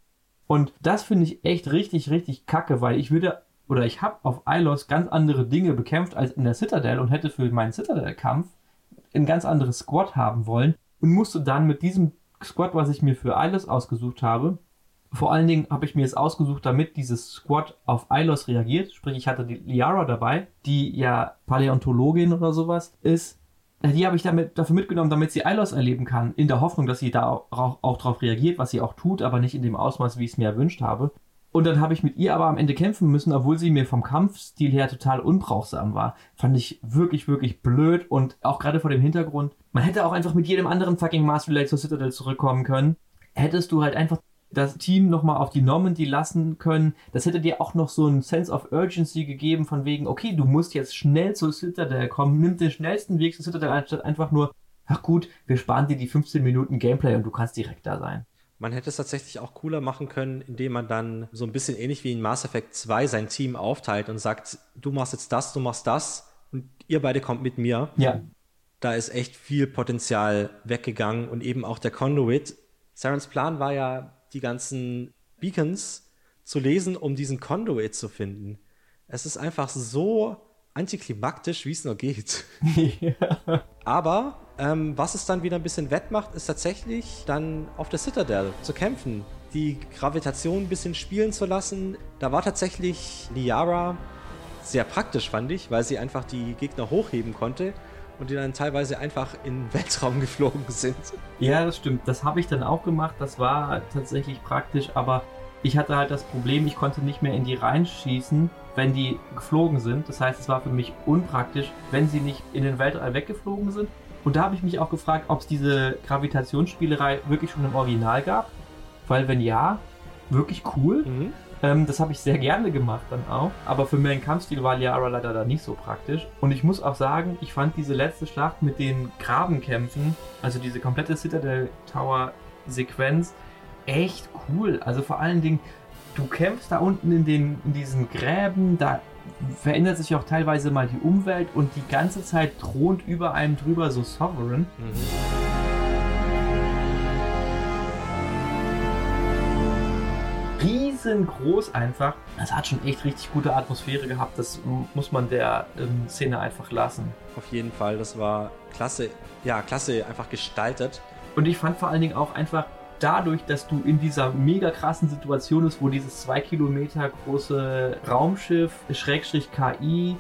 Und das finde ich echt richtig, richtig kacke, weil ich würde oder ich habe auf Ilos ganz andere Dinge bekämpft als in der Citadel und hätte für meinen Citadel-Kampf ein ganz anderes Squad haben wollen und musste dann mit diesem Squad, was ich mir für Ilos ausgesucht habe, vor allen Dingen habe ich mir es ausgesucht, damit dieses Squad auf Ilos reagiert. Sprich, ich hatte die Liara dabei, die ja Paläontologin oder sowas ist. Die habe ich damit, dafür mitgenommen, damit sie Ilos erleben kann, in der Hoffnung, dass sie da auch, auch darauf reagiert, was sie auch tut, aber nicht in dem Ausmaß, wie ich es mir erwünscht habe. Und dann habe ich mit ihr aber am Ende kämpfen müssen, obwohl sie mir vom Kampfstil her total unbrauchsam war. Fand ich wirklich, wirklich blöd und auch gerade vor dem Hintergrund, man hätte auch einfach mit jedem anderen fucking Mass Relay zur Citadel zurückkommen können. Hättest du halt einfach das Team nochmal auf die Normandy lassen können. Das hätte dir auch noch so ein Sense of Urgency gegeben, von wegen, okay, du musst jetzt schnell zur Citadel kommen, nimm den schnellsten Weg zur Citadel, anstatt einfach nur, ach gut, wir sparen dir die 15 Minuten Gameplay und du kannst direkt da sein. Man hätte es tatsächlich auch cooler machen können, indem man dann so ein bisschen ähnlich wie in Mass Effect 2 sein Team aufteilt und sagt, du machst jetzt das, du machst das und ihr beide kommt mit mir. Ja. Da ist echt viel Potenzial weggegangen und eben auch der Conduit. Sarens Plan war ja, die ganzen Beacons zu lesen, um diesen Conduit zu finden. Es ist einfach so antiklimaktisch, wie es nur geht. [laughs] Ja. Aber ähm, was es dann wieder ein bisschen wettmacht, ist tatsächlich dann auf der Citadel zu kämpfen. Die Gravitation ein bisschen spielen zu lassen. Da war tatsächlich Liara sehr praktisch, fand ich, weil sie einfach die Gegner hochheben konnte und die dann teilweise einfach in den [laughs] Weltraum geflogen sind. Ja, das stimmt. Das habe ich dann auch gemacht. Das war tatsächlich praktisch, aber ich hatte halt das Problem, ich konnte nicht mehr in die reinschießen, wenn die geflogen sind. Das heißt, es war für mich unpraktisch, wenn sie nicht in den Weltall weggeflogen sind. Und da habe ich mich auch gefragt, ob es diese Gravitationsspielerei wirklich schon im Original gab. Weil wenn ja, wirklich cool. Mhm. Ähm, das habe ich sehr gerne gemacht dann auch. Aber für meinen Kampfstil war Liara leider da nicht so praktisch. Und ich muss auch sagen, ich fand diese letzte Schlacht mit den Grabenkämpfen, also diese komplette Citadel Tower Sequenz, echt cool. Also vor allen Dingen, du kämpfst da unten in, den, in diesen Gräben, da verändert sich auch teilweise mal die Umwelt und die ganze Zeit thront über einem drüber so Sovereign. Riesengroß einfach. Das hat schon echt richtig gute Atmosphäre gehabt. Das muss man der ähm, Szene einfach lassen. Auf jeden Fall, das war klasse, ja, klasse einfach gestaltet. Und ich fand vor allen Dingen auch einfach dadurch, dass du in dieser mega krassen Situation bist, wo dieses zwei Kilometer große Raumschiff, Schrägstrich KI,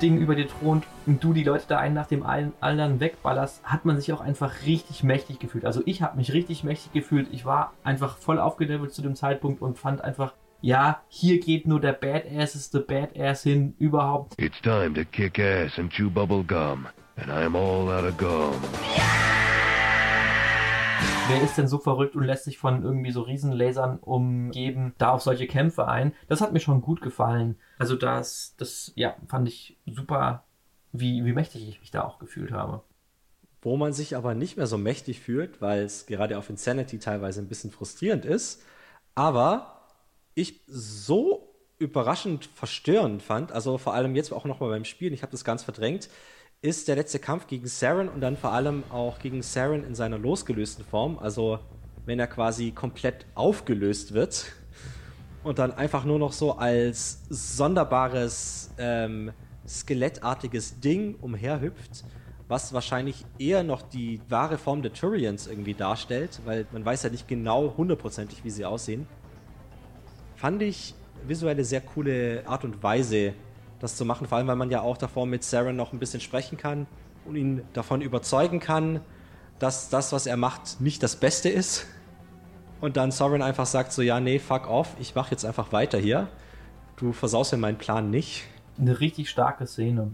Ding über dir thront und du die Leute da einen nach dem anderen wegballerst, hat man sich auch einfach richtig mächtig gefühlt. Also ich habe mich richtig mächtig gefühlt. Ich war einfach voll aufgelevelt zu dem Zeitpunkt und fand einfach, ja, hier geht nur der badasseste Badass hin überhaupt. It's time to kick ass and chew bubble gum. And I'm all out of gum. Wer ist denn so verrückt und lässt sich von irgendwie so Riesenlasern umgeben, da auf solche Kämpfe ein? Das hat mir schon gut gefallen. Also das, das, ja, fand ich super, wie, wie mächtig ich mich da auch gefühlt habe. Wo man sich aber nicht mehr so mächtig fühlt, weil es gerade auf Insanity teilweise ein bisschen frustrierend ist, aber ich so überraschend verstörend fand, also vor allem jetzt auch nochmal beim Spielen, ich habe das ganz verdrängt, ist der letzte Kampf gegen Saren und dann vor allem auch gegen Saren in seiner losgelösten Form. Also wenn er quasi komplett aufgelöst wird [laughs] und dann einfach nur noch so als sonderbares ähm, skelettartiges Ding umherhüpft, was wahrscheinlich eher noch die wahre Form der Turians irgendwie darstellt, weil man weiß ja nicht genau hundertprozentig, wie sie aussehen. Fand ich visuelle sehr coole Art und Weise, das zu machen, vor allem weil man ja auch davor mit Saren noch ein bisschen sprechen kann und ihn davon überzeugen kann, dass das, was er macht, nicht das Beste ist. Und dann Sovereign einfach sagt so, ja, nee, fuck off, ich mach jetzt einfach weiter hier. Du versaust mir meinen Plan nicht. Eine richtig starke Szene.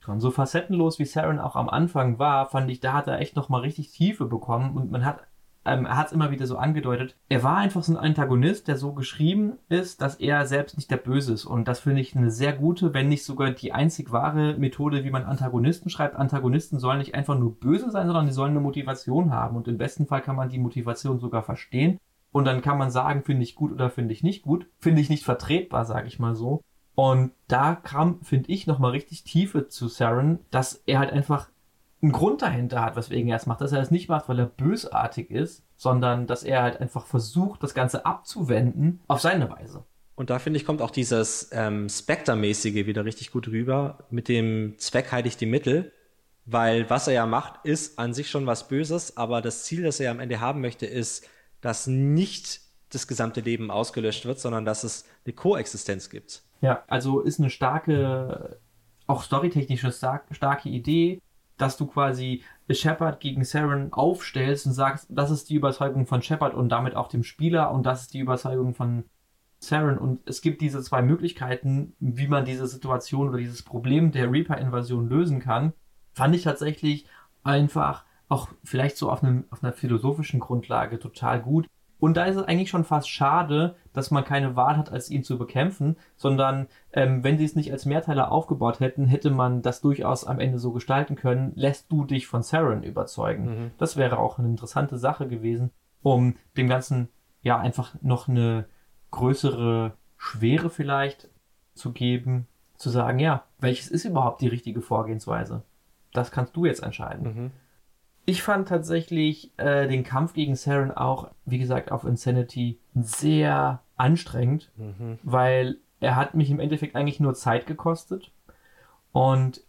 Schon so facettenlos wie Saren auch am Anfang war, fand ich, da hat er echt nochmal richtig Tiefe bekommen und man hat ähm, er hat es immer wieder so angedeutet, er war einfach so ein Antagonist, der so geschrieben ist, dass er selbst nicht der Böse ist. Und das finde ich eine sehr gute, wenn nicht sogar die einzig wahre Methode, wie man Antagonisten schreibt. Antagonisten sollen nicht einfach nur böse sein, sondern die sollen eine Motivation haben. Und im besten Fall kann man die Motivation sogar verstehen. Und dann kann man sagen, finde ich gut oder finde ich nicht gut. Finde ich nicht vertretbar, sage ich mal so. Und da kam, finde ich, nochmal richtig Tiefe zu Saren, dass er halt einfach einen Grund dahinter hat, weswegen er es macht. Dass er es nicht macht, weil er bösartig ist, sondern dass er halt einfach versucht, das Ganze abzuwenden auf seine Weise. Und da finde ich, kommt auch dieses ähm, Spectre-mäßige wieder richtig gut rüber. Mit dem Zweck heiligt die Mittel. Weil was er ja macht, ist an sich schon was Böses, aber das Ziel, das er ja am Ende haben möchte, ist, dass nicht das gesamte Leben ausgelöscht wird, sondern dass es eine Koexistenz gibt. Ja, also ist eine starke, auch storytechnische stark, starke Idee, dass du quasi Shepard gegen Saren aufstellst und sagst, das ist die Überzeugung von Shepard und damit auch dem Spieler und das ist die Überzeugung von Saren und es gibt diese zwei Möglichkeiten, wie man diese Situation oder dieses Problem der Reaper-Invasion lösen kann, fand ich tatsächlich einfach auch vielleicht so auf, einem, auf einer philosophischen Grundlage total gut. Und da ist es eigentlich schon fast schade, dass man keine Wahl hat, als ihn zu bekämpfen, sondern ähm, wenn sie es nicht als Mehrteiler aufgebaut hätten, hätte man das durchaus am Ende so gestalten können, lässt du dich von Saren überzeugen. Mhm. Das wäre auch eine interessante Sache gewesen, um dem Ganzen ja einfach noch eine größere Schwere vielleicht zu geben, zu sagen, ja, welches ist überhaupt die richtige Vorgehensweise? Das kannst du jetzt entscheiden. Mhm. Ich fand tatsächlich äh, den Kampf gegen Saren auch, wie gesagt, auf Insanity sehr anstrengend, mhm. weil er hat mich im Endeffekt eigentlich nur Zeit gekostet. Und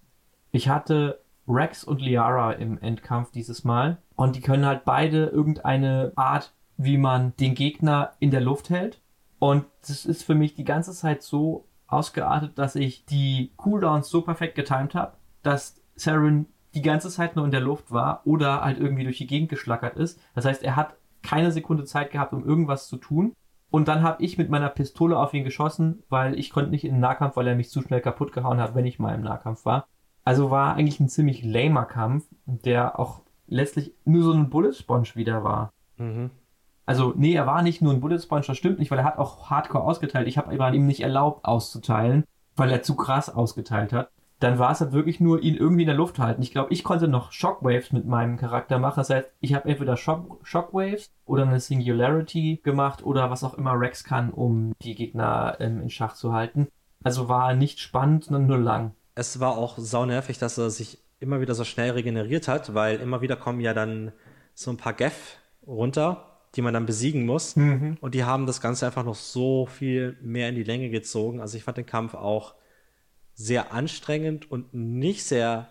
ich hatte Rex und Liara im Endkampf dieses Mal. Und die können halt beide irgendeine Art, wie man den Gegner in der Luft hält. Und das ist für mich die ganze Zeit so ausgeartet, dass ich die Cooldowns so perfekt getimt habe, dass Saren die ganze Zeit nur in der Luft war oder halt irgendwie durch die Gegend geschlackert ist. Das heißt, er hat keine Sekunde Zeit gehabt, um irgendwas zu tun. Und dann habe ich mit meiner Pistole auf ihn geschossen, weil ich konnte nicht in den Nahkampf, weil er mich zu schnell kaputt gehauen hat, wenn ich mal im Nahkampf war. Also war eigentlich ein ziemlich lamer Kampf, der auch letztlich nur so ein Bullet Sponge wieder war. Mhm. Also, nee, er war nicht nur ein Bullet Sponge, das stimmt nicht, weil er hat auch Hardcore ausgeteilt. Ich habe ihm nicht erlaubt auszuteilen, weil er zu krass ausgeteilt hat dann war es halt wirklich nur, ihn irgendwie in der Luft halten. Ich glaube, ich konnte noch Shockwaves mit meinem Charakter machen. Das heißt, ich habe entweder Shock Shockwaves oder eine Singularity gemacht oder was auch immer Rex kann, um die Gegner ähm, in Schach zu halten. Also war nicht spannend, sondern nur lang. Es war auch saunervig, dass er sich immer wieder so schnell regeneriert hat, weil immer wieder kommen ja dann so ein paar Geff runter, die man dann besiegen muss. Mhm. Und die haben das Ganze einfach noch so viel mehr in die Länge gezogen. Also ich fand den Kampf auch sehr anstrengend und nicht sehr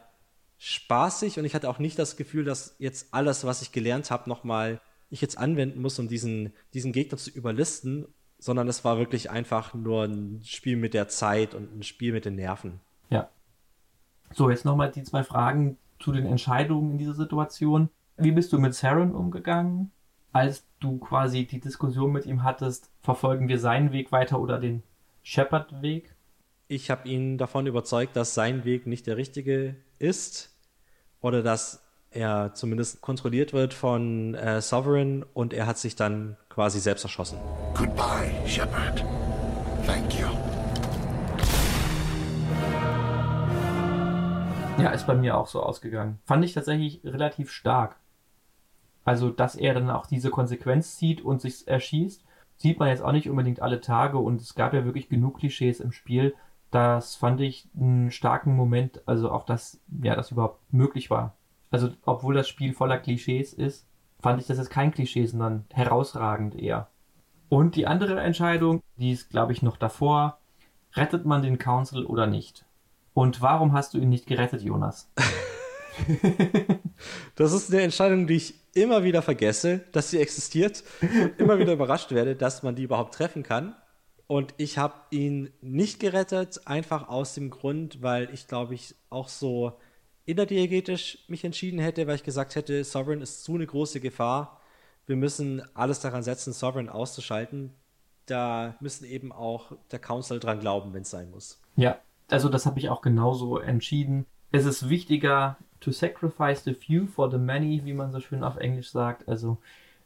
spaßig und ich hatte auch nicht das Gefühl, dass jetzt alles, was ich gelernt habe, nochmal ich jetzt anwenden muss, um diesen, diesen Gegner zu überlisten, sondern es war wirklich einfach nur ein Spiel mit der Zeit und ein Spiel mit den Nerven. Ja. So, jetzt nochmal die zwei Fragen zu den Entscheidungen in dieser Situation. Wie bist du mit Saren umgegangen, als du quasi die Diskussion mit ihm hattest, verfolgen wir seinen Weg weiter oder den Shepard-Weg? Ich habe ihn davon überzeugt, dass sein Weg nicht der richtige ist oder dass er zumindest kontrolliert wird von äh, Sovereign und er hat sich dann quasi selbst erschossen. Goodbye, Shepard. Thank you. Ja, ist bei mir auch so ausgegangen. Fand ich tatsächlich relativ stark. Also, dass er dann auch diese Konsequenz zieht und sich erschießt, sieht man jetzt auch nicht unbedingt alle Tage und es gab ja wirklich genug Klischees im Spiel, das fand ich einen starken Moment, also auch, dass ja, das überhaupt möglich war. Also, obwohl das Spiel voller Klischees ist, fand ich das jetzt kein Klischee, sondern herausragend eher. Und die andere Entscheidung, die ist, glaube ich, noch davor. Rettet man den Council oder nicht? Und warum hast du ihn nicht gerettet, Jonas? [laughs] das ist eine Entscheidung, die ich immer wieder vergesse, dass sie existiert. immer wieder überrascht werde, dass man die überhaupt treffen kann. Und ich habe ihn nicht gerettet, einfach aus dem Grund, weil ich glaube ich auch so innerdiegetisch mich entschieden hätte, weil ich gesagt hätte, Sovereign ist zu eine große Gefahr. Wir müssen alles daran setzen, Sovereign auszuschalten. Da müssen eben auch der Council dran glauben, wenn es sein muss. Ja, also das habe ich auch genauso entschieden. Es ist wichtiger to sacrifice the few for the many, wie man so schön auf Englisch sagt. Also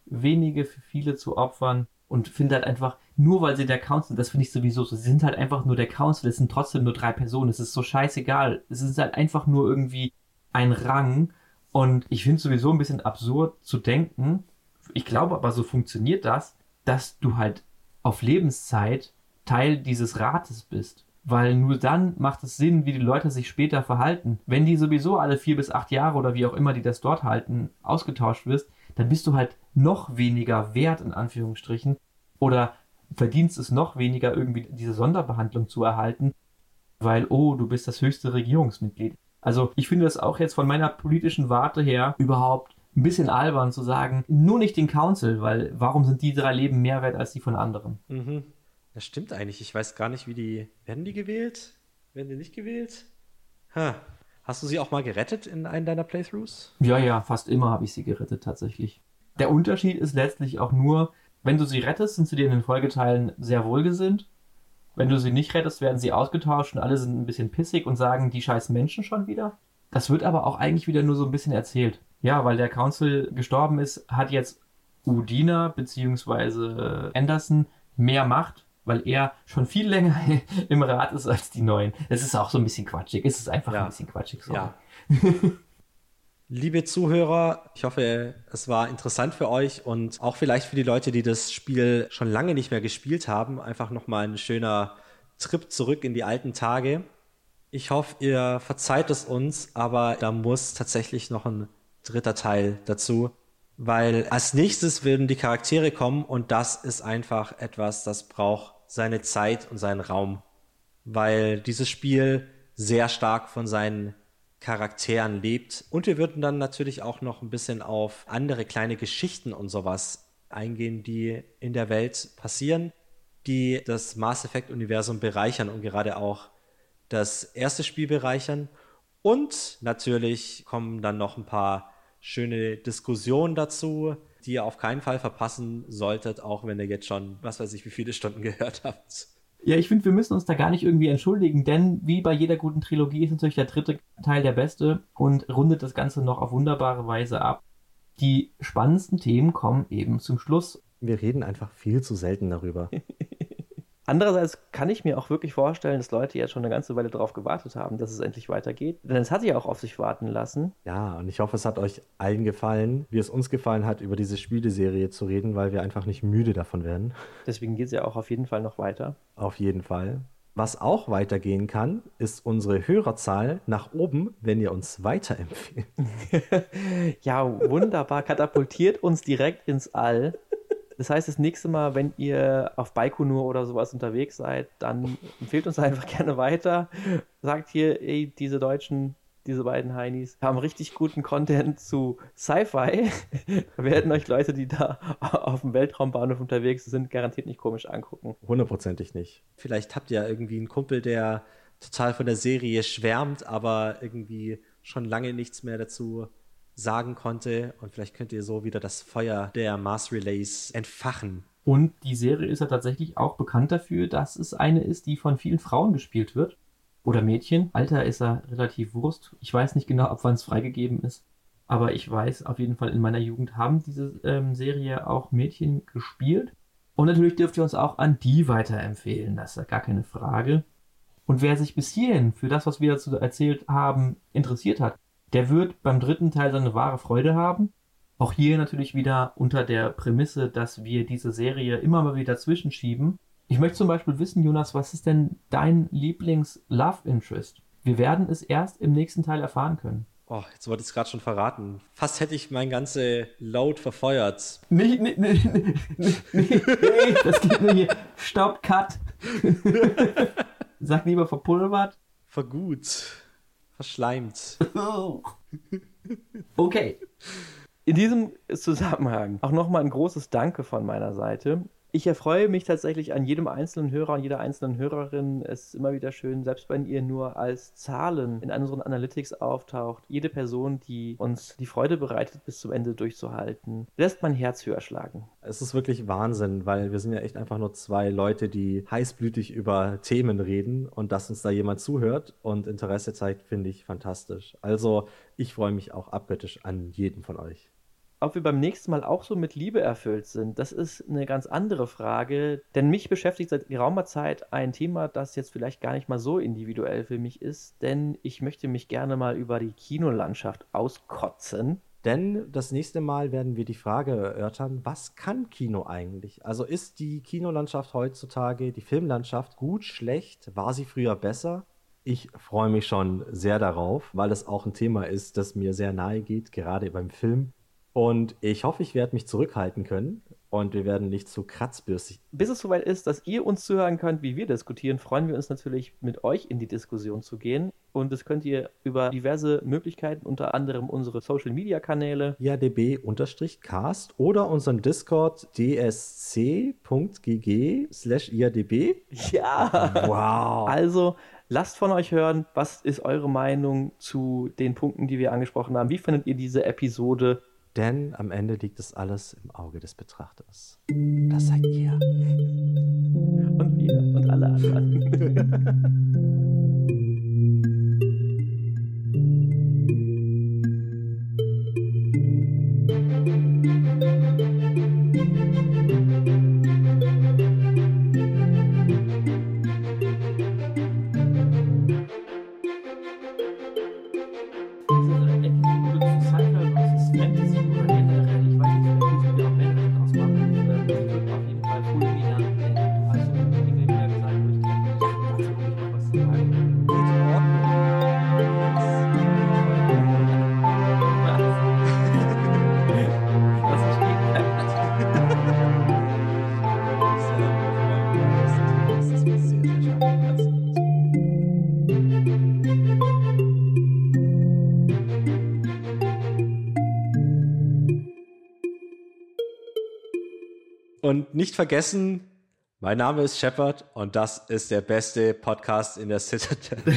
wenige für viele zu opfern und finde halt einfach, nur weil sie der Council, das finde ich sowieso so, sie sind halt einfach nur der Council, es sind trotzdem nur drei Personen, es ist so scheißegal. Es ist halt einfach nur irgendwie ein Rang und ich finde es sowieso ein bisschen absurd zu denken, ich glaube aber so funktioniert das, dass du halt auf Lebenszeit Teil dieses Rates bist. Weil nur dann macht es Sinn, wie die Leute sich später verhalten. Wenn die sowieso alle vier bis acht Jahre oder wie auch immer die das dort halten, ausgetauscht wirst, dann bist du halt noch weniger wert, in Anführungsstrichen. Oder verdienst es noch weniger, irgendwie diese Sonderbehandlung zu erhalten, weil, oh, du bist das höchste Regierungsmitglied. Also ich finde das auch jetzt von meiner politischen Warte her überhaupt ein bisschen albern zu sagen, nur nicht den Council, weil warum sind die drei Leben mehr wert als die von anderen? Mhm. Das stimmt eigentlich. Ich weiß gar nicht, wie die. Werden die gewählt? Werden die nicht gewählt? Ha. Hast du sie auch mal gerettet in einem deiner Playthroughs? Ja, ja, fast immer habe ich sie gerettet tatsächlich. Der Unterschied ist letztlich auch nur, wenn du sie rettest, sind sie dir in den Folgeteilen sehr wohlgesinnt. Wenn du sie nicht rettest, werden sie ausgetauscht und alle sind ein bisschen pissig und sagen, die scheiß Menschen schon wieder. Das wird aber auch eigentlich wieder nur so ein bisschen erzählt. Ja, weil der Council gestorben ist, hat jetzt Udina bzw. Anderson mehr Macht, weil er schon viel länger [laughs] im Rat ist als die Neuen. Es ist auch so ein bisschen quatschig. Es ist einfach Ja. ein bisschen quatschig. Sorry. Ja. [laughs] Liebe Zuhörer, ich hoffe, es war interessant für euch und auch vielleicht für die Leute, die das Spiel schon lange nicht mehr gespielt haben, einfach nochmal ein schöner Trip zurück in die alten Tage. Ich hoffe, ihr verzeiht es uns, aber da muss tatsächlich noch ein dritter Teil dazu, weil als nächstes würden die Charaktere kommen und das ist einfach etwas, das braucht seine Zeit und seinen Raum, weil dieses Spiel sehr stark von seinen Charakteren lebt. Und wir würden dann natürlich auch noch ein bisschen auf andere kleine Geschichten und sowas eingehen, die in der Welt passieren, die das Mass Effect-Universum bereichern und gerade auch das erste Spiel bereichern. Und natürlich kommen dann noch ein paar schöne Diskussionen dazu, die ihr auf keinen Fall verpassen solltet, auch wenn ihr jetzt schon, was weiß ich, wie viele Stunden [laughs] gehört habt. Ja, ich finde, wir müssen uns da gar nicht irgendwie entschuldigen, denn wie bei jeder guten Trilogie ist natürlich der dritte Teil der beste und rundet das Ganze noch auf wunderbare Weise ab. Die spannendsten Themen kommen eben zum Schluss. Wir reden einfach viel zu selten darüber. [laughs] Andererseits kann ich mir auch wirklich vorstellen, dass Leute jetzt schon eine ganze Weile darauf gewartet haben, dass es endlich weitergeht. Denn es hat ja auch auf sich warten lassen. Ja, und ich hoffe, es hat euch allen gefallen, wie es uns gefallen hat, über diese Spieleserie zu reden, weil wir einfach nicht müde davon werden. Deswegen geht es ja auch auf jeden Fall noch weiter. Auf jeden Fall. Was auch weitergehen kann, ist unsere Hörerzahl nach oben, wenn ihr uns weiterempfehlt. [laughs] ja, wunderbar. Katapultiert uns direkt ins All. Das heißt, das nächste Mal, wenn ihr auf Baikonur oder sowas unterwegs seid, dann empfehlt uns [laughs] einfach gerne weiter. Sagt hier, ey, diese Deutschen, diese beiden Heinis haben richtig guten Content zu Sci-Fi. [laughs] Werden euch Leute, die da auf dem Weltraumbahnhof unterwegs sind, garantiert nicht komisch angucken. Hundertprozentig nicht. Vielleicht habt ihr irgendwie einen Kumpel, der total von der Serie schwärmt, aber irgendwie schon lange nichts mehr dazu sagen konnte. Und vielleicht könnt ihr so wieder das Feuer der Mars Relays entfachen. Und die Serie ist ja tatsächlich auch bekannt dafür, dass es eine ist, die von vielen Frauen gespielt wird. Oder Mädchen. Alter ist er relativ Wurst. Ich weiß nicht genau, ab wann es freigegeben ist. Aber ich weiß auf jeden Fall, in meiner Jugend haben diese ähm, Serie auch Mädchen gespielt. Und natürlich dürft ihr uns auch an die weiterempfehlen. Das ist ja gar keine Frage. Und wer sich bis hierhin für das, was wir dazu erzählt haben, interessiert hat, der wird beim dritten Teil seine wahre Freude haben. Auch hier natürlich wieder unter der Prämisse, dass wir diese Serie immer mal wieder zwischenschieben. Ich möchte zum Beispiel wissen, Jonas, was ist denn dein Lieblings-Love-Interest? Wir werden es erst im nächsten Teil erfahren können. Oh, jetzt wollte ich es gerade schon verraten. Fast hätte ich mein ganze Load verfeuert. Nee, nee, nee, nee, nee, nee, das geht nur hier. Stopp, Cut. [laughs] Sag lieber verpulvert. Vergut. Verschleimt. [laughs] Okay. In diesem Zusammenhang auch nochmal ein großes Danke von meiner Seite. Ich erfreue mich tatsächlich an jedem einzelnen Hörer und jeder einzelnen Hörerin. Es ist immer wieder schön, selbst wenn ihr nur als Zahlen in unseren Analytics auftaucht, jede Person, die uns die Freude bereitet, bis zum Ende durchzuhalten, lässt mein Herz höher schlagen. Es ist wirklich Wahnsinn, weil wir sind ja echt einfach nur zwei Leute, die heißblütig über Themen reden und dass uns da jemand zuhört und Interesse zeigt, finde ich fantastisch. Also ich freue mich auch abgöttisch an jeden von euch. Ob wir beim nächsten Mal auch so mit Liebe erfüllt sind, das ist eine ganz andere Frage. Denn mich beschäftigt seit geraumer Zeit ein Thema, das jetzt vielleicht gar nicht mal so individuell für mich ist. Denn ich möchte mich gerne mal über die Kinolandschaft auskotzen. Denn das nächste Mal werden wir die Frage erörtern, was kann Kino eigentlich? Also ist die Kinolandschaft heutzutage, die Filmlandschaft gut, schlecht? War sie früher besser? Ich freue mich schon sehr darauf, weil es auch ein Thema ist, das mir sehr nahe geht, gerade beim Film. Und ich hoffe, ich werde mich zurückhalten können und wir werden nicht zu kratzbürstig. Bis es soweit ist, dass ihr uns zuhören könnt, wie wir diskutieren, freuen wir uns natürlich, mit euch in die Diskussion zu gehen. Und das könnt ihr über diverse Möglichkeiten, unter anderem unsere Social Media Kanäle. IADB-Cast oder unseren Discord dsc.gg slash IADB. Ja! Wow! Also lasst von euch hören, was ist eure Meinung zu den Punkten, die wir angesprochen haben? Wie findet ihr diese Episode? Denn am Ende liegt es alles im Auge des Betrachters. Das seid ihr. Und wir und alle anderen. Und [laughs] nicht vergessen, mein Name ist Shepard und das ist der beste Podcast in der Citadel.